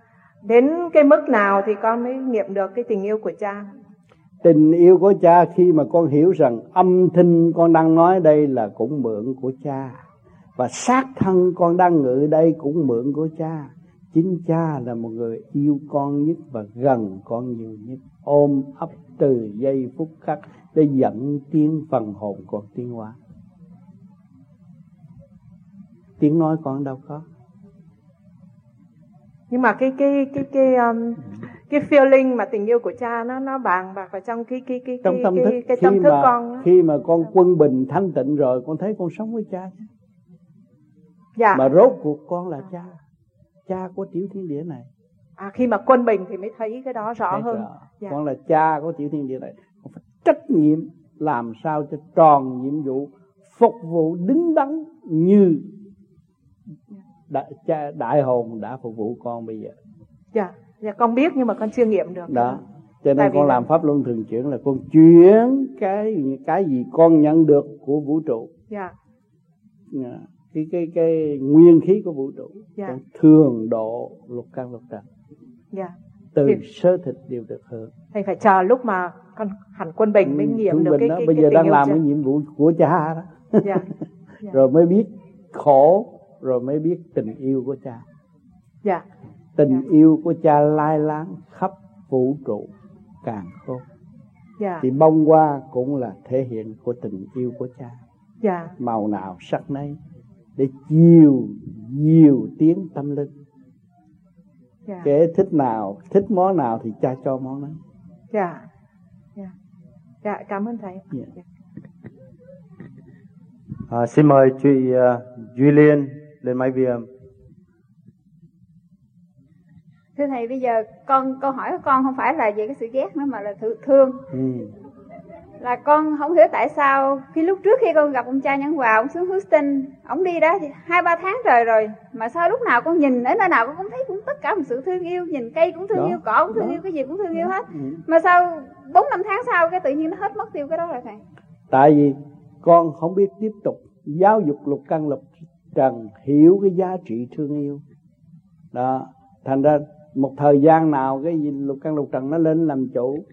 Đến cái mức nào thì con mới nghiệm được cái tình yêu của cha? Tình yêu của cha khi mà con hiểu rằng âm thanh con đang nói đây là cũng mượn của cha và xác thân con đang ngự đây cũng mượn của cha chính cha là một người yêu con nhất và gần con nhiều nhất. Ôm ấp từ giây phút khắc để dẫn tiếng phần hồn con tiến hóa tiếng nói con đâu có? Nhưng mà cái cái cái cái um, cái feeling mà tình yêu của cha nó nó bàn bạc vào trong cái cái cái trong cái, tâm cái, thức, cái, cái tâm thức mà, con khi mà con quân bình thanh tịnh rồi con thấy con sống với cha chứ. Dạ. mà rốt cuộc con là cha cha của tiểu thiên địa này. À khi mà quân bình thì mới thấy cái đó rõ thấy hơn. rõ. Dạ. con là cha của tiểu thiên địa này. Con phải trách nhiệm làm sao cho tròn nhiệm vụ phục vụ đứng đắn như đại, cha, đại hồn đã phục vụ con bây giờ. Dạ. Dạ con biết nhưng mà con chưa nghiệm được. Đó. Cho nên con làm pháp luân thường chuyển là con chuyển cái cái gì con nhận được của vũ trụ. Dạ. Yeah cái cái cái nguyên khí của vũ trụ dạ. thường độ lục căn lục trần dạ. từ thì, sơ thịt đều được hưởng thầy phải chờ lúc mà con hẳn quân bình mới nghiệm quân được cái, đó, cái bây cái giờ đang làm cha. cái nhiệm vụ của cha đó dạ. dạ. rồi mới biết khổ rồi mới biết tình yêu của cha dạ. tình dạ. yêu của cha lai láng khắp vũ trụ càng khôn dạ. thì bông hoa cũng là thể hiện của tình yêu của cha dạ. màu nào sắc nấy để chiều nhiều tiếng tâm linh dạ. kẻ thích nào thích món nào thì cha cho món đó dạ dạ dạ cảm ơn thầy dạ. Dạ. À, xin mời chị uh, Duy Liên lên máy vi âm. Thưa thầy, bây giờ con câu hỏi của con không phải là về cái sự ghét nữa mà là thương. Ừ là con không hiểu tại sao khi lúc trước khi con gặp ông cha nhân hòa ông xuống Houston ông đi đó hai ba tháng trời rồi mà sao lúc nào con nhìn ở nơi nào con cũng thấy cũng tất cả một sự thương yêu nhìn cây cũng thương đó, yêu cỏ cũng thương đó, yêu cái gì cũng thương yêu hết. ừ. mà sao bốn năm tháng sau cái tự nhiên nó hết mất tiêu cái đó rồi thầy? Tại vì con không biết tiếp tục giáo dục lục căn lục trần hiểu cái giá trị thương yêu. Đó thành ra một thời gian nào cái lục căn lục trần nó lên làm chủ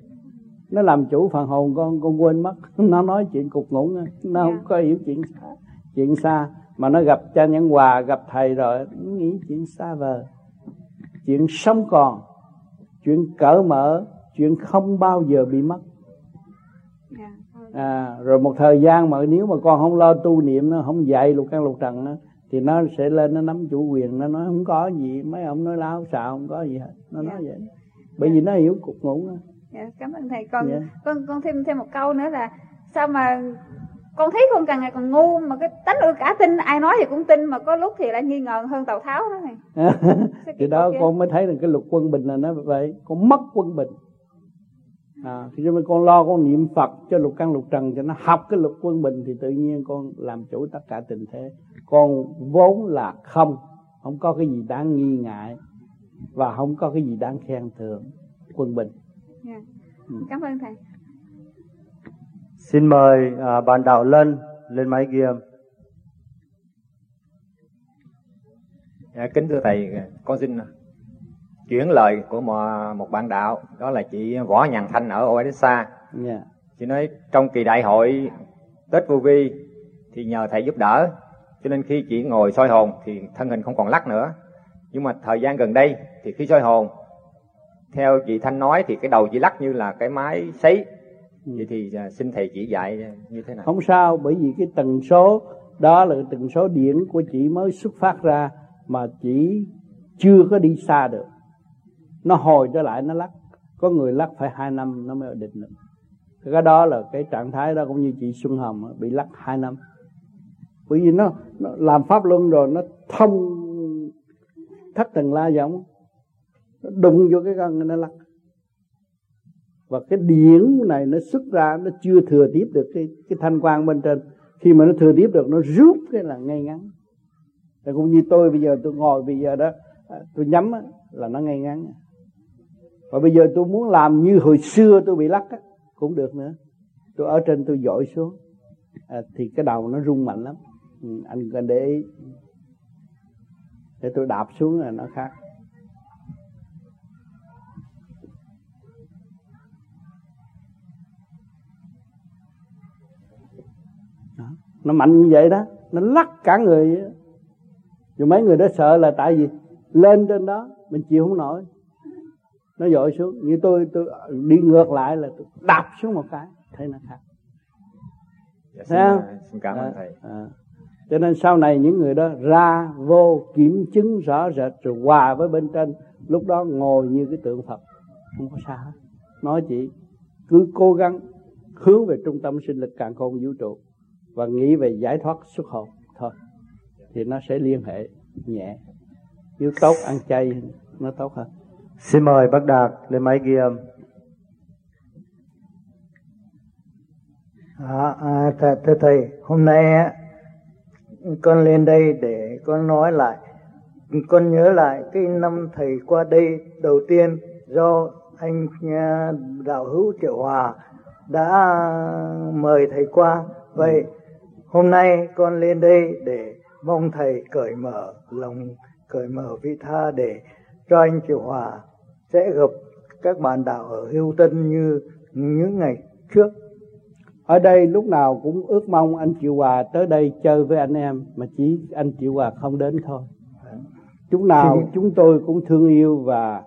nó làm chủ phần hồn con con quên mất. Nó nói chuyện cục ngủ nó không dạ. có hiểu chuyện xa chuyện xa. Mà nó gặp cha nhân hòa gặp thầy rồi nó nghĩ chuyện xa vời chuyện sống còn chuyện cởi mở chuyện không bao giờ bị mất. Dạ, à, rồi một thời gian mà nếu mà con không lo tu niệm nó không dạy lục căn lục trần nó thì nó sẽ lên nó nắm chủ quyền. Nó nói không có gì. Mấy ông nói láo xạo không có gì hết. Nó nói vậy. Bởi vì nó hiểu cục ngủ đó. Dạ, cảm ơn thầy. Con yeah. con con thêm thêm một câu nữa là sao mà con thấy con càng ngày còn ngu mà cái tánh ưa cả tin ai nói thì cũng tin mà có lúc thì lại nghi ngờ hơn tào tháo đó thầy. Thì đó con mới thấy là cái luật quân bình là nó vậy. Con mất quân bình. À, khi cho con lo con niệm phật cho lục căn lục trần cho nó học cái luật quân bình thì tự nhiên con làm chủ tất cả tình thế. Con vốn là không không có cái gì đáng nghi ngại và không có cái gì đáng khen thưởng quân bình yeah. ừ. cảm ơn thầy xin mời à, bạn đạo lân lên máy ghi âm dạ, kính thưa thầy con xin chuyển lời của một, một bạn đạo đó là chị võ nhàn thanh ở odessa yeah. Dạ. chị nói trong kỳ đại hội tết vô vi thì nhờ thầy giúp đỡ cho nên khi chị ngồi soi hồn thì thân hình không còn lắc nữa nhưng mà thời gian gần đây thì khi soi hồn theo chị thanh nói thì cái đầu chị lắc như là cái máy sấy. Ừ. vậy thì à, xin thầy chỉ dạy như thế nào? Không sao bởi vì cái tần số đó là tần số điển của chị mới xuất phát ra mà chỉ chưa có đi xa được. Nó hồi trở lại nó lắc. Có người lắc phải hai năm nó mới ổn định được. Cái đó là cái trạng thái đó cũng như chị Xuân Hồng bị lắc hai năm. Bởi vì nó, nó làm pháp luân rồi nó thông thất tầng la giống nó đụng vô cái gân nó lắc. Và cái điển này nó xuất ra nó chưa thừa tiếp được cái cái thanh quang bên trên. Khi mà nó thừa tiếp được nó rút cái là ngay ngắn. Thì cũng như tôi bây giờ tôi ngồi bây giờ đó à, tôi nhắm là nó ngay ngắn. Và bây giờ tôi muốn làm như hồi xưa tôi bị lắc cũng được nữa. Tôi ở trên tôi dội xuống. À, thì cái đầu nó rung mạnh lắm. Ừ, anh cần để ý. Để tôi đạp xuống là nó khác. Nó mạnh như vậy đó. Nó lắc cả người rồi mấy người đó sợ là tại vì lên trên đó mình chịu không nổi. Nó dội xuống. Như tôi tôi đi ngược lại là tôi đạp xuống một cái thấy nó khác. Dạ, xin, à, xin cảm ơn thầy. À. cho nên sau này những người đó ra vô kiểm chứng rõ rệt rồi hòa với bên trên lúc đó ngồi như cái tượng phật. Không có sao nói chị cứ cố gắng hướng về trung tâm sinh lực càng khôn vũ trụ và nghĩ về giải thoát xuất hồn thôi thì nó sẽ liên hệ nhẹ nếu tốt ăn chay nó tốt hơn Xin mời bác Đạt lên máy ghi âm. À, à, th thưa thầy, hôm nay con lên đây để con nói lại. Con nhớ lại cái năm thầy qua đây đầu tiên do anh à, đạo hữu Triệu Hòa đã mời thầy qua. Vậy hôm nay con lên đây để mong thầy cởi mở lòng, cởi mở vị tha để cho anh Triệu Hòa sẽ gặp các bạn đạo ở Hưu Tân như những ngày trước. Ở đây lúc nào cũng ước mong anh Triệu Hòa tới đây chơi với anh em mà chỉ anh Triệu Hòa không đến thôi. Chúng nào chúng tôi cũng thương yêu và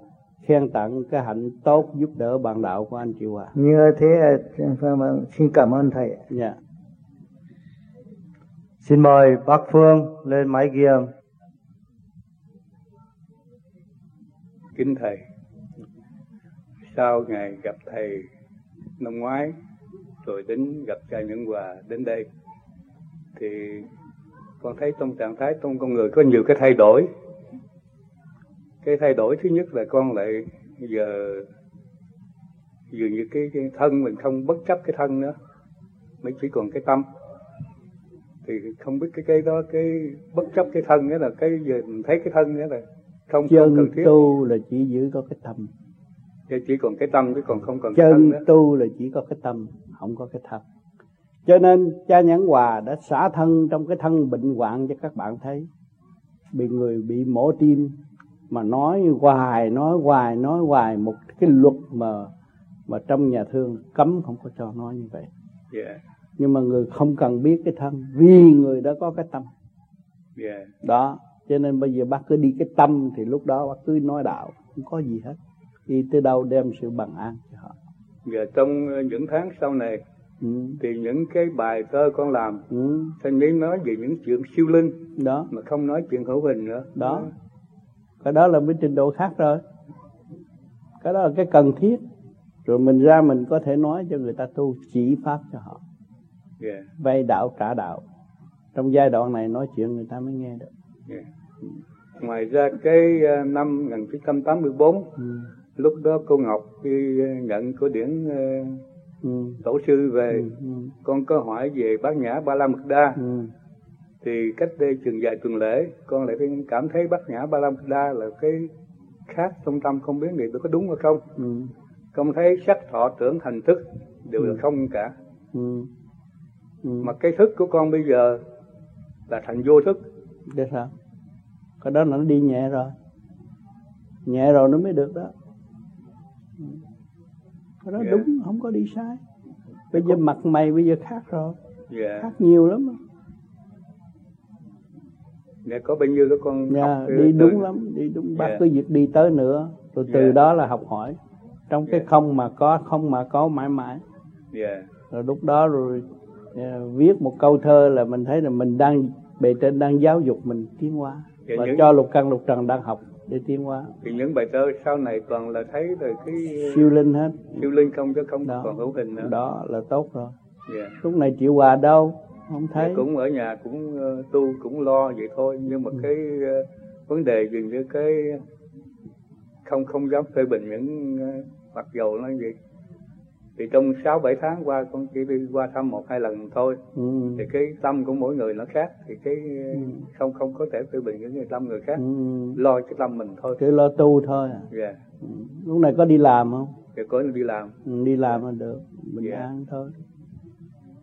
khen tặng cái hạnh tốt giúp đỡ bạn đạo của anh Triệu Hòa. Như thế xin cảm ơn thầy. Yeah. Xin mời bác Phương lên máy ghi âm. Kính thầy, sau ngày gặp thầy năm ngoái rồi đến gặp cha Nhẫn Hòa đến đây thì con thấy trong trạng thái trong con người có nhiều cái thay đổi cái thay đổi thứ nhất là con lại giờ dường như cái, cái thân mình không bất chấp cái thân nữa mới chỉ còn cái tâm thì không biết cái cái đó cái bất chấp cái thân nghĩa là cái giờ mình thấy cái thân nghĩa là không, Chân không cần thiết. tu là chỉ giữ có cái tâm. Chứ chỉ còn cái tâm chứ còn không còn chân cái thân nữa. tu là chỉ có cái tâm không có cái thân. Cho nên cha nhãn hòa đã xả thân trong cái thân bệnh hoạn cho các bạn thấy. Bị người bị mổ tim mà nói hoài nói hoài nói hoài một cái luật mà mà trong nhà thương cấm không có cho nói như vậy. Yeah. Nhưng mà người không cần biết cái thân vì người đã có cái tâm. Yeah. đó cho nên bây giờ bác cứ đi cái tâm thì lúc đó bác cứ nói đạo không có gì hết. Đi tới đâu đem sự bằng an cho họ. Và trong những tháng sau này ừ. thì những cái bài thơ con làm ừ. thanh lý nói về những chuyện siêu linh đó. mà không nói chuyện hữu hình nữa. Đó. Cái đó là một trình độ khác rồi. Cái đó là cái cần thiết. Rồi mình ra mình có thể nói cho người ta tu chỉ pháp cho họ yeah. vay đạo trả đạo trong giai đoạn này nói chuyện người ta mới nghe được yeah. ngoài ra cái uh, năm 1984 ừ. lúc đó cô Ngọc đi nhận của điển uh, ừ. tổ sư về ừ. Ừ. con có hỏi về bát nhã ba la mật đa ừ. thì cách đây chừng vài tuần lễ con lại cảm thấy bát nhã ba la mật đa là cái khác trong tâm không biết gì có đúng hay không ừ. con thấy sắc thọ tưởng thành thức đều ừ. là không cả ừ. Ừ. mà cái thức của con bây giờ là thành vô thức được sao cái đó nó đi nhẹ rồi nhẹ rồi nó mới được đó cái đó yeah. Dạ. đúng không có đi sai bây giờ mặt mày bây giờ khác rồi yeah. Dạ. khác nhiều lắm để có bao nhiêu đó con dạ, học đi đúng lắm đi đúng bác yeah. cứ việc đi tới nữa rồi từ yeah. đó là học hỏi trong cái không mà có không mà có mãi mãi yeah. rồi lúc đó rồi yeah, viết một câu thơ là mình thấy là mình đang bề trên đang giáo dục mình tiến hóa yeah, và những... cho lục căn lục trần đang học để tiến hóa. Thì những bài thơ sau này toàn là thấy rồi cái siêu linh hết. Siêu linh không chứ không đó. còn hữu hình nữa. Đó là tốt rồi. Yeah. lúc này chịu hòa đâu? Không thấy. dạ, cũng ở nhà cũng uh, tu cũng lo vậy thôi. Nhưng mà ừ. cái uh, vấn đề dường như cái không không dám phê bình những uh, mặc dầu nó vậy thì trong sáu bảy tháng qua con chỉ đi qua thăm một hai lần thôi ừ. thì cái tâm của mỗi người nó khác thì cái ừ. không không có thể phê bình những người tâm người khác ừ. lo cái tâm mình thôi cứ lo tu thôi à dạ yeah. ừ. lúc này có đi làm không dạ có đi làm ừ, đi làm là được bình yeah. an thôi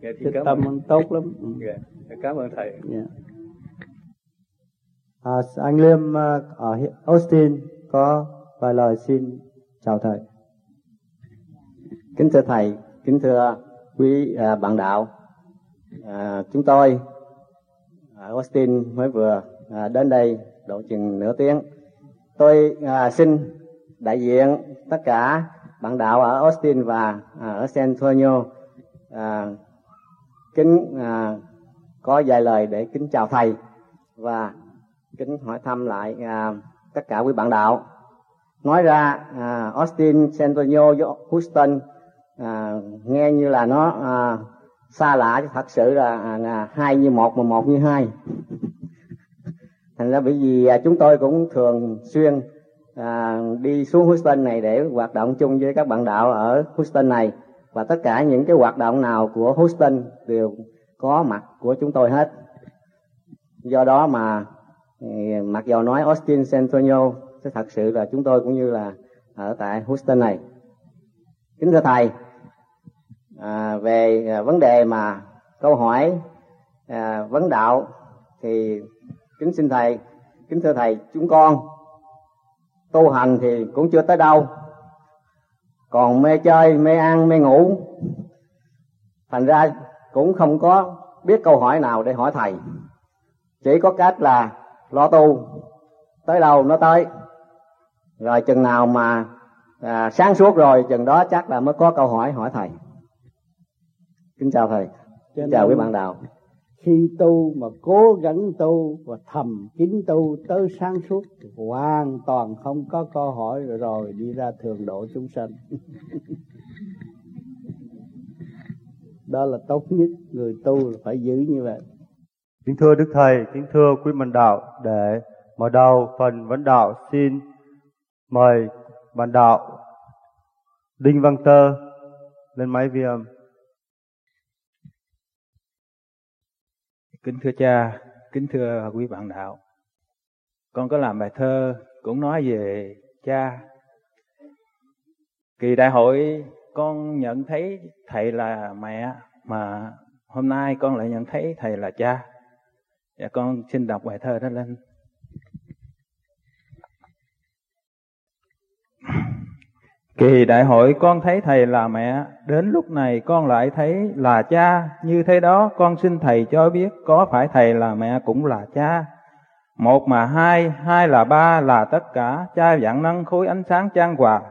dạ, thì cái tâm ơn. tốt lắm ừ. dạ. cảm ơn thầy dạ. à, anh Liêm à, ở Austin có vài lời xin chào thầy kính thưa thầy kính thưa quý à, bạn đạo. À, chúng tôi ở Austin mới vừa à, đến đây độ chừng nửa tiếng. Tôi à, xin đại diện tất cả bạn đạo ở Austin và à, ở San Antonio à, kính à, có vài lời để kính chào thầy và kính hỏi thăm lại à, tất cả quý bạn đạo. Nói ra à, Austin, San Antonio, Houston à, nghe như là nó à, xa lạ chứ thật sự là à, hai như một mà một như hai. Thành ra bởi vì à, chúng tôi cũng thường xuyên à, đi xuống Houston này để hoạt động chung với các bạn đạo ở Houston này. Và tất cả những cái hoạt động nào của Houston đều có mặt của chúng tôi hết. Do đó mà ừ, mặc dầu nói Austin San Antonio thật sự là chúng tôi cũng như là ở tại Houston này kính thưa thầy. À, về à, vấn đề mà câu hỏi à, vấn đạo thì kính xin thầy kính thưa thầy chúng con tu hành thì cũng chưa tới đâu. Còn mê chơi mê ăn mê ngủ thành ra cũng không có biết câu hỏi nào để hỏi thầy. Chỉ có cách là lo tu tới đâu nó tới. Rồi chừng nào mà à, sáng suốt rồi chừng đó chắc là mới có câu hỏi hỏi thầy. Kính chào thầy. Kính chào quý bạn đạo. khi tu mà cố gắng tu và thầm kín tu tới sáng suốt hoàn toàn không có câu hỏi rồi, rồi đi ra thường độ chúng sanh. Đó là tốt nhất người tu là phải giữ như vậy. Kính thưa đức thầy kính thưa quý bạn đạo để mở đầu phần vấn đạo xin mời bạn đạo đinh văn tơ lên máy vi âm Kính thưa cha, kính thưa quý bạn đạo. Con có làm bài thơ cũng nói về cha. Kỳ đại hội con nhận thấy thầy là mẹ mà hôm nay con lại nhận thấy thầy là cha. Và con xin đọc bài thơ đó lên. Kỳ đại hội con thấy thầy là mẹ, đến lúc này con lại thấy là cha, như thế đó con xin thầy cho biết có phải thầy là mẹ cũng là cha. Một mà hai, hai là ba là tất cả, cha vạn năng khối ánh sáng trang hòa,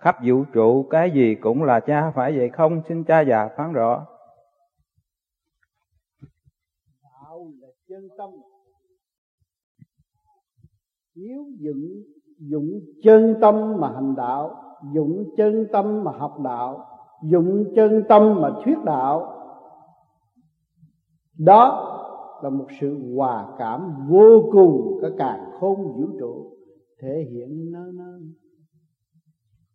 khắp vũ trụ cái gì cũng là cha phải vậy không? Xin cha già phán rõ. Đạo là chân tâm. Nếu dựng dụng chân tâm mà hành đạo dụng chân tâm mà học đạo dụng chân tâm mà thuyết đạo. Đó là một sự hòa cảm vô cùng cả càng khôn vũ trụ thể hiện nó, nó.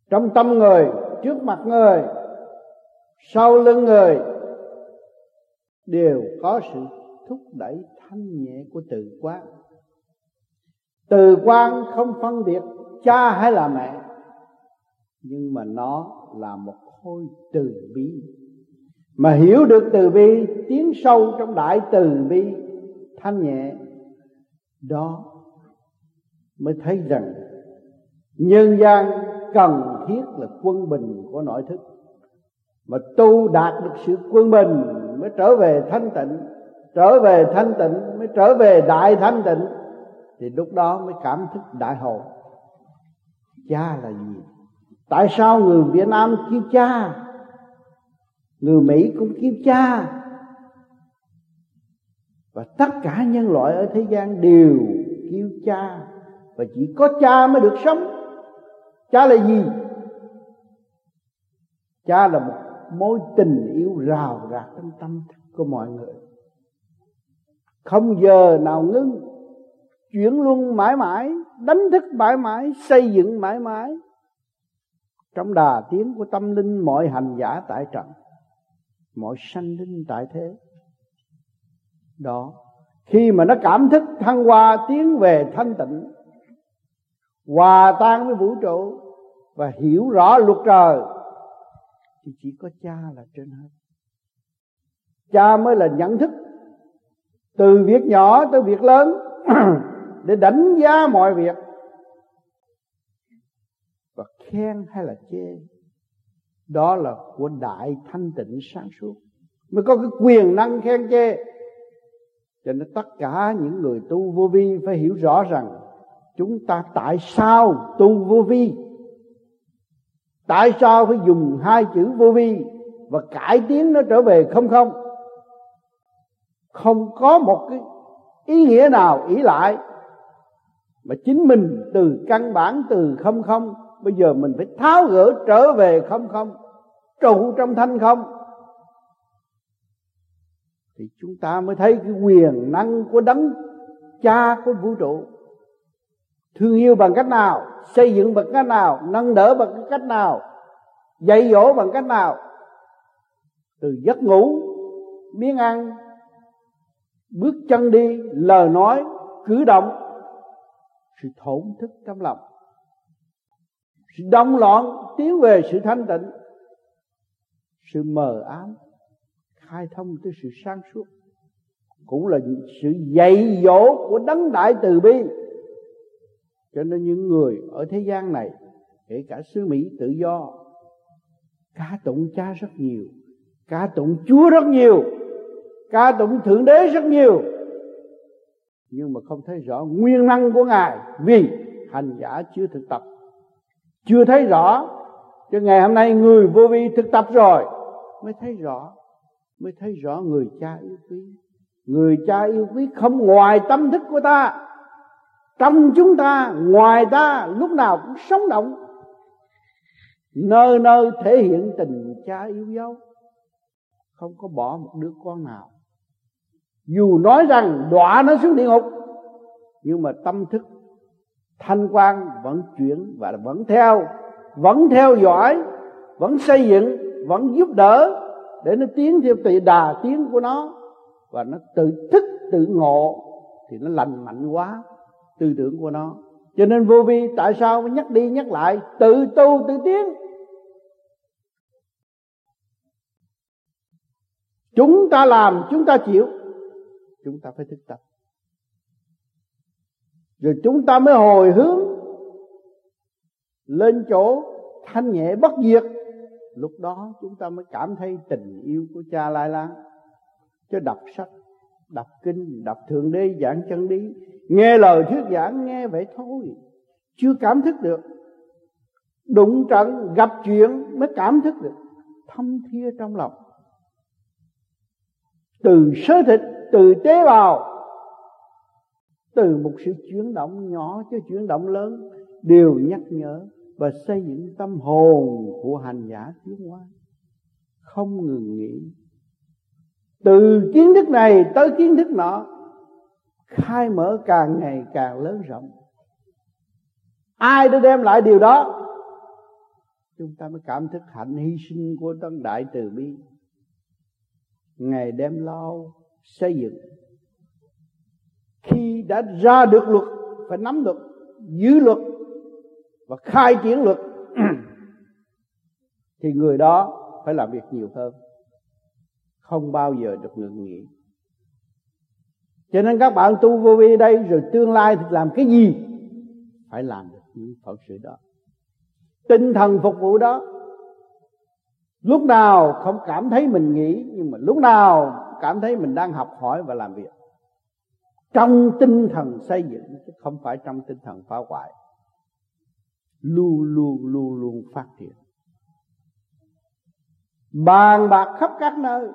Trong tâm người trước mặt người sau lưng người đều có sự thúc đẩy thanh nhẹ của từ quán từ quan không phân biệt cha hay là mẹ nhưng mà nó là một khối từ bi. Mà hiểu được từ bi, tiến sâu trong đại từ bi, thanh nhẹ, đó mới thấy rằng nhân gian cần thiết là quân bình của nội thức. Mà tu đạt được sự quân bình mới trở về thanh tịnh, trở về thanh tịnh mới trở về đại thanh tịnh, thì lúc đó mới cảm thức đại hồn cha là gì? Tại sao người việt nam kêu cha? Người mỹ cũng kêu cha. Và tất cả nhân loại ở thế gian đều kêu cha. Và chỉ có cha mới được sống. Cha là gì? Cha là một mối tình yêu rào rạc trong tâm thức của mọi người. Không giờ nào ngưng. Chuyển luân mãi mãi. Đánh thức mãi mãi. Xây dựng mãi mãi trong đà tiến của tâm linh, mọi hành giả tại trận, mọi sanh linh tại thế. Đó, khi mà nó cảm thức thăng hoa tiến về thanh tịnh, hòa tan với vũ trụ và hiểu rõ luật trời, thì chỉ có cha là trên hết. Cha mới là nhận thức từ việc nhỏ tới việc lớn, để đánh giá mọi việc và khen hay là chê, đó là của đại thanh tịnh sáng suốt. Mới có cái quyền năng khen chê. Cho nên tất cả những người tu vô vi phải hiểu rõ rằng chúng ta tại sao tu vô vi? Tại sao phải dùng hai chữ vô vi và cải tiến nó trở về không không? Không có một cái ý nghĩa nào ý lại mà chính mình từ căn bản, từ không không bây giờ mình phải tháo gỡ trở về không không? Trụ trong thanh không? Thì chúng ta mới thấy cái quyền năng của đấng cha của vũ trụ. Thương yêu bằng cách nào? Xây dựng bằng cách nào? Nâng đỡ bằng cách nào? Dạy dỗ bằng cách nào? Từ giấc ngủ, miếng ăn, bước chân đi, lời nói, cử động, sự thổn thức trong lòng sự động loạn tiến về sự thanh tịnh. Sự mờ ám, khai thông tới sự sáng suốt. Cũng là sự dạy dỗ của đấng đại từ bi. Cho nên những người ở thế gian này, kể cả xứ mỹ tự do ca tụng cha rất nhiều ca tụng chúa rất nhiều ca tụng thượng đế rất nhiều. Nhưng mà không thấy rõ nguyên năng của ngài vì hành giả chưa thực tập chưa thấy rõ. Cho ngày hôm nay người vô vi thực tập rồi. Mới thấy rõ. Mới thấy rõ người cha yêu quý. Người cha yêu quý không ngoài tâm thức của ta. Trong chúng ta, ngoài ta, lúc nào cũng sống động. Nơi nơi thể hiện tình cha yêu dấu. Không có bỏ một đứa con nào. Dù nói rằng đọa nó xuống địa ngục, nhưng mà tâm thức thanh quan vẫn chuyển và vẫn theo vẫn theo dõi, vẫn xây dựng, vẫn giúp đỡ để nó tiến theo tùy đà tiến của nó. Và nó tự thức, tự ngộ thì nó lành mạnh quá tư tưởng của nó. Cho nên vô vi tại sao nhắc đi nhắc lại? Tự tu, tự tiến. Chúng ta làm, chúng ta chịu. Chúng ta phải thực tập rồi chúng ta mới hồi hướng lên chỗ thanh nhẹ bất diệt. Lúc đó chúng ta mới cảm thấy tình yêu của cha lai la cho đọc sách, đọc kinh, đọc thượng đế, giảng chân lý, nghe lời thuyết giảng, nghe vậy thôi. Chưa cảm thức được. Đụng trận, gặp chuyện mới cảm thức được. Thâm thia trong lòng. Từ sơ thịt, từ tế bào từ một sự chuyển động nhỏ cho chuyển động lớn, đều nhắc nhở và xây dựng tâm hồn của hành giả tiến hóa. Không ngừng nghỉ. Từ kiến thức này tới kiến thức nọ, khai mở càng ngày càng lớn rộng. Ai đã đem lại điều đó? Chúng ta mới cảm thức hạnh hy sinh của tân đại từ bi. Ngày đem lao xây dựng khi đã ra được luật, phải nắm được giữ luật và khai triển luật, thì người đó phải làm việc nhiều hơn. Không bao giờ được ngừng nghỉ. Cho nên các bạn tu vô vi đây, rồi tương lai thì làm cái gì? Phải làm được những phận sự đó. Tinh thần phục vụ đó, lúc nào không cảm thấy mình nghĩ nhưng mà lúc nào cảm thấy mình đang học hỏi và làm việc trong tinh thần xây dựng, chứ không phải trong tinh thần phá hoại, luôn luôn luôn luôn phát triển. Bàn bạc khắp các nơi.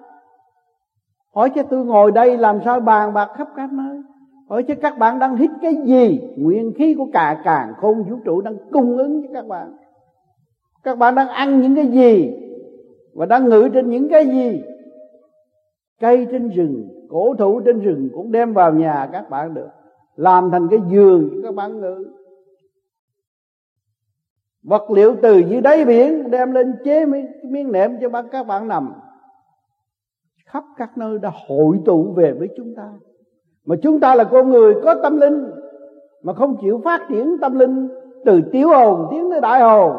Hỏi cho tôi ngồi đây làm sao bàn bạc khắp các nơi? Hỏi cho các bạn đang hít cái gì? Nguyên khí của cả càng khôn vũ trụ đang cung ứng cho các bạn. Các bạn đang ăn những cái gì? Và đang ngự trên những cái gì? Cây trên rừng cổ thụ trên rừng cũng đem vào nhà các bạn được. Làm thành cái giường cho các bạn ngự. Vật liệu từ dưới đáy biển đem lên chế miếng nệm cho các bạn nằm. Khắp các nơi đã hội tụ về với chúng ta. Mà chúng ta là con người có tâm linh, mà không chịu phát triển tâm linh từ tiểu hồn tiến tới đại hồn,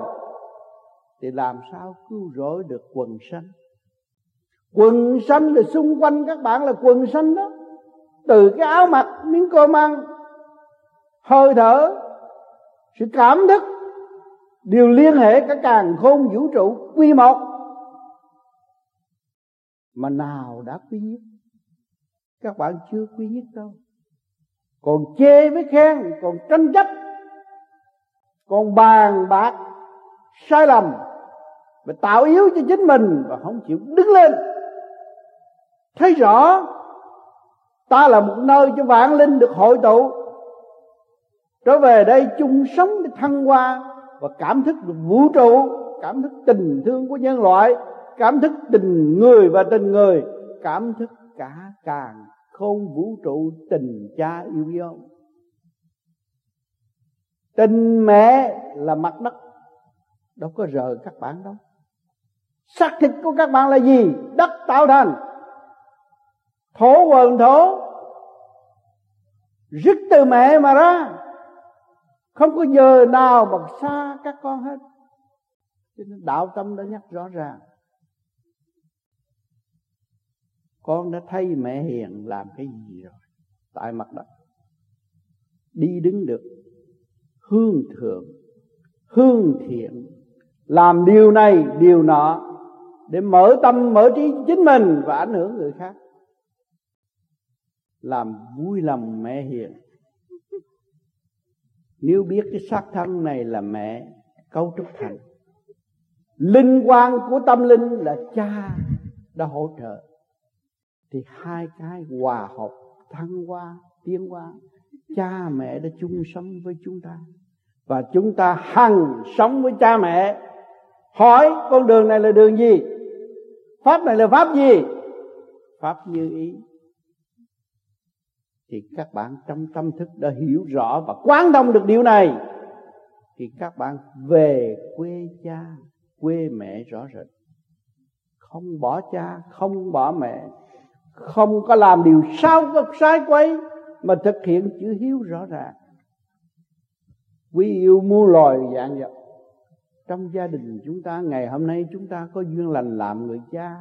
thì làm sao cứu rỗi được quần sanh? Quần xanh là xung quanh các bạn là quần xanh đó. Từ cái áo mặc, miếng cơm ăn, hơi thở, sự cảm thức, đều liên hệ cả càng khôn vũ trụ quy một. Mà nào đã quy nhất? Các bạn chưa quy nhất đâu. Còn chê với khen, còn tranh chấp, còn bàn bạc, sai lầm, và tạo yếu cho chính mình và không chịu đứng lên thấy rõ, ta là một nơi cho vạn linh được hội tụ. Trở về đây chung sống để thăng hoa và cảm thức được vũ trụ, cảm thức tình thương của nhân loại, cảm thức tình người và tình người, cảm thức cả càng không vũ trụ tình cha yêu dấu tình mẹ là mặt đất, đâu có rời các bạn đâu. Xác thịt của các bạn là gì? Đất tạo thành thổ quần thổ. Rứt từ mẹ mà ra. Không có giờ nào mà xa các con hết. Cho nên đạo tâm đã nhắc rõ ràng. Con đã thấy mẹ hiền làm cái gì rồi? Tại mặt đất. Đi đứng được. Hương thượng. Hương thiện. Làm điều này, điều nọ. Để mở tâm, mở trí chính mình và ảnh hưởng người khác làm vui lòng mẹ hiền. Nếu biết cái xác thân này là mẹ, cấu trúc thành. Linh quan của tâm linh là cha đã hỗ trợ. Thì hai cái hòa hợp, thăng hoa, tiến hóa, cha mẹ đã chung sống với chúng ta. Và chúng ta hằng sống với cha mẹ. Hỏi con đường này là đường gì? Pháp này là pháp gì? Pháp như ý thì các bạn trong tâm thức đã hiểu rõ và quán thông được điều này. Thì các bạn về quê cha, quê mẹ rõ rệt. Không bỏ cha, không bỏ mẹ. Không có làm điều sao có sai quấy, mà thực hiện chữ hiếu rõ ràng. Quý yêu muôn loài dạng vật, trong gia đình chúng ta, ngày hôm nay chúng ta có duyên lành làm người cha,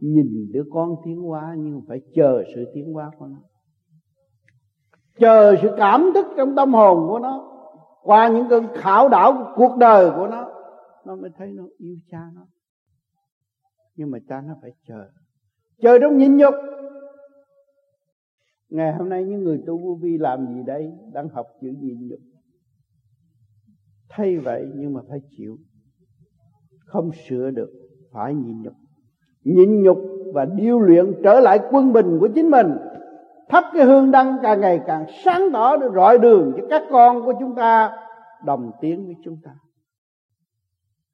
nhìn đứa con tiến hóa nhưng phải chờ sự tiến hóa của nó chờ sự cảm thức trong tâm hồn của nó, qua những cơn khảo đảo của cuộc đời của nó nó mới thấy nó yêu cha nó. Nhưng mà cha nó phải chờ. Chờ trong nhịn nhục. Ngày hôm nay những người tu vô vi làm gì đây? Đang học chữ nhịn nhục. Thay vậy nhưng mà phải chịu. Không sửa được, phải nhịn nhục. Nhịn nhục và điêu luyện trở lại quân bình của chính mình thắp cái hương đăng càng ngày càng sáng tỏ được rọi đường cho các con của chúng ta, đồng tiến với chúng ta.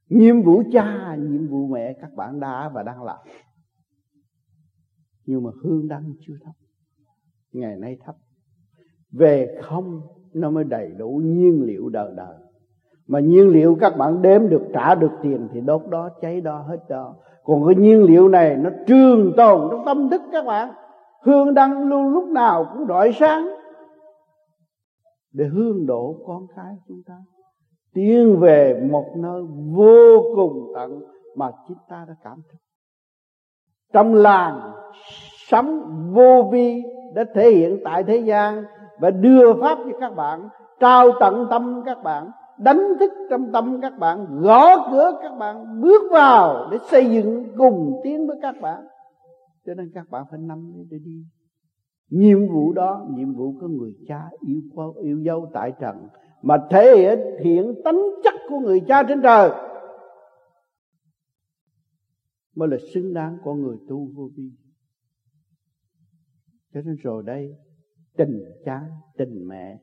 Nhiệm vụ cha, nhiệm vụ mẹ các bạn đã và đang làm. Nhưng mà hương đăng chưa thắp, ngày nay thắp. Về không, nó mới đầy đủ nhiên liệu đời đời. Mà nhiên liệu các bạn đếm được, trả được tiền thì đốt đó, cháy đó, hết đó. Còn cái nhiên liệu này nó trường tồn trong tâm thức các bạn hương đăng luôn lúc nào cũng rọi sáng. Để hương độ con cái chúng ta. Tiến về một nơi vô cùng tận mà chúng ta đã cảm thức. Trong làng sấm vô vi đã thể hiện tại thế gian và đưa pháp cho các bạn, trao tận tâm các bạn, đánh thức trong tâm các bạn, gõ cửa các bạn, bước vào để xây dựng cùng tiến với các bạn cho nên các bạn phải nắm lấy để đi. Nhiệm vụ đó, nhiệm vụ của người cha yêu con yêu dâu tại trần, mà thể hiện hiện tánh chất của người cha trên trời. Mới là xứng đáng của người tu vô vi. Cho nên rồi đây, tình cha, tình mẹ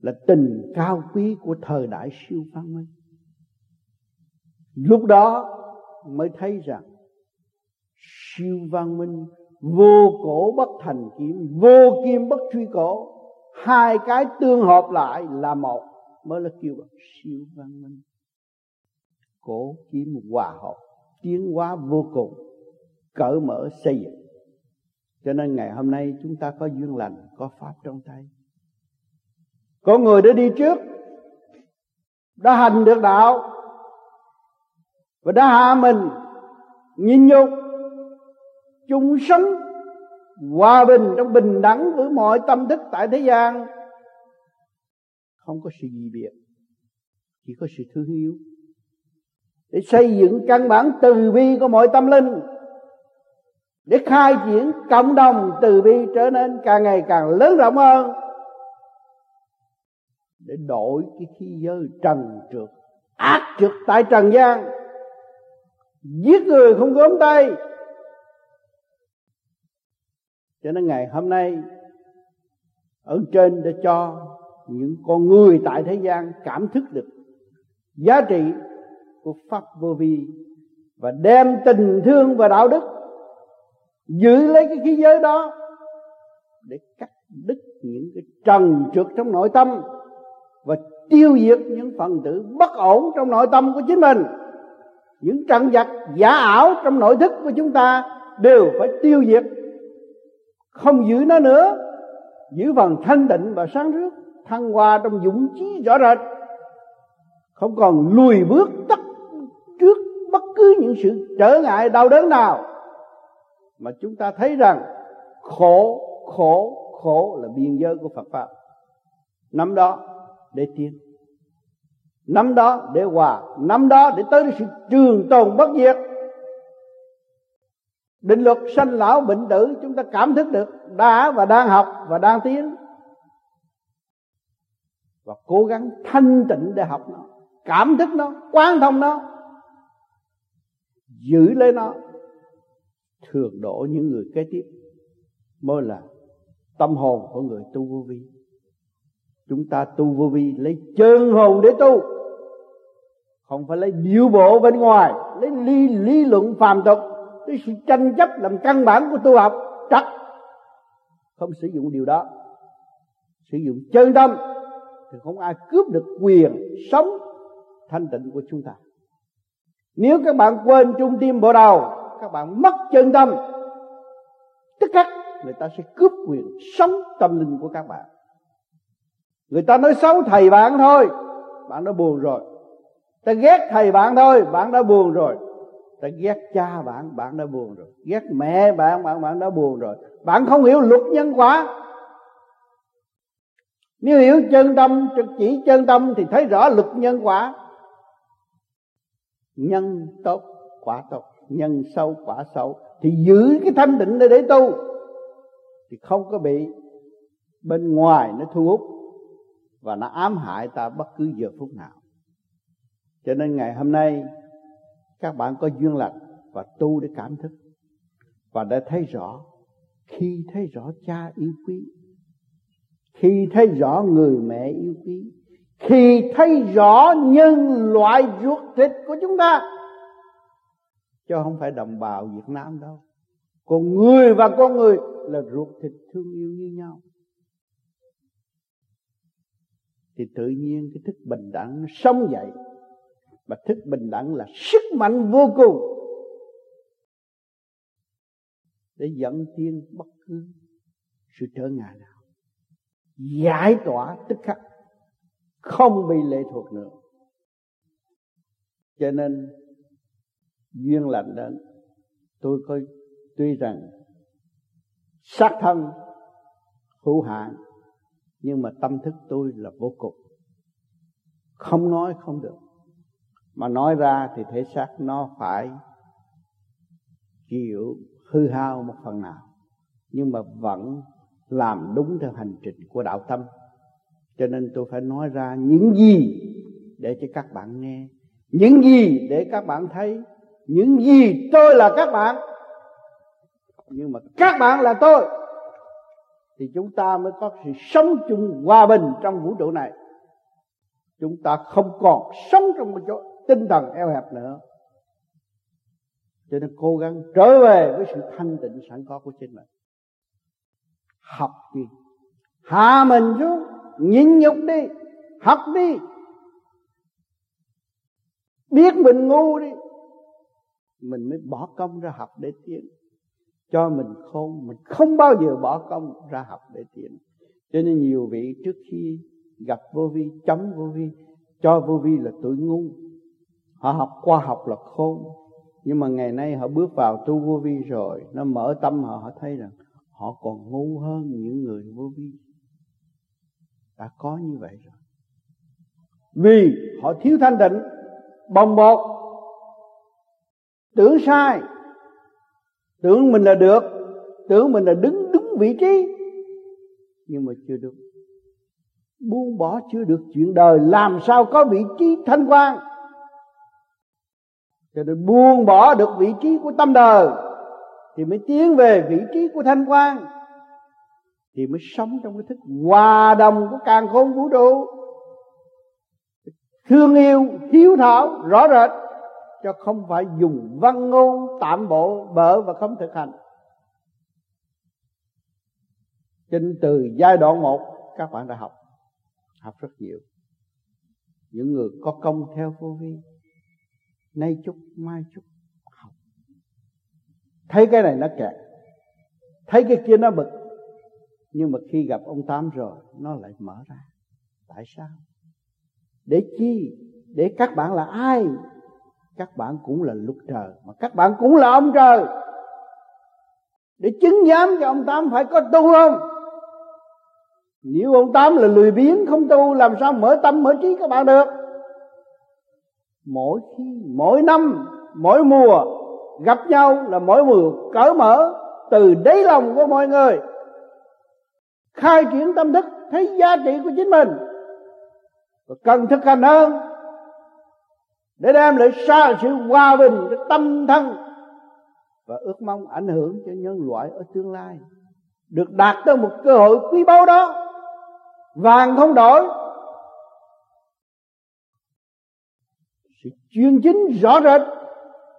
là tình cao quý của thời đại siêu văn minh lúc đó mới thấy rằng siêu văn minh, vô cổ bất thành kiếm, vô kim bất truy cổ. Hai cái tương hợp lại là một. Mới là kêu là siêu văn minh. Cổ, kiếm, hòa hợp. Tiến hóa vô cùng. Cởi mở, xây dựng. Cho nên ngày hôm nay chúng ta có duyên lành, có pháp trong tay. Có người đã đi trước, đã hành được đạo, và đã hạ mình nhìn nhục chung sống, hòa bình trong bình đẳng với mọi tâm thức tại thế gian. Không có sự gì biệt, chỉ có sự thương yêu. Để xây dựng căn bản từ bi của mọi tâm linh, để khai triển cộng đồng từ bi trở nên càng ngày càng lớn rộng hơn, để đổi cái khí giới trần trượt, ác trượt tại trần gian. Giết người không gớm tay cho nên ngày hôm nay, ở trên đã cho những con người tại thế gian cảm thức được giá trị của pháp vô vi và đem tình thương và đạo đức giữ lấy cái khí giới đó để cắt đứt những cái trần trượt trong nội tâm và tiêu diệt những phần tử bất ổn trong nội tâm của chính mình. Những trần vật giả ảo trong nội thức của chúng ta đều phải tiêu diệt không giữ nó nữa. Giữ phần thanh định và sáng rước, thăng hoa trong dũng chí rõ rệt. Không còn lùi bước tất trước bất cứ những sự trở ngại đau đớn nào. Mà chúng ta thấy rằng, khổ khổ khổ là biên giới của Phật pháp. Năm đó để tiến. Năm đó để hòa. Năm đó để tới sự trường tồn bất diệt định luật sanh lão bệnh tử chúng ta cảm thức được đã và đang học và đang tiến. Và cố gắng thanh tịnh để học nó cảm thức nó quán thông nó giữ lấy nó thường độ những người kế tiếp. Mới là tâm hồn của người tu vô vi. Chúng ta tu vô vi lấy chân hồn để tu không phải lấy điệu bộ bên ngoài lấy lý, lý luận phàm tục cái sự tranh chấp làm căn bản của tu học trật không sử dụng điều đó. Sử dụng chân tâm thì không ai cướp được quyền sống thanh tịnh của chúng ta. Nếu các bạn quên trung tim bộ đầu, các bạn mất chân tâm, tức khắc người ta sẽ cướp quyền sống tâm linh của các bạn. Người ta nói xấu thầy bạn thôi, bạn đã buồn rồi. Ta ghét thầy bạn thôi, bạn đã buồn rồi đã ghét cha bạn bạn đã buồn rồi. Ghét mẹ bạn bạn bạn đã buồn rồi. Bạn không hiểu luật nhân quả. Nếu hiểu chân tâm chỉ chân tâm thì thấy rõ luật nhân quả. Nhân tốt, quả tốt. Nhân sâu quả xấu. Thì giữ cái thanh định để để tu. Thì không có bị bên ngoài nó thu hút và nó ám hại ta bất cứ giờ phút nào. Cho nên ngày hôm nay các bạn có duyên lành và tu để cảm thức. Và đã thấy rõ, khi thấy rõ cha yêu quý, khi thấy rõ người mẹ yêu quý, khi thấy rõ nhân loại ruột thịt của chúng ta, chứ không phải đồng bào Việt Nam đâu. Con người và con người là ruột thịt thương yêu như nhau. Thì tự nhiên cái thức bình đẳng nó sống dậy và thức bình đẳng là sức mạnh vô cùng. Để dẫn tiên bất cứ sự trở ngại nào. Giải tỏa tức khắc. Không bị lệ thuộc nữa. Cho nên, duyên lành đến, tôi có tuy rằng xác thân hữu hạn, nhưng mà tâm thức tôi là vô cùng. Không nói không được mà nói ra thì thể xác nó phải chịu hư hao một phần nào. Nhưng mà vẫn làm đúng theo hành trình của đạo tâm. Cho nên tôi phải nói ra những gì để cho các bạn nghe. Những gì để các bạn thấy. Những gì tôi là các bạn. Nhưng mà các bạn là tôi. Thì chúng ta mới có sự sống chung hòa bình trong vũ trụ này. Chúng ta không còn sống trong một chỗ tinh thần eo hẹp nữa. Cho nên cố gắng trở về với sự thanh tịnh sẵn có của chính mình. Học đi. Hạ mình xuống, nhịn nhục đi, học đi. Biết mình ngu đi, mình mới bỏ công ra học để tiến. Cho mình khôn, mình không bao giờ bỏ công ra học để tiến. Cho nên nhiều vị trước khi gặp vô vi, chấm vô vi, cho vô vi là tuổi ngu họ học khoa học là khôn. Nhưng mà ngày nay họ bước vào tu vô vi rồi, nó mở tâm họ họ thấy rằng họ còn ngu hơn những người vô vi. Đã có như vậy rồi. Vì họ thiếu thanh định bồng bột, tưởng sai. Tưởng mình là được, tưởng mình là đứng đúng vị trí, nhưng mà chưa được. Buông bỏ chưa được chuyện đời, làm sao có vị trí thanh quan cho nên buông bỏ được vị trí của tâm đời, thì mới tiến về vị trí của thanh quan, thì mới sống trong cái thức hòa đồng của càng khôn vũ trụ. Thương yêu, hiếu thảo, rõ rệt, cho không phải dùng văn ngôn tạm bộ, bở và không thực hành. Trên từ giai đoạn một, các bạn đã học học rất nhiều. Những người có công theo vô vi nay chút mai chút học. Thấy cái này nó kẹt. Thấy cái kia nó bực. Nhưng mà khi gặp ông tám rồi, nó lại mở ra. Tại sao? Để chi? Để các bạn là ai? Các bạn cũng là lục trời, mà các bạn cũng là ông trời. Để chứng giám cho ông tám phải có tu không? Nếu ông tám là lười biếng không tu, làm sao mở tâm, mở trí các bạn được? Mỗi khi, mỗi năm, mỗi mùa, gặp nhau là mỗi mùa cởi mở từ đáy lòng của mọi người, khai triển tâm thức thấy giá trị của chính mình. Và cần thực hành hơn để đem lại xa sự hòa bình cho tâm thân và ước mong ảnh hưởng cho nhân loại ở tương lai. Được đạt tới một cơ hội quý báu đó, vàng không đổi sự chuyên chính rõ rệt,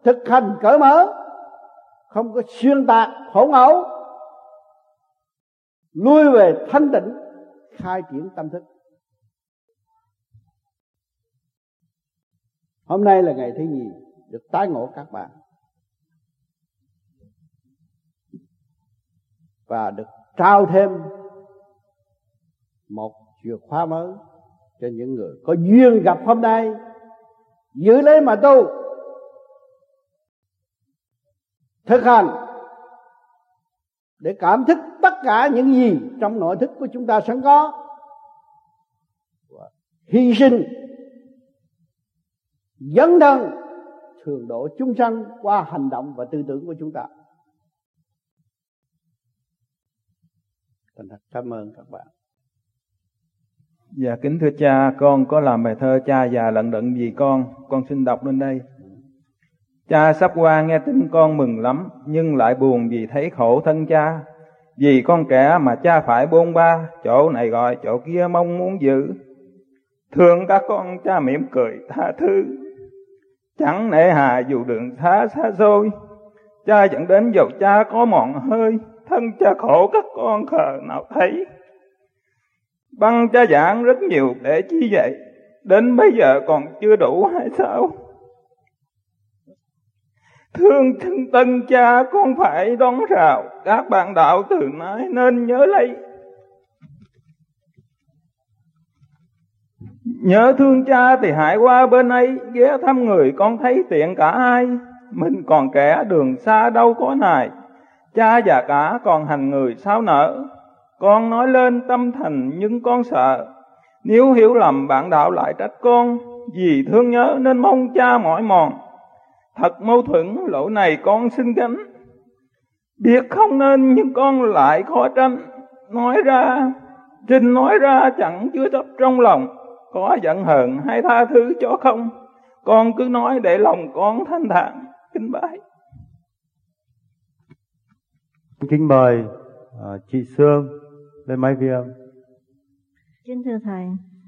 thực hành cởi mở, không có xuyên tạc, hỗn ẩu. Lui về thanh tịnh, khai triển tâm thức. Hôm nay là ngày thứ nhì, được tái ngộ các bạn. Và được trao thêm một chìa khóa mới cho những người có duyên gặp hôm nay giữ lấy mà tu. Thực hành. Để cảm thức tất cả những gì trong nội thức của chúng ta sẵn có. Hy sinh. Dấn thân. Thường độ chúng sanh qua hành động và tư tưởng của chúng ta. Thành thật. Cảm ơn các bạn. Dạ kính thưa cha, con có làm bài thơ cha già lận đận gì con, con xin đọc lên đây. Cha sắp qua nghe tin con mừng lắm, nhưng lại buồn vì thấy khổ thân cha. Vì con kẻ mà cha phải bôn ba, chỗ này gọi chỗ kia mong muốn giữ. Thương các con cha mỉm cười tha thứ, chẳng nể hà dù đường xa xa xôi. Cha dẫn đến dầu cha có mòn hơi, thân cha khổ các con khờ nào thấy. Băng cha giảng rất nhiều để chi vậy, đến bây giờ còn chưa đủ hay sao? Thương thân tân cha con phải đón rào, các bạn đạo từ nay nên nhớ lấy. Nhớ thương cha thì hãy qua bên ấy, ghé thăm người con thấy tiện cả ai. Mình còn kẻ đường xa đâu có nài, cha già cả còn hành người sao nở. Con nói lên tâm thành nhưng con sợ, nếu hiểu lầm bạn đạo lại trách con, vì thương nhớ nên mong cha mỏi mòn. Thật mâu thuẫn lỗi này con xin gánh, biết không nên nhưng con lại khó tránh. Nói ra, trình nói ra chẳng chứa chấp trong lòng, có giận hờn hay tha thứ cho không. Con cứ nói để lòng con thanh thản, kính bái. Kính mời uh, à, chị Sương lên máy ghi âm. Kính thưa Thầy,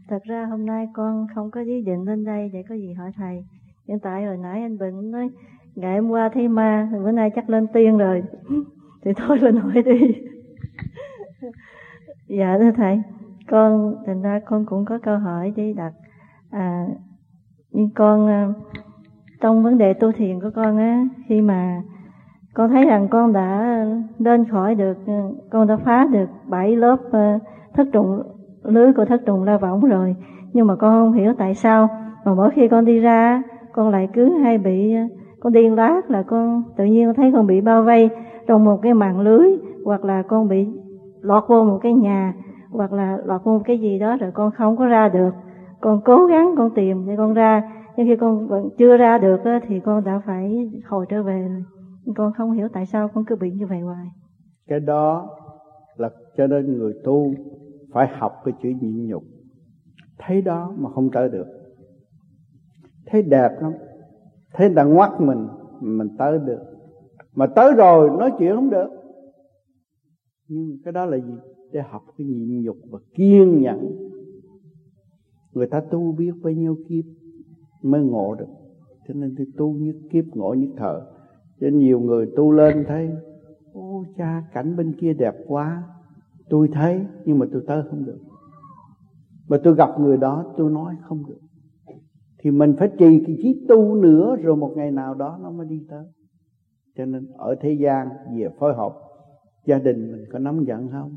thật ra hôm nay con không có ý định lên đây để có gì hỏi Thầy. Hiện tại hồi nãy anh Bình nói ngày hôm qua thấy ma, bữa nay chắc lên tiên rồi. thì thôi lên hỏi đi. dạ thưa Thầy, con thành ra con cũng có câu hỏi để đặt. À, nhưng con à, trong vấn đề tu thiền của con á, khi mà con thấy rằng con đã lên khỏi được, con đã phá được bảy lớp ờ, thất trùng, lưới của thất trùng la võng rồi. Nhưng mà con không hiểu tại sao mà mỗi khi con đi ra, con lại cứ hay bị ờ, con điên lát là con tự nhiên thấy con bị bao vây trong một cái mạng lưới, hoặc là con bị lọt vô một cái nhà, hoặc là lọt vô một cái gì đó rồi con không có ra được. Con cố gắng con tìm để con ra, nhưng khi con vẫn chưa ra được thì con đã phải hồi trở về. rồi con không hiểu tại sao con cứ bị như vậy hoài. Cái đó là cho nên người tu phải học cái chữ nhịn nhục. Thấy đó mà không tới được. Thấy đẹp lắm. Thấy người ta ngoắt mình mình tới được. Mà tới rồi nói chuyện không được. Nhưng cái đó là gì? Để học cái nhịn nhục và kiên nhẫn. Người ta tu biết bao nhiêu kiếp mới ngộ được. Cho nên tôi tu như kiếp ngộ như thở cho nhiều người tu lên thấy, ô, cha, cảnh bên kia đẹp quá. Tôi thấy, nhưng mà tôi tới không được. Mà tôi gặp người đó, tôi nói không được. Thì mình phải trì cái trí tu nữa, rồi một ngày nào đó nó mới đi tới. Cho nên ở thế gian về phối hợp, gia đình mình có nóng giận không?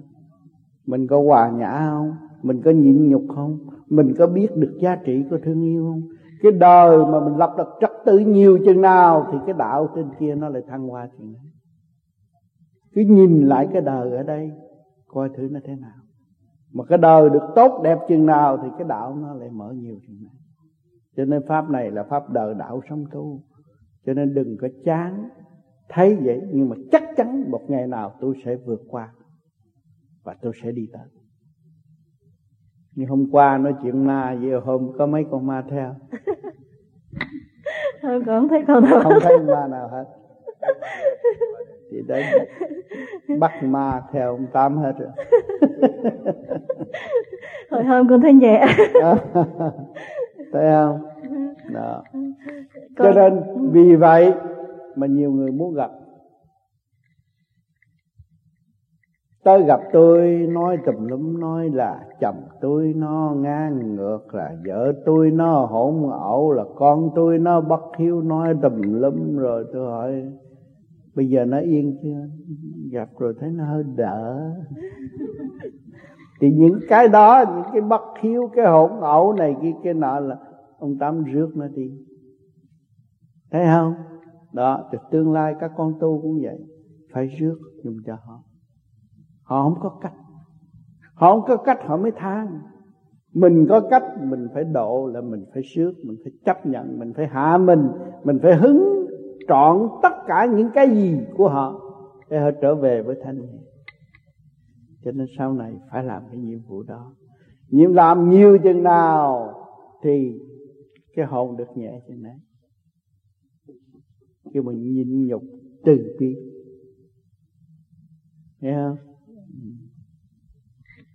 Mình có hòa nhã không? Mình có nhịn nhục không? Mình có biết được giá trị của thương yêu không? Cái đời mà mình lập được trật tự nhiều chừng nào thì cái đạo trên kia nó lại thăng hoa chừng ấy. Cứ nhìn lại cái đời ở đây, coi thử nó thế nào. Mà cái đời được tốt đẹp chừng nào thì cái đạo nó lại mở nhiều chừng này. Cho nên pháp này là pháp đời đạo sống tu. Cho nên đừng có chán thấy vậy, nhưng mà chắc chắn một ngày nào tôi sẽ vượt qua và tôi sẽ đi tới. Như hôm qua nói chuyện ma vậy, hôm có mấy con ma theo? Thôi con thấy con nào Không thấy ma nào hết. Thì đấy Bắt ma theo ông Tám hết. Rồi Hồi hôm con thấy nhẹ. Thấy không? Đó. Cho nên vì vậy Mà nhiều người muốn gặp tới gặp tôi, nói tùm lum, nói là chồng tôi nó ngang ngược, là vợ tôi nó hỗn ẩu, là con tôi nó bất hiếu, nói tùm lum rồi tôi hỏi, bây giờ nó yên chưa? Gặp rồi thấy nó hơi đỡ. Thì những cái đó, những cái bất hiếu, cái hỗn ẩu này kia cái nọ là ông tám rước nó đi. Thấy không? Đó, thì tương lai các con tu cũng vậy, phải rước dùng cho họ họ không có cách. Họ không có cách, họ mới than mình có cách, mình phải độ là mình phải sước, mình phải chấp nhận, mình phải hạ mình mình phải hứng trọn tất cả những cái gì của họ để họ trở về với thanh nhẹ cho nên sau này phải làm cái nhiệm vụ đó. Nhiệm làm nhiều chừng nào thì cái hồn được nhẹ chừng đấy. Khi mình nhịn nhục từ bi. Nghe không?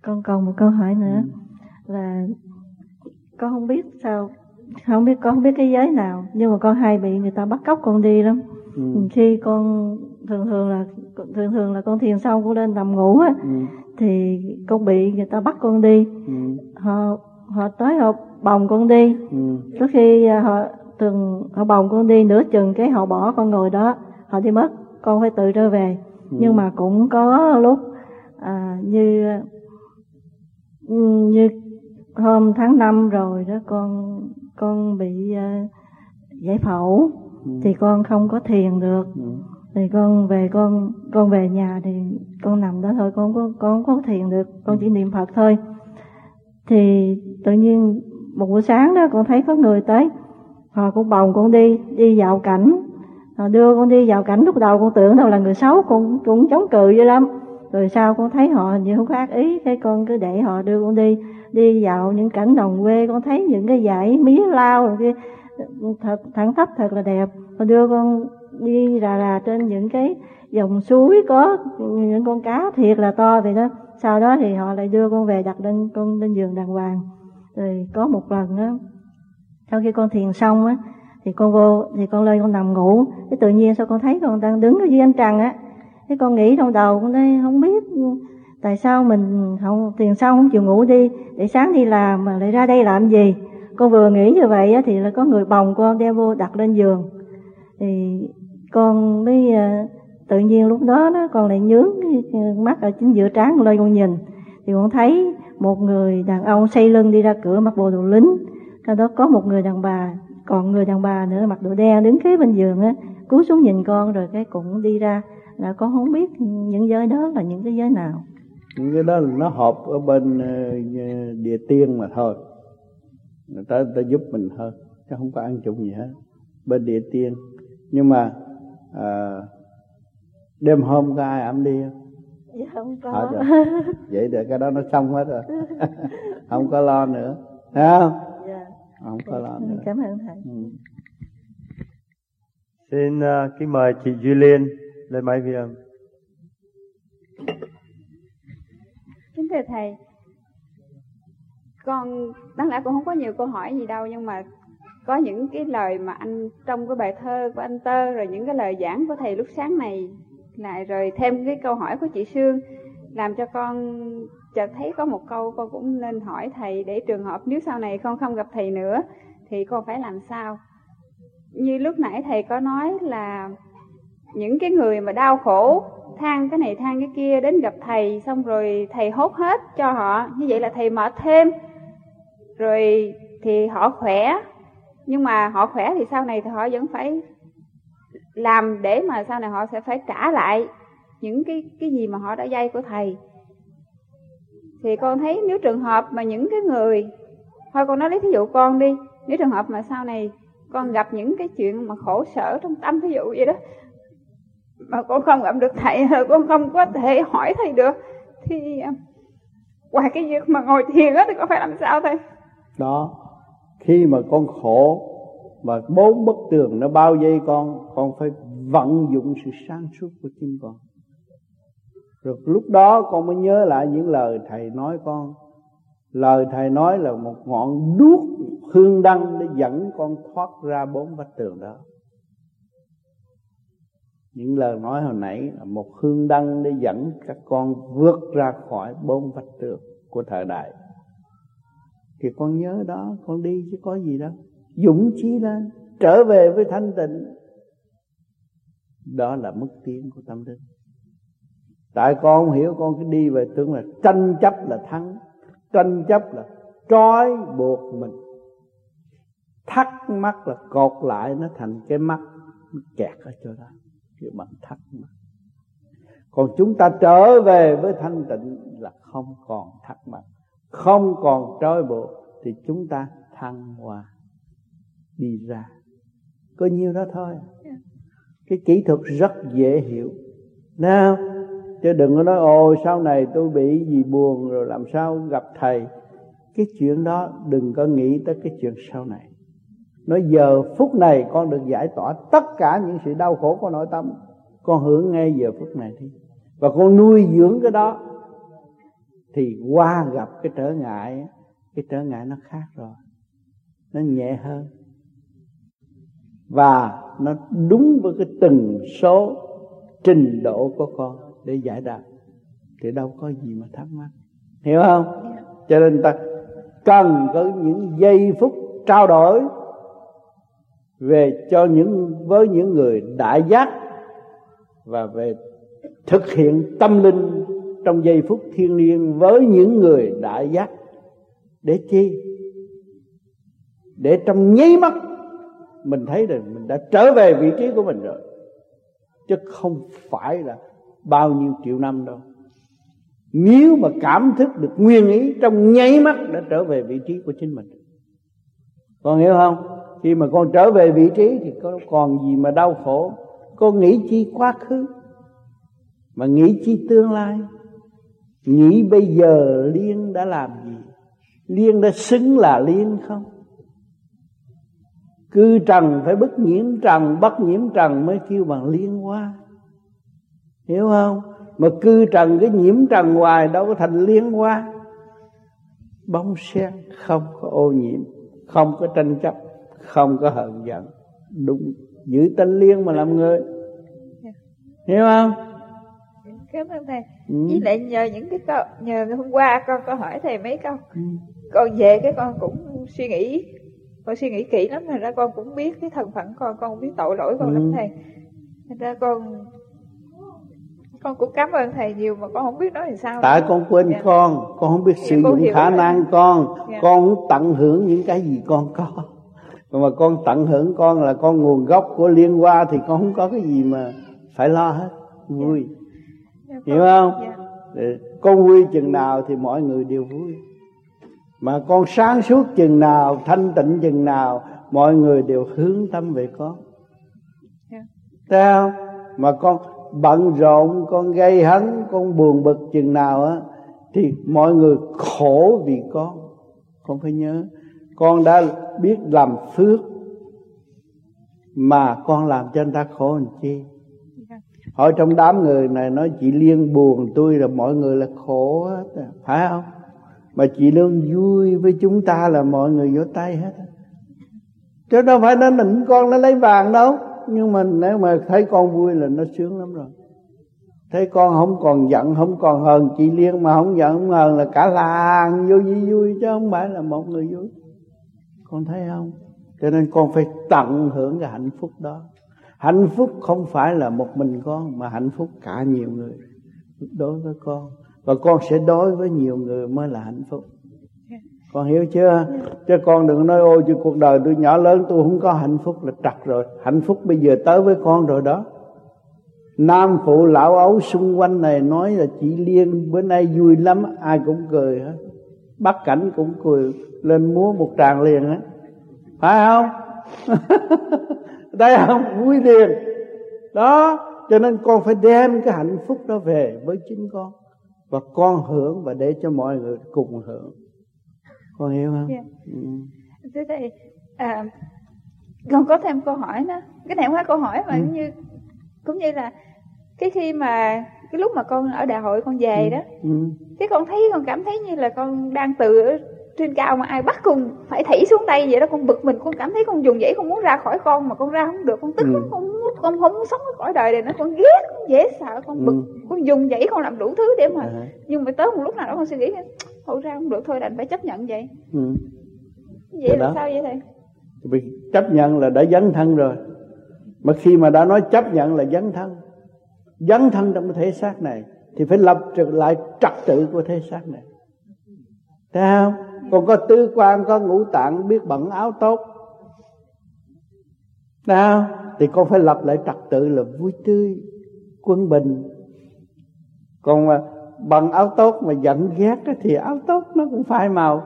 Con còn một câu hỏi nữa ừ. là con không biết sao không biết con không biết cái giới nào nhưng mà con hay bị người ta bắt cóc con đi lắm ừ. khi con thường thường là thường thường là con thiền xong con lên nằm ngủ á ừ. thì con bị người ta bắt con đi ừ. họ họ tới họ bồng con đi ừ. trước khi à, họ thường họ bồng con đi nửa chừng cái họ bỏ con ngồi đó họ đi mất con phải tự trở về ừ. nhưng mà cũng có lúc à, như như hôm tháng 5 rồi đó con con bị uh, giải phẫu. Ừ. thì con không có thiền được. Ừ. thì con về con con về nhà thì con nằm đó thôi con có con không có thiền được con chỉ niệm phật thôi. Thì tự nhiên một buổi sáng đó con thấy có người tới. Họ cũng bồng con đi đi dạo cảnh. Họ đưa con đi vào cảnh lúc đầu con tưởng đâu là người xấu con cũng chống cự vậy lắm rồi sau con thấy họ như không có ác ý, thế con cứ để họ đưa con đi. Đi dạo những cảnh đồng quê, con thấy những cái dãy mía lao rồi kia. Thật, thẳng thấp, thật là đẹp. Họ đưa con đi rà rà trên những cái dòng suối có những con cá thiệt là to vậy đó. Sau đó thì họ lại đưa con về đặt lên, con lên giường đàng hoàng. Rồi có một lần á, sau khi con thiền xong á, thì con vô, thì con lên con nằm ngủ. Cái tự nhiên sao con thấy con đang đứng ở dưới ánh trăng á thế con nghĩ trong đầu, con thấy không biết tại sao mình không, tiền sau không chịu ngủ đi, để sáng đi làm mà lại ra đây làm gì? Con vừa nghĩ như vậy thì là có người bồng con đeo vô đặt lên giường. Thì con mới ờ, tự nhiên lúc đó đó con lại nhướng mắt ở chính giữa trán lên con nhìn. Thì con thấy một người đàn ông xây lưng đi ra cửa mặc bộ đồ lính. Sau đó có một người đàn bà, còn người đàn bà nữa mặc đồ đen đứng kế bên giường á, cúi xuống nhìn con rồi cái cũng đi ra là con không biết những giới đó là những cái giới nào. Những cái đó là nó hợp ở bên ờ, địa tiên mà thôi. Người ta, người ta giúp mình hơn chứ không có ăn chung gì hết. Bên địa tiên. Nhưng mà à, đêm hôm có ai ẩm đi không? Dạ không có. Rồi. vậy thì cái đó nó xong hết rồi. Không có lo nữa. Thấy không? Dạ. không có lo nữa. Cảm ơn thầy. Ừ. xin uh, kính mời chị Duy Liên lên máy vi âm kính thưa thầy, con, đáng lẽ cũng không có nhiều câu hỏi gì đâu, nhưng mà có những cái lời mà anh, trong cái bài thơ của anh tơ, rồi những cái lời giảng của thầy lúc sáng này lại, rồi thêm cái câu hỏi của chị sương, làm cho con chợt thấy có một câu con cũng nên hỏi thầy để trường hợp nếu sau này con không gặp thầy nữa thì con phải làm sao. Như lúc nãy thầy có nói là những cái người mà đau khổ, than cái này than cái kia đến gặp thầy, xong rồi thầy hốt hết cho họ. Như vậy là thầy mở thêm. Rồi thì họ khỏe. Nhưng mà họ khỏe thì sau này thì họ vẫn phải làm để mà sau này họ sẽ phải trả lại những cái cái gì mà họ đã dây của thầy. Thì con thấy nếu trường hợp mà những cái người, thôi con nói lấy thí dụ con đi, nếu trường hợp mà sau này con gặp những cái chuyện mà khổ sở trong tâm thí dụ vậy đó mà con không gặp được thầy con không có thể hỏi thầy được. Thì ngoài cái việc mà ngồi thiền đó thì con phải làm sao thầy? Đó, khi mà con khổ và bốn bức tường nó bao vây con con phải vận dụng sự sáng suốt của chính con. Rồi lúc đó con mới nhớ lại những lời thầy nói con. Lời thầy nói là một ngọn đuốc hương đăng để dẫn con thoát ra bốn vách tường đó những lời nói hồi nãy là một hương đăng để dẫn các con vượt ra khỏi bốn vách tường của thời đại. Thì con nhớ đó, con đi chứ có gì đâu. Dũng chí lên, trở về với thanh tịnh. Đó là mức tiến của tâm linh tại con không hiểu con cứ đi về tưởng là tranh chấp là thắng, tranh chấp là trói buộc mình. Thắc mắc là cột lại nó thành cái mắt, nó kẹt ở chỗ đó cái bằng thắc mắc còn chúng ta trở về với thanh tịnh là không còn thắc mắc không còn trói buộc thì chúng ta thăng hoa đi ra. Có nhiêu đó thôi. Cái kỹ thuật rất dễ hiểu. Nào chứ đừng có nói ồ sau này tôi bị gì buồn rồi làm sao gặp thầy? Cái chuyện đó đừng có nghĩ tới cái chuyện sau này nói giờ phút này con được giải tỏa tất cả những sự đau khổ của nội tâm. Con hưởng ngay giờ phút này đi. Và con nuôi dưỡng cái đó. Thì qua gặp cái trở ngại cái trở ngại nó khác rồi. Nó nhẹ hơn. Và nó đúng với cái từng số trình độ của con để giải đáp. Thì đâu có gì mà thắc mắc. Hiểu không? Cho nên ta cần có những giây phút trao đổi về cho những, với những người đại giác và về thực hiện tâm linh trong giây phút thiêng liêng với những người đại giác. Để chi? Để trong nháy mắt mình thấy rằng mình đã trở về vị trí của mình rồi. Chứ không phải là bao nhiêu triệu năm đâu. Nếu mà cảm thức được nguyên ý, trong nháy mắt đã trở về vị trí của chính mình. Con hiểu không? Khi mà con trở về vị trí thì có còn gì mà đau khổ? Con nghĩ chi quá khứ? Mà nghĩ chi tương lai? Nghĩ bây giờ liên đã làm gì? Liên đã xứng là liên không? Cư trần phải bất nhiễm trần, bất nhiễm trần mới kêu bằng liên hoa. Hiểu không? Mà cư trần cái nhiễm trần hoài đâu có thành liên hoa. Bóng sen không có ô nhiễm, không có tranh chấp không có hận giận. Đúng. Giữ tên liên mà làm người. Hiểu không? Cảm ơn thầy. Ừ. với lại nhờ những cái câu nhờ hôm qua con có hỏi thầy mấy câu. Ừ. con về cái con cũng suy nghĩ con suy nghĩ kỹ lắm thành ra con cũng biết cái thân phận con con biết tội lỗi con ừ. lắm thầy. Thành ra con con cũng cảm ơn thầy nhiều mà con không biết nói làm sao tại con quên dạ. con con không biết dạ, sử dụng khả năng con. Dạ. con tận hưởng những cái gì con có mà con tận hưởng con là con nguồn gốc của liên hoa thì con không có cái gì mà phải lo hết. Vui. Dạ. hiểu không? dạ. con vui chừng nào thì mọi người đều vui. Mà con sáng suốt chừng nào thanh tịnh chừng nào mọi người đều hướng tâm về con. Yeah. thấy không? Mà con bận rộn con gây hấn con buồn bực chừng nào á thì mọi người khổ vì con. Con phải nhớ con đã biết làm phước mà con làm cho người ta khổ làm chi? Hỏi trong đám người này nói, chị liên buồn tôi là mọi người là khổ hết à. phải không? Mà chị luôn vui với chúng ta là mọi người vỗ tay hết. Chứ đâu phải nó nịnh con, nó lấy vàng đâu. Nhưng mà nếu mà thấy con vui là nó sướng lắm rồi. Thấy con không còn giận, không còn hờn chị liên mà không giận, không hờn là cả làng vui vui vui, chứ không phải là một người vui con thấy không? Cho nên con phải tận hưởng cái hạnh phúc đó. Hạnh phúc không phải là một mình con, mà hạnh phúc cả nhiều người. Đối với con. Và con sẽ đối với nhiều người mới là hạnh phúc. Con hiểu chưa? Chứ con đừng nói, ôi, chứ cuộc đời tôi nhỏ lớn, tôi không có hạnh phúc là trật rồi. Hạnh phúc bây giờ tới với con rồi đó. Nam phụ lão ấu xung quanh này nói là chị liên, bữa nay vui lắm, ai cũng cười hết bắt cảnh cũng cười lên múa một tràng liền á phải không thấy không vui liền đó cho nên con phải đem cái hạnh phúc đó về với chính con và con hưởng và để cho mọi người cùng hưởng con hiểu không yeah. Dạ. ừ. thế thì à, con có thêm câu hỏi nữa cái này không phải câu hỏi mà ừ. như cũng như là cái khi mà cái lúc mà con ở đại hội con về ừ. đó ừ. cái con thấy con cảm thấy như là con đang từ trên cao mà ai bắt con phải thảy xuống đây vậy đó con bực mình con cảm thấy con dùng dãy con muốn ra khỏi con mà con ra không được con tức ừ. con muốn con không muốn sống ở cõi đời này nữa con ghét con dễ sợ con bực ừ. con dùng dãy con làm đủ thứ để mà à. nhưng mà tới một lúc nào đó con suy nghĩ thôi ra không được thôi đành phải chấp nhận vậy ừ. vậy là đó. sao vậy thầy vì chấp nhận là đã dấn thân rồi mà khi mà đã nói chấp nhận là dấn thân dấn thân trong cái thể xác này thì phải lập trở lại trật tự của thể xác này. Thấy không? Còn có tư quan có ngũ tạng biết bận áo tốt. Nào thì con phải lập lại trật tự là vui tươi quân bình. Còn mà bằng áo tốt mà giận ghét thì áo tốt nó cũng phai màu.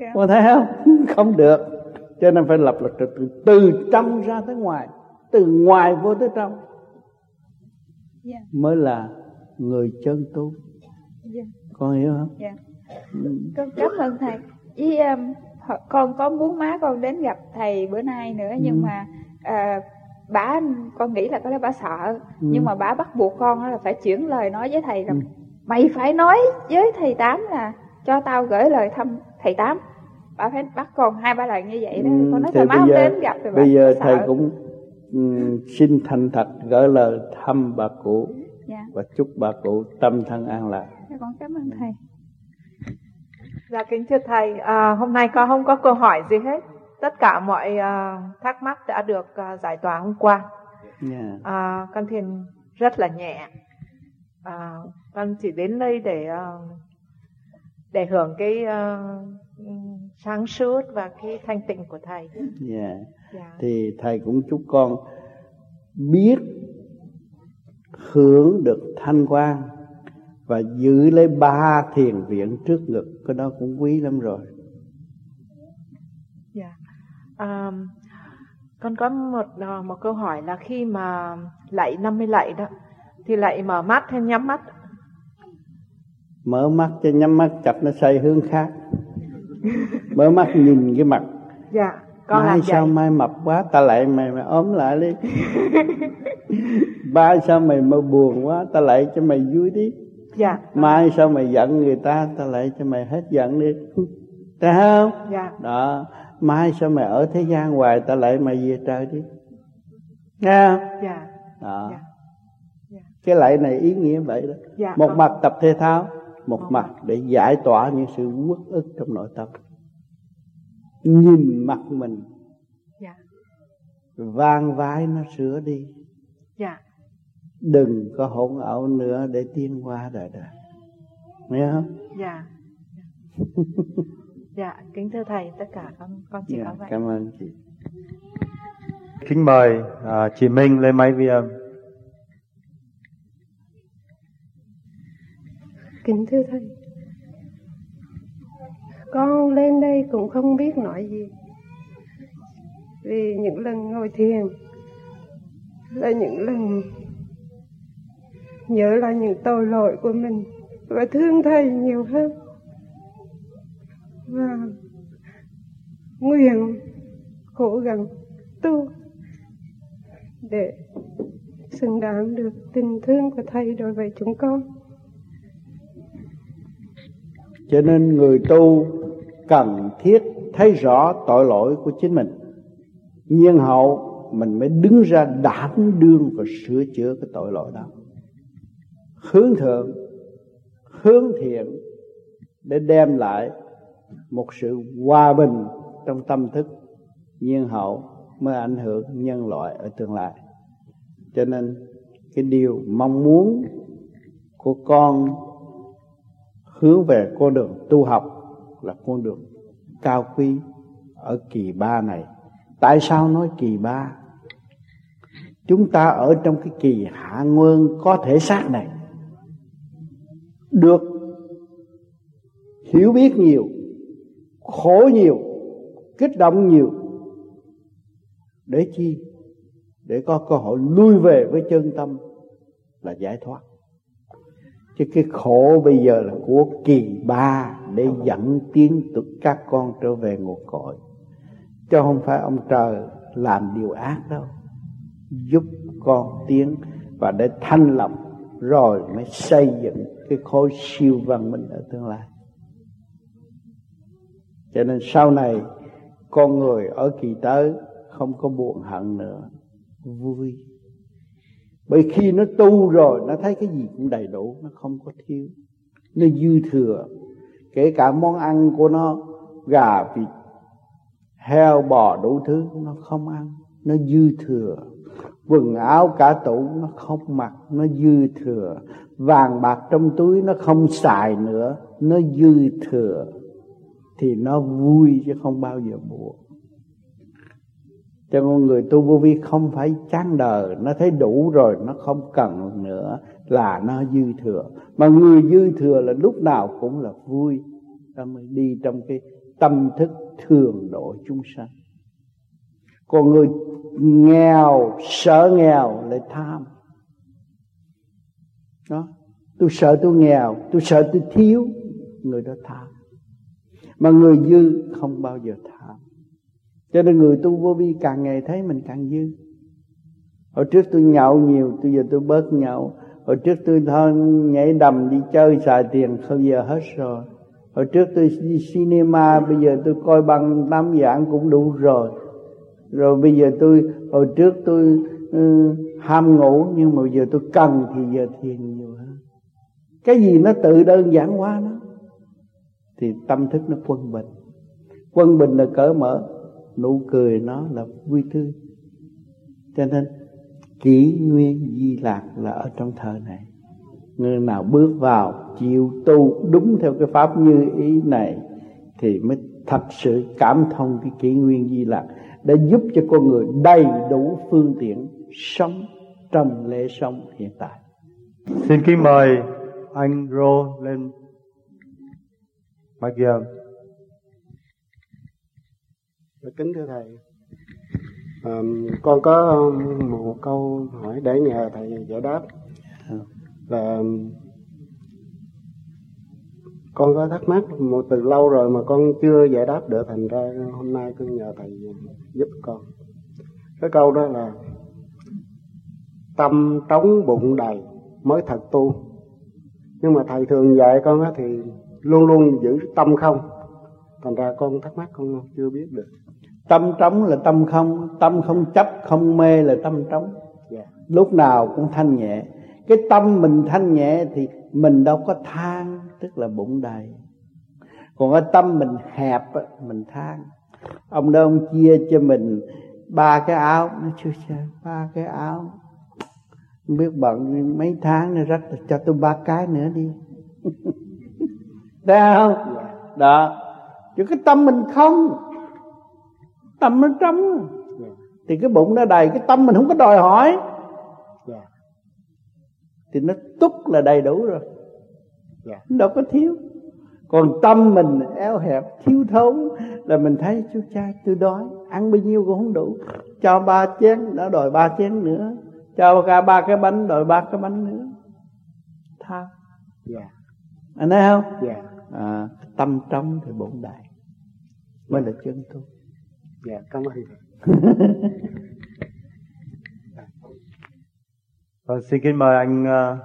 Yeah. con thấy không? Không được. Cho nên phải lập lập trật tự từ trong ra tới ngoài từ ngoài vô tới trong yeah. mới là người chân tu yeah. con hiểu không yeah. ừ. con cảm ơn thầy với um, con có muốn má con đến gặp thầy bữa nay nữa nhưng ừ. mà uh, bà con nghĩ là có lẽ bà sợ ừ. nhưng mà bà bắt buộc con là phải chuyển lời nói với thầy rằng ừ. mày phải nói với thầy tám là cho tao gửi lời thăm thầy tám bà phải bắt con hai ba lần như vậy đó ừ, con nói thầy má không đến gặp thì bây giờ thầy cũng um, xin thành thật gửi lời thăm bà cụ dạ. và chúc bà cụ tâm thân an lạc. Dạ, con cảm ơn thầy. Dạ kính thưa thầy. À, hôm nay con không có câu hỏi gì hết. Tất cả mọi uh, thắc mắc đã được uh, giải tỏa hôm qua. Yeah. uh, con thiền rất là nhẹ. Uh, con chỉ đến đây để uh, để hưởng cái uh, sáng suốt và cái thanh tịnh của thầy. Yeah. Yeah. Dạ. Thì thầy cũng chúc con biết hưởng được thanh quan và giữ lấy ba thiền viện trước ngực cái đó cũng quý lắm rồi. Dạ. Yeah. Um, con có một ờ, một câu hỏi là khi mà lạy năm mươi lạy đó thì lạy mở mắt hay nhắm mắt? Mở mắt cho nhắm mắt chặt nó xoay hướng khác. Mở mắt nhìn cái mặt. Dạ. Con mai sao vậy? mai mập quá ta lại mày mày ốm lại đi. ba sao mày mà buồn quá ta lại cho mày vui đi. Dạ. Mai sao mày giận người ta ta lại cho mày hết giận đi. Thấy không? Dạ. Đó mai sao mày ở thế gian hoài ta lại mày về trời đi nghe không dạ đó dạ. Dạ. cái lạy này ý nghĩa vậy đó dạ, một mặt tập thể thao một mặt để giải tỏa những sự uất ức trong nội tâm nhìn mặt mình dạ. vang vai nó sửa đi dạ. đừng có hỗn ẩu nữa để tiến qua đời đời nghe không dạ, dạ. Kính thưa thầy, tất cả con con chỉ dạ, có vậy. Cảm ơn chị. Kính mời à, chị Minh lên máy vi âm. Kính thưa thầy, con lên đây cũng không biết nói gì. Vì những lần ngồi thiền là những lần nhớ là những tội lỗi của mình và thương thầy nhiều hơn. Và nguyện cố gắng tu để xứng đáng được tình thương của thầy đối với chúng con cho nên người tu cần thiết thấy rõ tội lỗi của chính mình. Nhiên hậu, mình mới đứng ra đảm đương và sửa chữa cái tội lỗi đó. Hướng thượng, hướng thiện để đem lại một sự hòa bình trong tâm thức. Nhiên hậu mới ảnh hưởng nhân loại ở tương lai. Cho nên cái điều mong muốn của con hướng về con đường tu học là con đường cao quý ở kỳ ba này. Tại sao nói kỳ ba? Chúng ta ở trong cái kỳ hạ nguyên có thể xác này. Được hiểu biết nhiều, khổ nhiều, kích động nhiều. Để chi? Để có cơ hội lui về với chân tâm là giải thoát chứ cái khổ bây giờ là của kỳ ba để dẫn tiến tụi các con trở về nguồn cội. Chứ không phải ông trời làm điều ác đâu. Giúp con tiến và để thanh lọc rồi mới xây dựng cái khối siêu văn minh ở tương lai. Cho nên sau này con người ở kỳ tới không có buồn hận nữa. Vui bởi khi nó tu rồi, nó thấy cái gì cũng đầy đủ, nó không có thiếu. Nó dư thừa. Kể cả món ăn của nó, gà, vịt, heo, bò, đủ thứ, nó không ăn. Nó dư thừa. Quần áo cả tủ, nó không mặc, nó dư thừa. Vàng bạc trong túi, nó không xài nữa, nó dư thừa. Thì nó vui chứ không bao giờ buồn cho con người tu vô vi không phải chán đời, nó thấy đủ rồi, nó không cần nữa, là nó dư thừa. Mà người dư thừa là lúc nào cũng là vui, ta mới đi trong cái tâm thức thường độ chúng sanh. Còn người nghèo, sợ nghèo lại tham. Đó, tôi sợ tôi nghèo, tôi sợ tôi thiếu, người đó tham. Mà người dư không bao giờ tham cho nên người tu vô vi càng ngày thấy mình càng dư. Hồi trước tôi nhậu nhiều tôi giờ tôi bớt nhậu. Hồi trước tôi thôi nhảy đầm đi chơi xài tiền không giờ hết rồi. Hồi trước tôi đi cinema bây giờ tôi coi bằng năm giảng cũng đủ rồi. Rồi bây giờ tôi hồi trước tôi uh, ham ngủ nhưng mà giờ tôi cần thì giờ thiền nhiều hơn. Cái gì nó tự đơn giản hóa nó thì tâm thức nó quân bình. Quân bình là cởi mở nụ cười nó là vui tươi. Cho nên, kỷ nguyên di lạc là ở trong thời này. Người nào bước vào, chịu tu đúng theo cái pháp như ý này, thì mới thật sự cảm thông cái kỷ nguyên di lạc để giúp cho con người đầy đủ phương tiện sống trong lễ sống hiện tại. Xin kính mời anh Rô lên microphone kính thưa thầy. À, con có một câu hỏi để nhờ thầy giải đáp. Là con có thắc mắc một từ lâu rồi mà con chưa giải đáp được thành ra hôm nay con nhờ thầy giúp con. Cái câu đó là tâm trống bụng đầy mới thật tu. Nhưng mà thầy thường dạy con thì luôn luôn giữ tâm không. Thành ra con thắc mắc con chưa biết được tâm trống là tâm không tâm không chấp không mê là tâm trống. Yeah. Dạ. lúc nào cũng thanh nhẹ. Cái tâm mình thanh nhẹ thì mình đâu có than tức là bụng đầy. Còn cái tâm mình hẹp mình than. Ông đó ông chia cho mình ba cái áo. Nó chưa chưa ba cái áo. Không biết bận mấy tháng nữa rất là cho tôi ba cái nữa đi. Thấy không? Đó. Chứ cái tâm mình không tâm nó trống. Thì cái bụng nó đầy cái tâm mình không có đòi hỏi. Thì nó túc là đầy đủ rồi. Đâu có thiếu. Còn tâm mình eo hẹp thiếu thốn là mình thấy chú cha tôi đói ăn bao nhiêu cũng không đủ. Cho ba chén đã đòi ba chén nữa. Cho cả ba cái bánh đòi ba cái bánh nữa. Tha. Dạ anh thấy không? Dạ. À, tâm trong thì bụng đại mới là chân tu dạ cảm ơn Vâng, xin kính mời anh uh,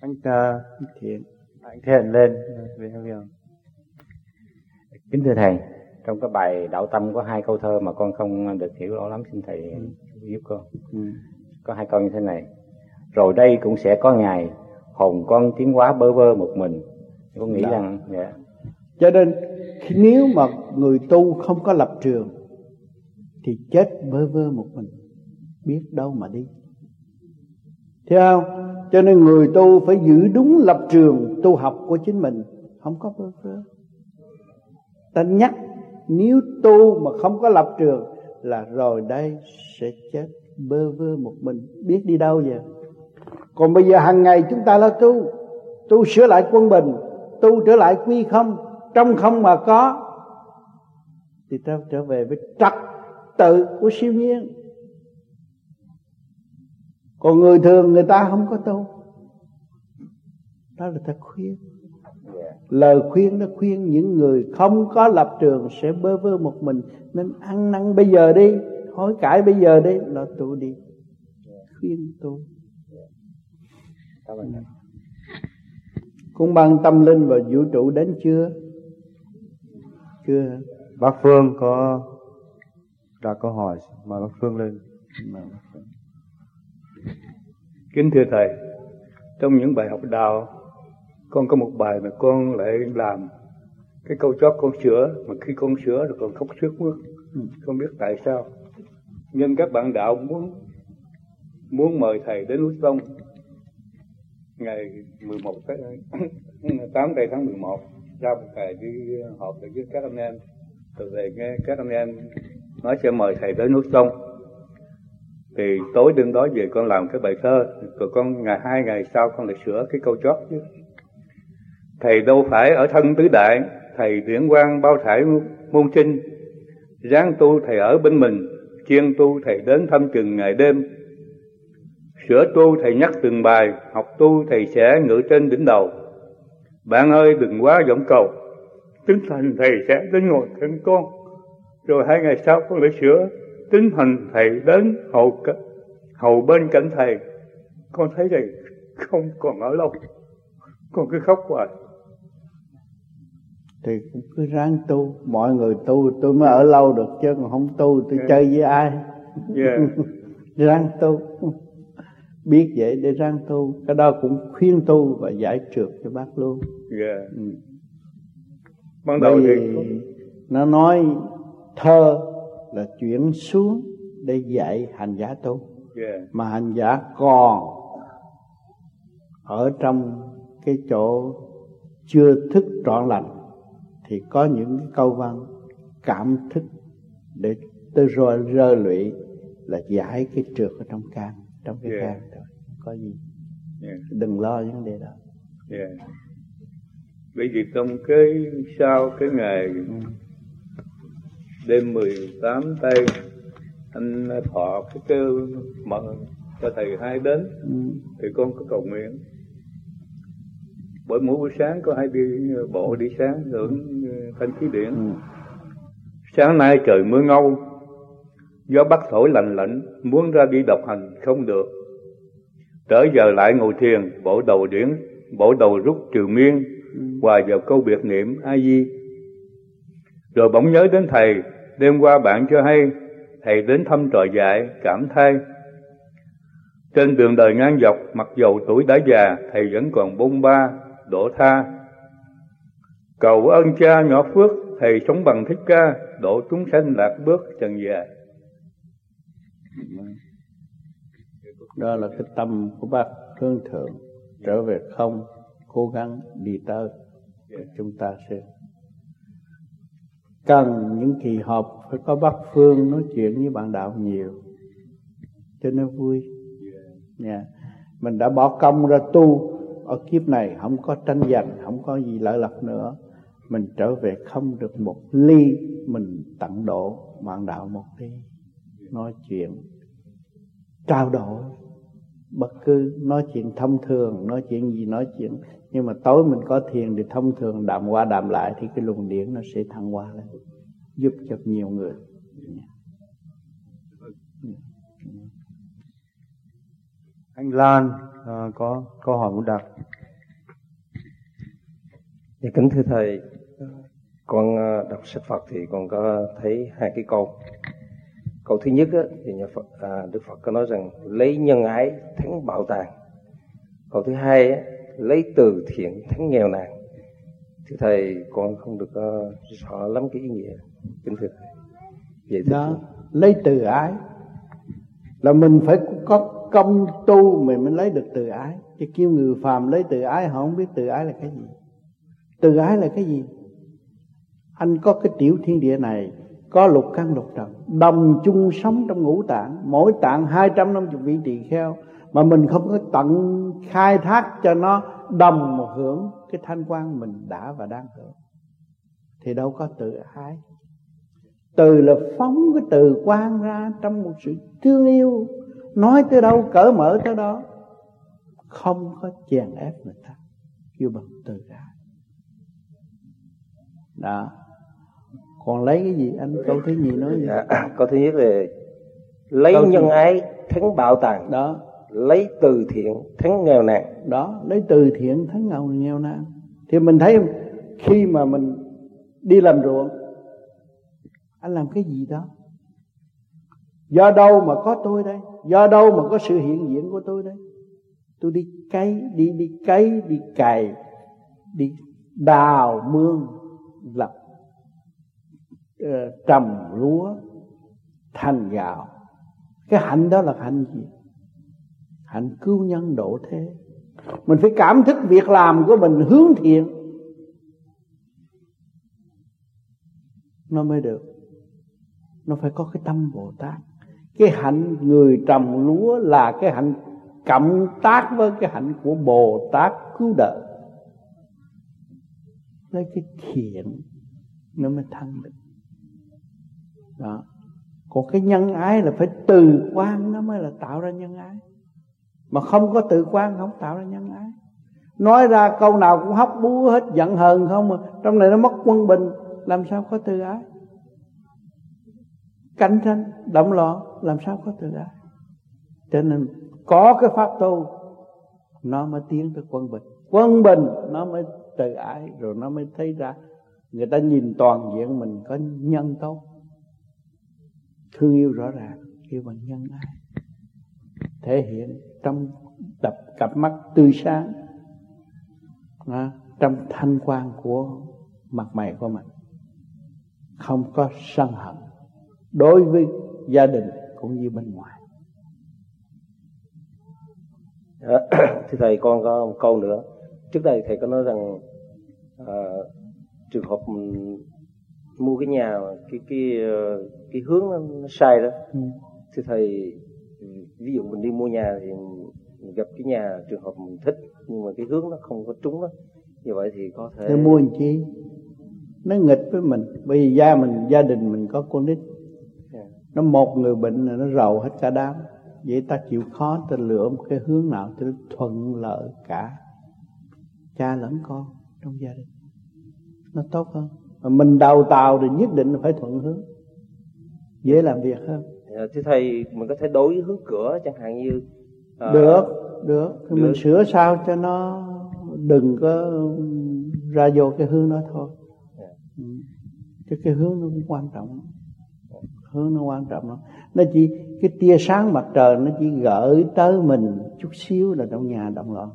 anh uh, Thiện anh Thiện lên về việc. Kính thưa thầy, trong cái bài đạo tâm có hai câu thơ mà con không được hiểu rõ lắm xin thầy ừ. giúp con. Ừ. Có hai câu như thế này. Rồi đây cũng sẽ có ngày hồn con tiến hóa bơ vơ một mình. Con nghĩ Đã. Dạ. rằng dạ. Cho nên, nếu mà người tu không có lập trường, thì chết bơ vơ một mình, biết đâu mà đi. Thấy không? Cho nên người tu phải giữ đúng lập trường tu học của chính mình, Không có bơ vơ. Ta nhắc, nếu tu mà không có lập trường, Là rồi đây sẽ chết bơ vơ một mình. Biết đi đâu giờ? Còn bây giờ hàng ngày chúng ta là tu Tu sửa lại quân bình, Tu trở lại quy không? Trong không mà có Thì ta trở về với trật tự của siêu nhiên. Còn người thường người ta không có tu. Đó là ta khuyên. Lời khuyên nó khuyên những người không có lập trường sẽ bơ vơ một mình. Nên ăn năn bây giờ đi hối cải bây giờ đi là tu đi. Khuyên tu. Cũng bằng tâm linh và vũ trụ đến chưa chưa bác phương có đặt câu hỏi mà bác phương lên. Kính thưa Thầy, trong những bài học đạo, con có một bài mà con lại làm cái câu chót con sửa, mà khi con sửa rồi còn khóc sướt mướt, không biết tại sao. Nhưng các bạn đạo muốn muốn mời Thầy đến núi Sông ngày 11 tháng 8 tây tháng 11 ra một thầy đi họp với các anh em. Từ về nghe các anh em nói sẽ mời thầy tới nước sông. Thì tối đêm đó về con làm cái bài thơ, rồi con ngày, hai ngày sau con lại sửa cái câu chót chứ. Thầy đâu phải ở thân tứ đại, thầy điển quang bao thải môn trinh ráng tu thầy ở bên mình chuyên tu thầy đến thăm chừng ngày đêm. Sửa tu thầy nhắc từng bài, học tu thầy sẽ ngự trên đỉnh đầu bạn ơi đừng quá vọng cầu. Tính thành thầy sẽ đến ngồi cạnh con. Rồi hai ngày sau con lại sửa. Tính thành thầy đến hầu hầu bên cạnh thầy. Con thấy thầy không còn ở lâu. Con cứ khóc hoài. Thì cũng cứ ráng tu. Mọi người tu tôi mới ở lâu được chứ. Còn không tu tôi yeah. chơi với ai? Yeah. ráng tu biết vậy để ráng tu cái đó cũng khuyên tu và giải trượt cho bác luôn yeah. ừ. ban đầu thì nó nói thơ là chuyển xuống để dạy hành giả tu yeah. mà hành giả còn ở trong cái chỗ chưa thức trọn lành thì có những cái câu văn cảm thức để tôi rồi rơ lụy là giải cái trượt ở trong can trong cái yeah. can thôi có gì yeah. đừng lo vấn đề đó yeah. bởi vì trong cái sau cái ngày ừ. đêm 18 tây anh thọ cái kêu mời cho thầy hai đến ừ. thì con có cầu nguyện bởi mỗi buổi sáng có hai đi bộ đi sáng hưởng thanh khí điển ừ. sáng nay trời mưa ngâu gió bắc thổi lạnh lạnh, muốn ra đi độc hành, không được. Trở giờ lại ngồi thiền bộ đầu điển bộ đầu rút trừ miên, hòa vào câu biệt niệm a di. Rồi bỗng nhớ đến thầy, đêm qua bạn cho hay, thầy đến thăm trò dạy cảm thay trên đường đời ngang dọc, mặc dầu tuổi đã già, thầy vẫn còn bông ba, đổ tha. Cầu ơn cha nhỏ phước, thầy sống bằng thích ca độ chúng sanh lạc bước trần dài đó là cái tâm của bác hướng thượng. Trở về không, cố gắng đi tới chúng ta sẽ cần những kỳ họp phải có bác phương nói chuyện với bạn đạo nhiều, cho nó vui. Nha yeah. mình đã bỏ công ra tu ở kiếp này, không có tranh giành, không có gì lợi lộc nữa. Mình trở về không được một ly, mình tặng độ bạn đạo một ly nói chuyện trao đổi. Bất cứ nói chuyện thông thường nói chuyện gì nói chuyện nhưng mà tối mình có thiền thì thông thường đàm qua đàm lại thì cái luồng điển nó sẽ thăng qua lên giúp cho nhiều người. Anh Lan à, có câu hỏi muốn đặt. Dạ kính thưa thầy, con ờ, đọc sách Phật thì con có thấy hai cái câu. Câu thứ nhất á, thì nhà Phật, à, Đức Phật có nói rằng lấy nhân ái thắng bạo tàn. Câu thứ hai á, lấy từ thiện thắng nghèo nàn. Thưa thầy, con không được ờ, uh, rõ lắm cái ý nghĩa. Kính thưa thầy. Vậy đó, dạ, lấy từ ái là mình phải có công tu mình mới lấy được từ ái. Chứ kêu người phàm lấy từ ái họ không biết từ ái là cái gì từ ái là cái gì anh có cái tiểu thiên địa này có lục căn lục trần. Đồng chung sống trong ngũ tạng. Mỗi tạng hai trăm năm vị tỳ kheo mà mình không có tận khai thác cho nó đồng một hưởng cái thanh quan mình đã và đang hưởng. Thì đâu có tự ái. Từ là phóng cái từ quan ra trong một sự thương yêu. Nói tới đâu, cởi mở tới đó. Không có chèn ép người ta. Kêu bằng từ ái. Đó còn lấy cái gì? Anh câu thứ gì nói gì? Dạ, câu thứ nhất là lấy câu nhân ái thắng bạo tàn đó. Lấy từ thiện thắng nghèo nàn. Đó lấy từ thiện thắng nghèo nghèo nàn. Thì mình thấy khi mà mình đi làm ruộng anh làm cái gì đó? Do đâu mà có tôi đây? Do đâu mà có sự hiện diện của tôi đây? Tôi đi cấy đi đi cấy đi cày đi đào mương lập Ờ, trồng lúa, thành gạo. Cái hạnh đó là hạnh gì? Hạnh cứu nhân độ thế. Mình phải cảm thức việc làm của mình hướng thiện nó mới được. Nó phải có cái tâm bồ tát. Cái hạnh người trồng lúa là cái hạnh cộng tác với cái hạnh của bồ tát cứu đời lấy cái thiện nó mới thăng được đó. Còn cái nhân ái là phải từ quan nó mới là tạo ra nhân ái. Mà không có từ quan không tạo ra nhân ái. Nói ra câu nào cũng hóc búa hết, giận hờn không mà. Trong này nó mất quân bình, làm sao có từ ái? Cạnh tranh, động loạn, làm sao có từ ái? Cho nên có cái pháp tu, nó mới tiến tới quân bình. Quân bình, nó mới từ ái, rồi nó mới thấy ra người ta nhìn toàn diện mình có nhân tốt thương yêu rõ ràng yêu bằng nhân ái. Thể hiện trong tập cặp mắt tươi sáng à, trong thanh quan của mặt mày của mình. Không có sân hận đối với gia đình cũng như bên ngoài. À, thưa thầy con có một câu nữa. Trước đây thầy có nói rằng à, trường hợp mua cái nhà cái cái cái hướng nó, nó sai đó. Ừ. thì thầy ví dụ mình đi mua nhà thì mình gặp cái nhà trường hợp mình thích nhưng mà cái hướng nó không có trúng đó như vậy thì có thể thì mua làm chi? Nó nghịch với mình. Bởi vì gia mình gia đình mình có con nít. Yeah. Nó một người bệnh là nó rầu hết cả đám. Vậy ta chịu khó ta lựa một cái hướng nào cho nó thuận lợi cả. Cha lẫn con trong gia đình. Nó tốt hơn. Mà mình đầu tàu thì nhất định phải thuận hướng dễ làm việc hơn à, thưa thầy mình có thể đổi hướng cửa chẳng hạn như à, được được thì được. mình sửa sao cho nó đừng có ra vô cái hướng đó thôi yeah. Dạ. Ừ. chứ cái hướng nó cũng quan trọng hướng nó quan trọng lắm nó chỉ cái tia sáng mặt trời nó chỉ gửi tới mình chút xíu là trong nhà động loạn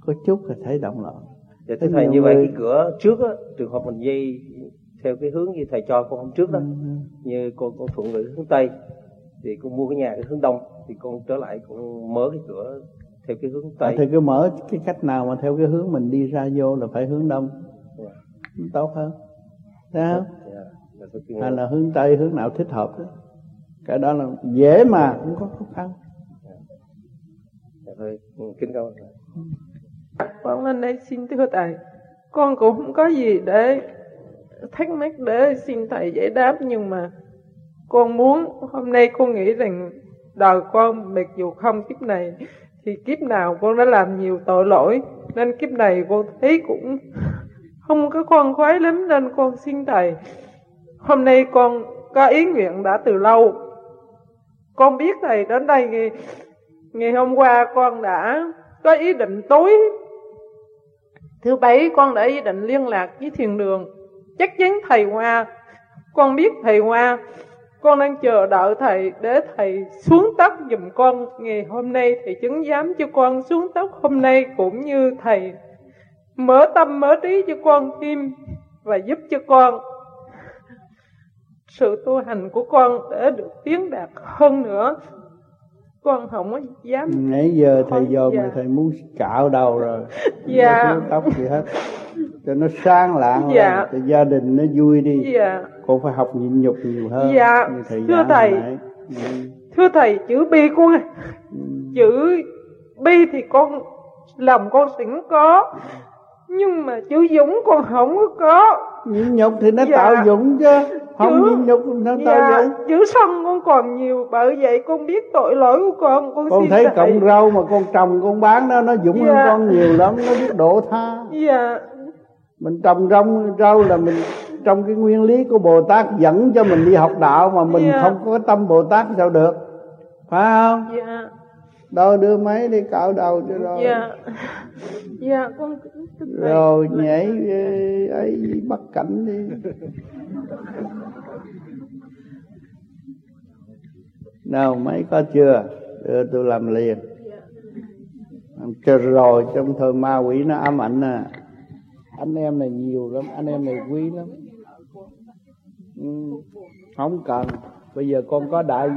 có chút là thấy động loạn Dạ thưa thầy như vậy cái cửa trước á, trường hợp mình dây theo cái hướng như thầy cho con hôm trước đó, ừ. ừ. như con con thuận về hướng tây thì con mua cái nhà cái hướng đông thì con trở lại con mở cái cửa theo cái hướng tây. À, thì cứ mở cái cách nào mà theo cái hướng mình đi ra vô là phải hướng đông, yeah. Dạ. tốt hơn, thấy không? Yeah. Dạ. Hay là hướng tây hướng nào thích hợp đó. Cái đó là dễ mà không có khó khăn. Dạ thôi, kính thầy. Con lên đây xin thưa thầy, con cũng không có gì để thắc mắc để xin thầy giải đáp. Nhưng mà con muốn hôm nay con nghĩ rằng đời con mặc dù không kiếp này thì kiếp nào con đã làm nhiều tội lỗi. Nên kiếp này con thấy cũng không có con khoái lắm. Nên con xin thầy hôm nay con có ý nguyện đã từ lâu. Con biết thầy đến đây ngày, ngày hôm qua con đã có ý định tối. Thứ bảy con đã ý định liên lạc với thiền đường. Chắc chắn thầy Hoa. Con biết thầy Hoa. Con đang chờ đợi thầy để thầy xuống tóc giùm con. Ngày hôm nay thầy chứng giám cho con xuống tóc hôm nay Cũng như thầy. Mở tâm, mở trí cho con thêm Và giúp cho con. Sự tu hành của con để được tiến đạt hơn nữa con không có dám nãy giờ thầy dòm dạ. thầy muốn cạo đầu rồi dạ tóc gì hết cho nó sáng lạng dạ. rồi, cho gia đình nó vui đi dạ. con phải học nhịn nhục nhiều hơn dạ thầy thưa thầy ừ. thưa thầy chữ bi con ừ. chữ bi thì con lòng con sẵn có nhưng mà chữ dũng con không có có nhịn nhục thì nó dạ. tạo dũng chứ. Không chữ, nhục nó dạ, tạo dũng chữ sân con còn nhiều bởi vậy con biết tội lỗi của con con, con thấy cọng rau mà con trồng con bán đó nó dũng dạ. hơn con nhiều lắm nó biết độ tha. Dạ. Mình trồng rau rau là mình trong cái nguyên lý của bồ tát dẫn cho mình đi học đạo mà mình dạ. không có tâm bồ tát sao được. Phải không? Dạ đâu đưa máy đi cạo đầu cho rồi. Dạ. Dạ con rồi nhảy ấy bắt cảnh đi. Nào mấy có chưa? Đưa tôi làm liền. Cho rồi trong thời ma quỷ nó ám ảnh nè anh em này nhiều lắm anh em này quý lắm. Ừ, không cần. Bây giờ con có đại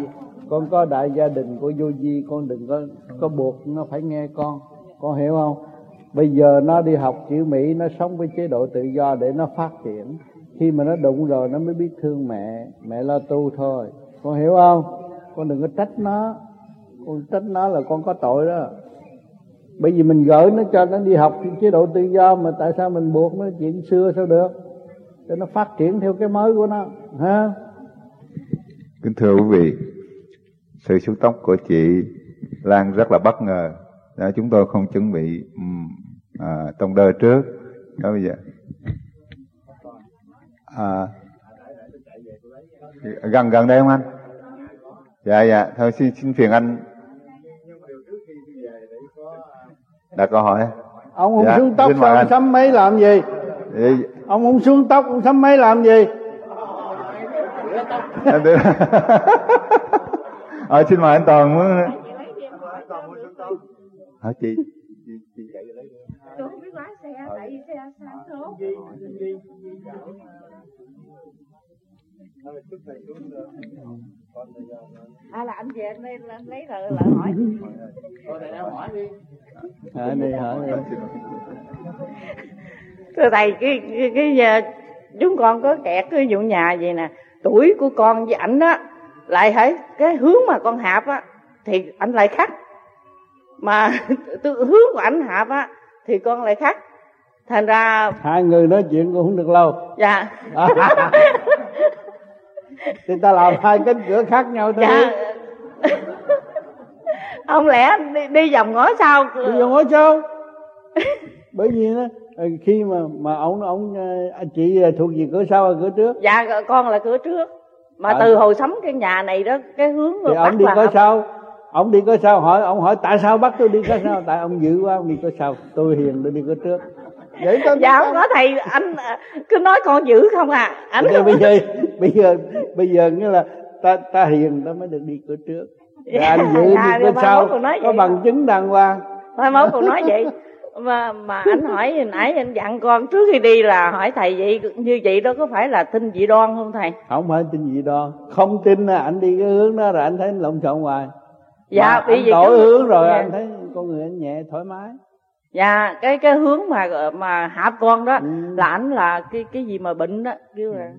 con có đại gia đình của vô di, con đừng có có buộc nó phải nghe con. Con hiểu không? Bây giờ nó đi học chữ mỹ, nó sống với chế độ tự do để nó phát triển. Khi mà nó đụng rồi, nó mới biết thương mẹ mẹ lo tu thôi. Con hiểu không? Con đừng có trách nó. Con trách nó là con có tội đó. Bởi vì mình gửi nó cho nó đi học chế độ tự do mà tại sao mình buộc nó? Chuyện xưa sao được? Cho nó phát triển theo cái mới của nó. Ha? Kính thưa quý vị sự xuống tóc của chị Lan rất là bất ngờ. Đó, chúng tôi không chuẩn bị à, tông đơ trước. Đó bây giờ. À, gần gần đây không anh? Dạ dạ. Thôi xin xin phiền anh. Đặt câu hỏi. Ông không dạ, xuống tóc sao sắm mấy làm gì? Dạ. ông không xuống tóc ông sắm mấy làm gì ờ xin mời anh toàn muốn hả chị chị chị chạy lấy tôi không biết lái xe tại vì xe sáng số. À là anh về anh lấy lấy lời lời hỏi. Hỏi đi. À, đi hỏi đi thưa thầy cái cái, cái, cái chúng con có kẹt cái vụ nhà vậy nè. Tuổi của con với ảnh đó lại thấy cái hướng mà con hạp á thì ảnh lại khác. Mà từ hướng của ảnh hạp á thì con lại khác. Thành ra hai người nói chuyện cũng không được lâu. Dạ. Thì ta làm hai cánh cửa khác nhau thôi. Dạ. không lẽ đi, đi vòng ngõ sau? Đi vòng ngõ sau. Bởi vì nó ờ, khi mà mà ông ông ờ, anh chị thuộc về cửa sau hay cửa trước. Dạ con là cửa trước mà à. từ hồi sống cái nhà này đó cái hướng thì ông đi cửa sau ông đi cửa sau hỏi ông hỏi tại sao bắt tôi đi cửa sau tại ông dữ quá ông đi cửa sau tôi hiền tôi đi cửa trước. Vậy tôi dạ không có thầy anh cứ nói con dữ không à? Anh bây giờ bây giờ bây giờ nghĩa là ta ta hiền ta mới được đi cửa trước. Dạ, anh dữ dạ, đi cửa sau có bằng chứng đàng hoàng. Mai mốt còn nói vậy mà mà anh hỏi hồi nãy anh dặn con trước khi đi là hỏi thầy vậy như vậy đó có phải là tin dị đoan không thầy? Không phải tin dị đoan. Không tin là anh đi cái hướng đó rồi anh thấy lộn xộn hoài. Dạ bị anh đổi hướng rồi dạ. anh thấy con người anh nhẹ thoải mái. Dạ cái cái hướng mà mà hạ con đó ừ. là ảnh là cái cái gì mà bệnh đó kêu là ừ.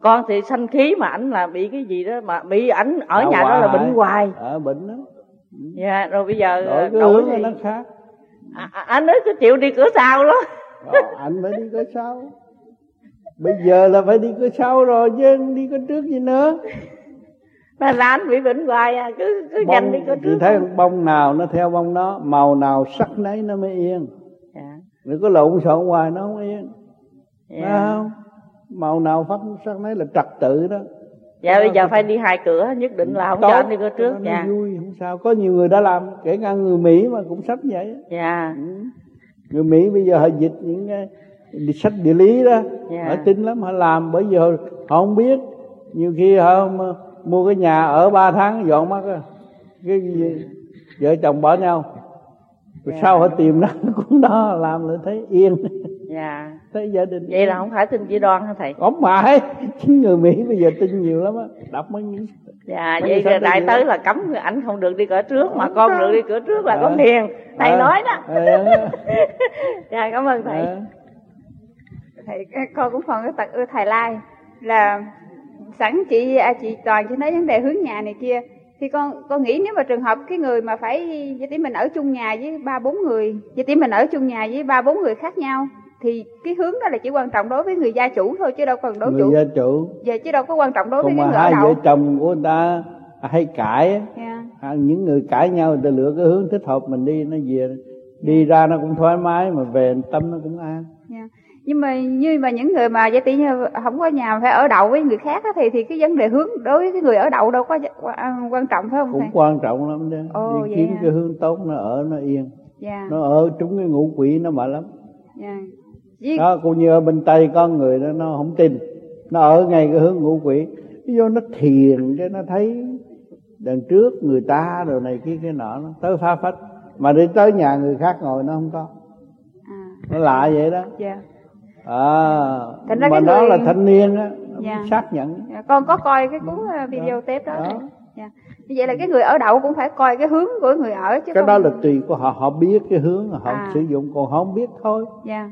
con thì sanh khí mà ảnh là bị cái gì đó mà bị ảnh ở Đau nhà đó là bệnh hoài. ở bệnh đó. Ừ. dạ rồi bây giờ đổi cái đổi hướng thì... nó khác à, à, anh nói cứ chịu đi cửa sau đó. Ờ, anh phải đi cửa sau. Bây giờ là phải đi cửa sau rồi chứ đi cửa trước gì nữa. Mà là anh bị bệnh hoài à cứ cứ bông, dành đi cửa trước thấy bông nào nó theo bông đó màu nào sắc nấy nó mới yên. Dạ. đừng có lộn xộn hoài nó không yên. Dạ. Không? Màu nào phát sắc nấy là trật tự đó dạ bây giờ phải đi hai cửa nhất định là không Tốt, cho anh đi cửa trước dạ. vui không sao. Có nhiều người đã làm kể cả người mỹ mà cũng sách vậy. Dạ. Ừ. người mỹ bây giờ họ dịch những cái đi sách địa lý đó. Dạ. họ tin lắm họ làm bởi vì họ, họ không biết. Nhiều khi họ mua cái nhà ở ba tháng dọn mất cái gì vợ chồng bỏ nhau. Rồi yeah. sau họ tìm nó cũng đó làm lại thấy yên dạ. Thấy gia đình vậy là không phải tin chỉ đoan hả thầy? Không phải. Chính người mỹ bây giờ tin nhiều lắm á. Đọc mấy dạ mấy vậy đại tới là cấm ảnh không được đi cửa trước mà con được đi cửa trước là à, con hiền. Thầy à, nói đó. À, dạ cảm ơn thầy. À. thầy con cũng phần cái tật ưa thầy lai là sẵn chị à, chị toàn chỉ nói vấn đề hướng nhà này kia. Thì con con nghĩ nếu mà trường hợp cái người mà phải vậy tí mình ở chung nhà với ba bốn người vậy tí mình ở chung nhà với ba bốn người khác nhau thì cái hướng đó là chỉ quan trọng đối với người gia chủ thôi chứ đâu cần đối người chủ gia chủ dạ chứ đâu có quan trọng đối Còn với cái người hai vợ chồng của người ta hay cãi yeah. Dạ. những người cãi nhau ta lựa cái hướng thích hợp mình đi nó về đi ra nó cũng thoải mái mà về tâm nó cũng an yeah. Dạ nhưng mà như mà những người mà giả tỷ như không có nhà phải ở đậu với người khác á, thì thì cái vấn đề hướng đối với cái người ở đậu đâu có quan trọng phải không cũng thầy? quan trọng lắm đó Ồ, đi kiếm à. cái hướng tốt nó ở nó yên yeah. nó ở trúng cái ngũ quỷ nó mệt lắm yeah. Vì... đó cũng như ở bên tây có người đó nó không tin nó ở ngay cái hướng ngũ quỷ dụ nó thiền cái nó thấy đằng trước người ta rồi này kia cái nọ nó tới phá phách mà đi tới nhà người khác ngồi nó không có à. nó lạ vậy đó yeah à Thành mà đó người... là thanh niên á dạ. xác nhận dạ, con có coi cái cuốn uh, video đó. tape đó, đó. Dạ. như vậy là cái người ở đậu cũng phải coi cái hướng của người ở chứ cái không... đó là tùy của họ họ biết cái hướng họ à. sử dụng còn họ không biết thôi dạ.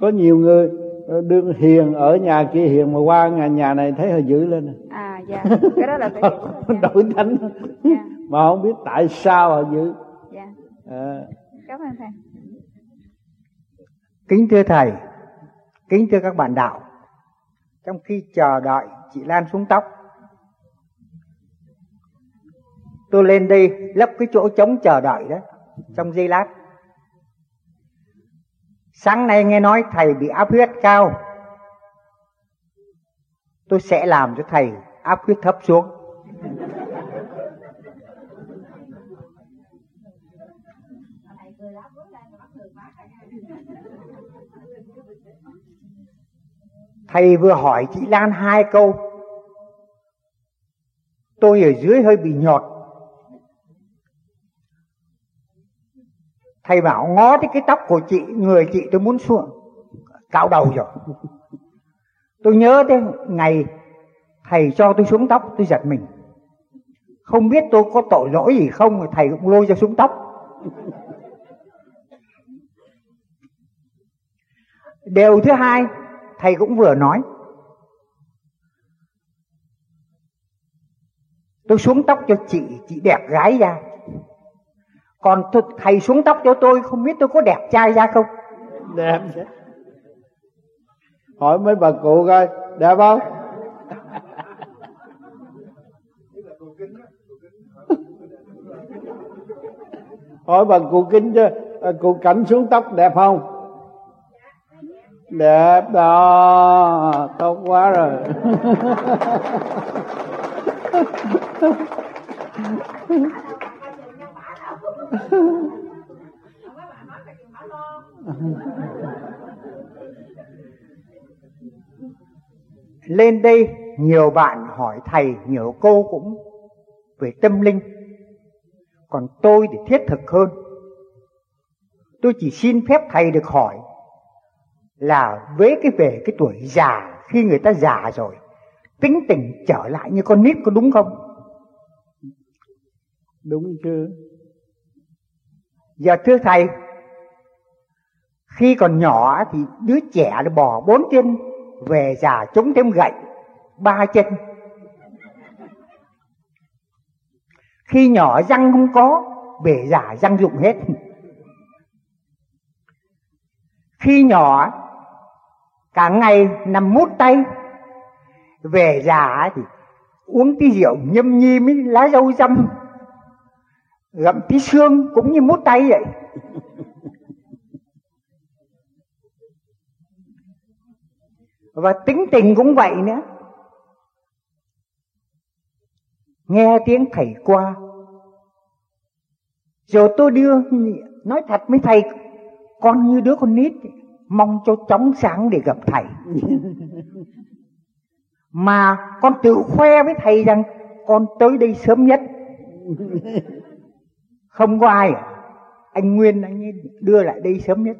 Có nhiều người ờ, đương hiền ở nhà kia hiền mà qua nhà nhà này thấy họ giữ lên. À dạ. Cái đó là phải đổi thánh. Dạ. mà không biết tại sao họ giữ dạ. à. cảm ơn thầy. Kính thưa thầy kính thưa các bạn đạo. Trong khi chờ đợi chị Lan xuống tóc tôi lên đây lấp cái chỗ trống chờ đợi đó trong giây lát sáng nay nghe nói thầy bị áp huyết cao. Tôi sẽ làm cho thầy áp huyết thấp xuống. Thầy vừa hỏi chị Lan hai câu. Tôi ở dưới hơi bị nhọt. Thầy bảo, ngó thấy cái tóc của chị, người chị tôi muốn xuống. Cạo đầu rồi. Tôi nhớ đến ngày thầy cho tôi xuống tóc, tôi giật mình. Không biết tôi có tội lỗi gì không thầy cũng lôi cho xuống tóc. Điều thứ hai, thầy cũng vừa nói. Tôi xuống tóc cho chị chị đẹp gái ra còn thầy xuống tóc cho tôi, không biết tôi có đẹp trai ra không? Đẹp hỏi mấy bà cụ coi, đẹp không? Hỏi bà cụ kính chứ cụ cảnh xuống tóc đẹp không? Đẹp đó, tốt quá rồi. lên đây, nhiều bạn hỏi thầy, nhiều cô cũng về tâm linh. Còn tôi thì thiết thực hơn. Tôi chỉ xin phép thầy được hỏi là với cái về cái tuổi già, khi người ta già rồi, tính tình trở lại như con nít có đúng không? Đúng chưa giờ thưa thầy, khi còn nhỏ thì đứa trẻ nó bỏ bốn chân về già chống thêm gậy, ba chân. Khi nhỏ răng không có về già răng dụng hết. Khi nhỏ, cả ngày nằm mút tay, về già thì uống tí rượu nhâm nhi mới lá dâu dăm gặm tí xương cũng như mút tay vậy. Và tính tình cũng vậy nữa. Nghe tiếng thầy qua. Rồi tôi đưa nói thật với thầy con như đứa con nít mong cho chóng sáng để gặp thầy. Mà con tự khoe với thầy rằng con tới đây sớm nhất không có ai. À? anh nguyên anh ấy đưa lại đây sớm nhất.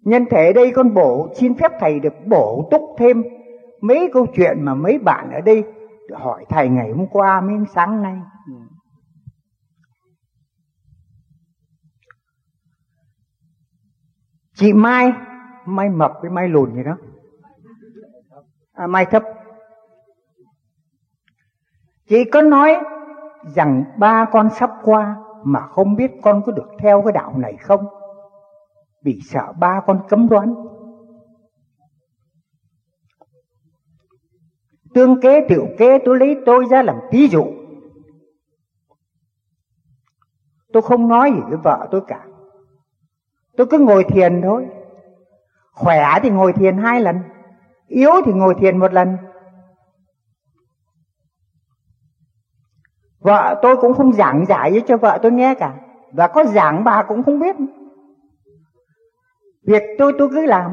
Nhân thể đây con bổ xin phép thầy được bổ túc thêm mấy câu chuyện mà mấy bạn ở đây hỏi thầy ngày hôm qua mới sáng nay. Chị mai mai mập với mai lùn gì đó. À, mai thấp chị có nói rằng ba con sắp qua mà không biết con có được theo cái đạo này không? Vì sợ ba con cấm đoán. Tương kế, tiểu kế, tôi lấy tôi ra làm ví dụ. Tôi không nói gì với vợ tôi cả. Tôi cứ ngồi thiền thôi. Khỏe thì ngồi thiền hai lần, yếu thì ngồi thiền một lần. Vợ tôi cũng không giảng giải cho vợ tôi nghe cả. Và có giảng bà cũng không biết. Việc tôi tôi cứ làm.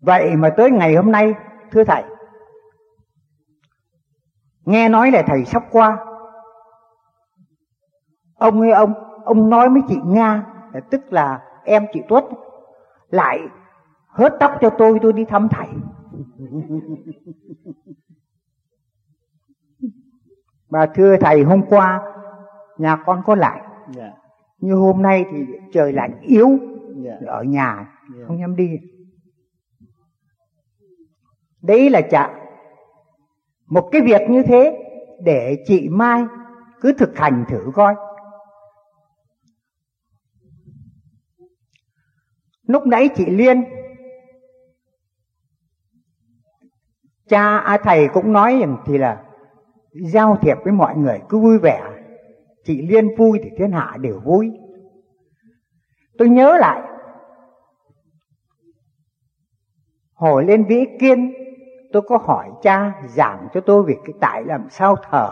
Vậy mà tới ngày hôm nay, thưa thầy, nghe nói là thầy sắp qua. Ông ơi, ông ông nói với chị nga tức là em chị tuất, lại hớt tóc cho tôi tôi đi thăm thầy. Mà thưa thầy hôm qua nhà con có lại yeah. Dạ. Như hôm nay thì trời lạnh yếu yeah. Dạ. ở nhà yeah. không dám đi Đấy là chả Một cái việc như thế để chị mai cứ thực hành thử coi lúc nãy chị liên cha à, thầy cũng nói rằng thì là giao thiệp với mọi người, cứ vui vẻ. Chị liên vui thì thiên hạ đều vui. Tôi nhớ lại, hồi lên vĩ kiên, tôi có hỏi cha giảng cho tôi về cái tại làm sao thờ.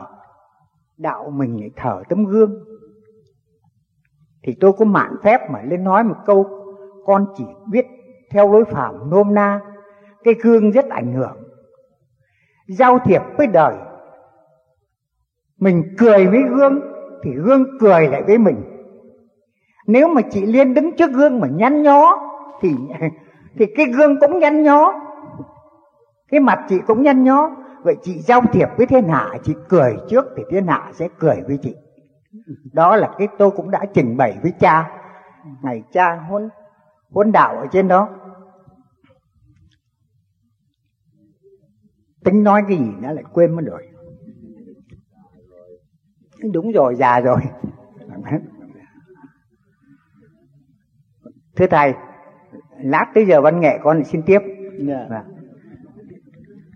Đạo mình lại thờ tấm gương. Thì tôi có mạn phép mà lên nói một câu, con chỉ biết theo lối phạm nôm na, cái gương rất ảnh hưởng. Giao thiệp với đời mình cười với gương thì gương cười lại với mình. Nếu mà chị liên đứng trước gương mà nhăn nhó thì thì cái gương cũng nhăn nhó. Cái mặt chị cũng nhăn nhó. Vậy chị giao thiệp với thiên hạ, chị cười trước thì thiên hạ sẽ cười với chị. Đó là cái tôi cũng đã trình bày với cha. Ngày cha huấn huấn đạo ở trên đó. Tính nói cái gì nó lại quên mất rồi đúng rồi già rồi thưa thầy lát tới giờ văn nghệ con xin tiếp yeah. Dạ.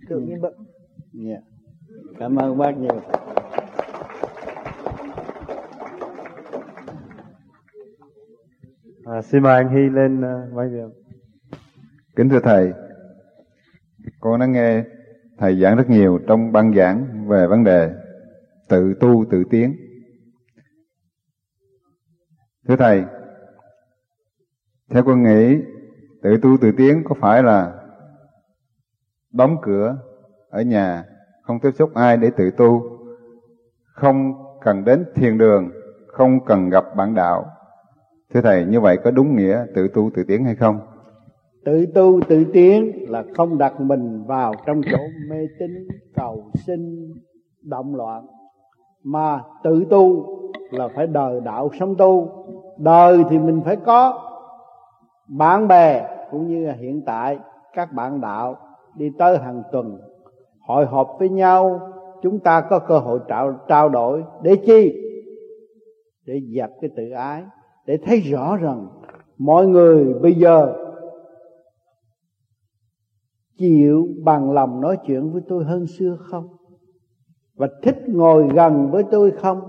tự nhiên bận yeah. cảm ơn bác nhiều à, xin mời anh Hy lên uh, vai việc kính thưa thầy con đã nghe thầy giảng rất nhiều trong băng giảng về vấn đề tự tu tự tiến. Thưa thầy, theo con nghĩ, tự tu tự tiến có phải là đóng cửa ở nhà, không tiếp xúc ai để tự tu, không cần đến thiền đường, không cần gặp bạn đạo? Thưa thầy, như vậy có đúng nghĩa tự tu tự tiến hay không? Tự tu tự tiến là không đặt mình vào trong chỗ mê tín cầu sinh động loạn mà tự tu là phải đời đạo sống tu. Đời thì mình phải có bạn bè cũng như là hiện tại các bạn đạo đi tới hàng tuần hội họp với nhau. Chúng ta có cơ hội trao, trao đổi để chi? Để dập cái tự ái để thấy rõ rằng mọi người bây giờ chịu bằng lòng nói chuyện với tôi hơn xưa không? Và thích ngồi gần với tôi không?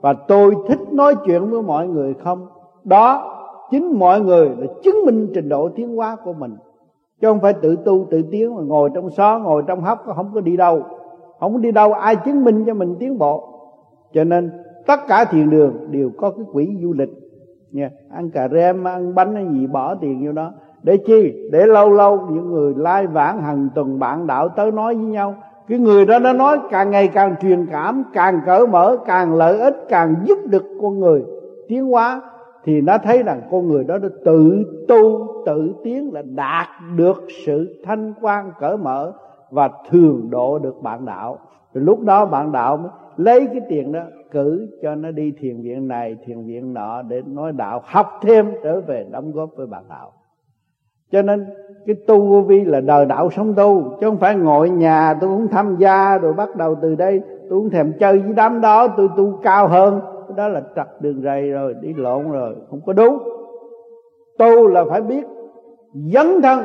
Và tôi thích nói chuyện với mọi người không? Đó, chính mọi người là chứng minh trình độ tiến hóa của mình. Chứ không phải tự tu, tự tiến, mà ngồi trong xó, ngồi trong hốc không có đi đâu. Không có đi đâu, ai chứng minh cho mình tiến bộ? Cho nên, tất cả thiền đường đều có cái quỹ du lịch. Nha, ăn cà rem, ăn bánh hay gì, bỏ tiền vô đó. Để chi? Để lâu lâu những người lai vãng hàng tuần bạn đạo tới nói với nhau cái người đó nó nói càng ngày càng truyền cảm, càng cởi mở, càng lợi ích, càng giúp được con người tiến hóa, thì nó thấy rằng con người đó đã tự tu, tự tiến là đạt được sự thanh quan, cởi mở và thường độ được bạn đạo. Rồi lúc đó bạn đạo mới lấy cái tiền đó cử cho nó đi thiền viện này, thiền viện nọ để nói đạo, học thêm trở về đóng góp với bạn đạo cho nên cái tu vô vi là đời đạo sống tu, chứ không phải ngồi nhà tôi cũng tham gia rồi bắt đầu từ đây. Tôi cũng thèm chơi với đám đó, tôi tu cao hơn. Đó là trật đường rầy rồi, đi lộn rồi, không có đúng. Tu là phải biết dấn thân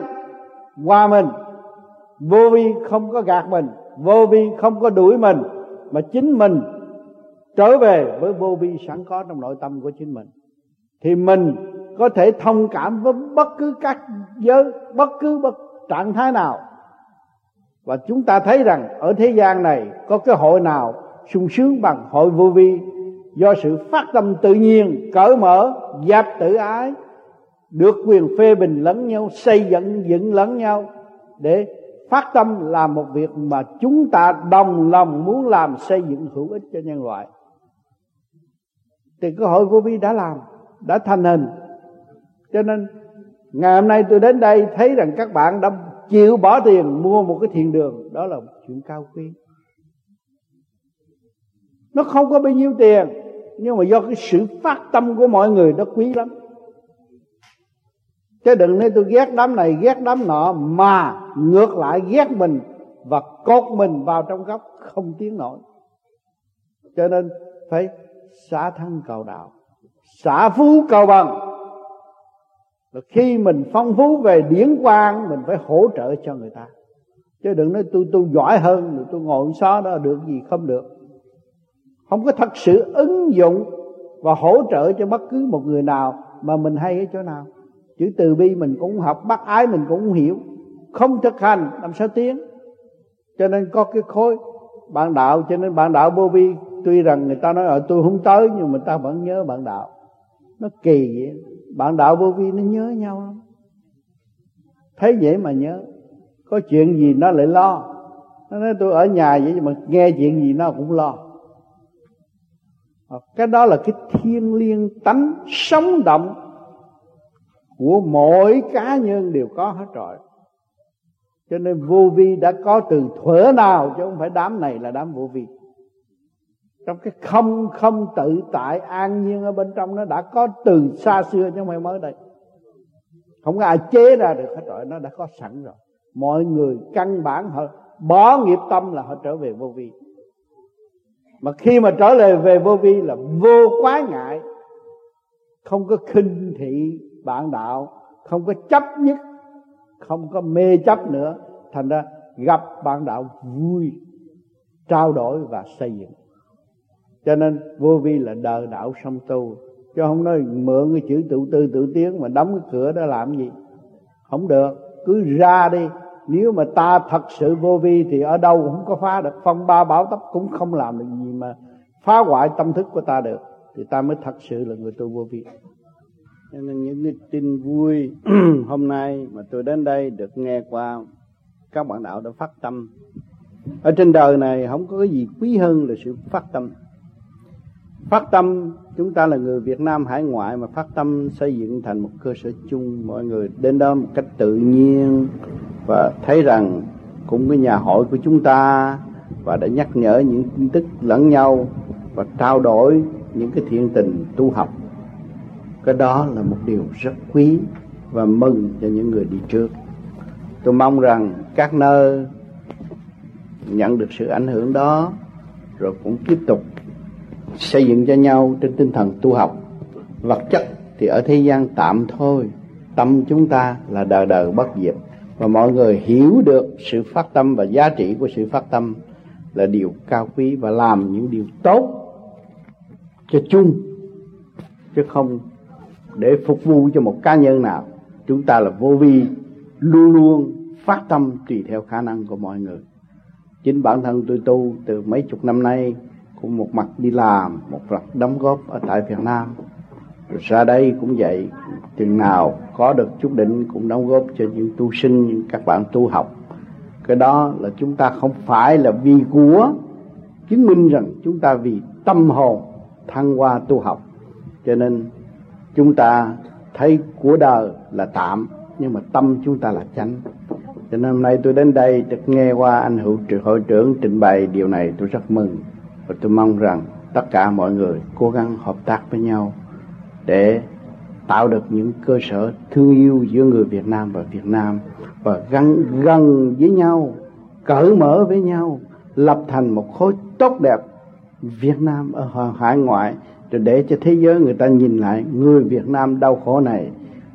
qua mình. Vô vi không có gạt mình, vô vi không có đuổi mình, mà chính mình trở về với vô vi sẵn có trong nội tâm của chính mình. Thì mình có thể thông cảm với bất cứ các giới, bất cứ bất, trạng thái nào. Và chúng ta thấy rằng ở thế gian này có cái hội nào sung sướng bằng hội vô vi do sự phát tâm tự nhiên, cởi mở, giáp tự ái, được quyền phê bình lẫn nhau, xây dựng dựng lẫn nhau để phát tâm là một việc mà chúng ta đồng lòng muốn làm xây dựng hữu ích cho nhân loại. Thì cơ hội vô vi đã làm, đã thành hình cho nên, ngày hôm nay tôi đến đây thấy rằng các bạn đã chịu bỏ tiền mua một cái thiền đường. Đó là một chuyện cao quý. Nó không có bao nhiêu tiền, nhưng mà do cái sự phát tâm của mọi người nó quý lắm. Chứ đừng nói tôi ghét đám này, ghét đám nọ, mà ngược lại ghét mình và cột mình vào trong góc không tiếng nổi. Cho nên phải xả thân cầu đạo, xả phú cầu bằng là khi mình phong phú về điển quang, mình phải hỗ trợ cho người ta. Chứ đừng nói tôi tôi giỏi hơn, rồi tôi ngồi xó đó được gì không được. Không có thật sự ứng dụng và hỗ trợ cho bất cứ một người nào mà mình hay ở chỗ nào. Chữ từ bi mình cũng học, bác ái mình cũng hiểu. Không thực hành, làm sao tiến? Cho nên có cái khối bạn đạo, cho nên bạn đạo vô vi, tuy rằng người ta nói ở tôi không tới, nhưng mà ta vẫn nhớ bạn đạo. Nó kỳ vậy bạn đạo vô vi nó nhớ nhau lắm. Thấy dễ mà nhớ. Có chuyện gì nó lại lo. Nó nói, tôi ở nhà vậy mà nghe chuyện gì nó cũng lo. Ờ, cái đó là cái thiên liêng tánh sống động của mỗi cá nhân đều có hết rồi. Cho nên vô vi đã có từ thuở nào, chứ không phải đám này là đám vô vi trong cái không không tự tại an nhiên ở bên trong nó đã có từ xa xưa chứ không phải mới đây. Không có ai chế ra được hết rồi, nó đã có sẵn rồi. Mọi người căn bản họ bỏ nghiệp tâm là họ trở về vô vi. Mà khi mà trở lại về vô vi là vô quá ngại. Không có khinh thị bạn đạo, không có chấp nhất, không có mê chấp nữa. Thành ra gặp bạn đạo vui, trao đổi và xây dựng cho nên vô vi là đời đạo song tu. Chứ không nói mượn cái chữ tự tư tự tiến mà đóng cái cửa đó làm gì? Không được. Cứ ra đi. Nếu mà ta thật sự vô vi thì ở đâu cũng có phá được. Phong ba bảo tấp cũng không làm được gì mà phá hoại tâm thức của ta được. Thì ta mới thật sự là người tu vô vi. Cho nên những cái tin vui hôm nay mà tôi đến đây được nghe qua, các bạn đạo đã phát tâm. Ở trên đời này không có cái gì quý hơn là sự phát tâm phát tâm, chúng ta là người Việt Nam hải ngoại mà phát tâm xây dựng thành một cơ sở chung. Mọi người đến đó một cách tự nhiên và thấy rằng cũng cái nhà hội của chúng ta và đã nhắc nhở những tin tức lẫn nhau và trao đổi những cái thiện tình tu học. Cái đó là một điều rất quý và mừng cho những người đi trước. Tôi mong rằng các nơi nhận được sự ảnh hưởng đó rồi cũng tiếp tục xây dựng cho nhau trên tinh thần tu học. Vật chất thì ở thế gian tạm thôi, tâm chúng ta là đời đời bất diệt. Và mọi người hiểu được sự phát tâm và giá trị của sự phát tâm là điều cao quý và làm những điều tốt cho chung, chứ không để phục vụ cho một cá nhân nào. Chúng ta là vô vi, luôn luôn phát tâm tùy theo khả năng của mọi người. Chính bản thân tôi tu từ mấy chục năm nay cũng một mặt đi làm, một mặt đóng góp ở tại Việt Nam. Rồi ra đây cũng vậy, chừng nào có được chút định cũng đóng góp cho những tu sinh, những các bạn tu học. Cái đó là chúng ta không phải là vì của chứng minh rằng chúng ta vì tâm hồn thăng hoa tu học. Cho nên chúng ta thấy của đời là tạm, nhưng mà tâm chúng ta là chánh. Cho nên hôm nay tôi đến đây, được nghe qua anh hữu hội trưởng trình bày điều này, tôi rất mừng và tôi mong rằng tất cả mọi người cố gắng hợp tác với nhau để tạo được những cơ sở thương yêu giữa người Việt Nam và Việt Nam và gắn gần với nhau, cởi mở với nhau, lập thành một khối tốt đẹp Việt Nam ở hải ngoại rồi để cho thế giới người ta nhìn lại người Việt Nam đau khổ này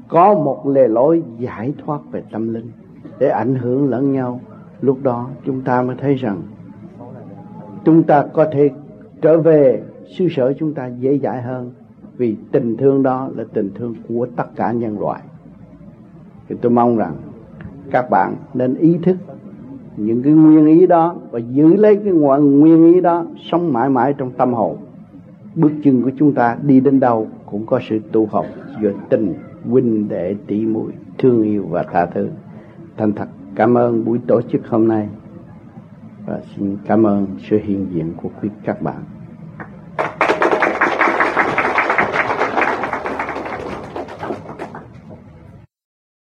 có một lề lối giải thoát về tâm linh để ảnh hưởng lẫn nhau. Lúc đó chúng ta mới thấy rằng chúng ta có thể trở về xứ sở chúng ta dễ dãi hơn, vì tình thương đó là tình thương của tất cả nhân loại. Thì tôi mong rằng các bạn nên ý thức những cái nguyên ý đó và giữ lấy cái nguyên ý đó sống mãi mãi trong tâm hồn. Bước chân của chúng ta đi đến đâu cũng có sự tu học giữa tình, huynh đệ tỷ muội, thương yêu và tha thứ. Thành thật cảm ơn buổi tổ chức hôm nay và xin cảm ơn sự hiện diện của quý các bạn.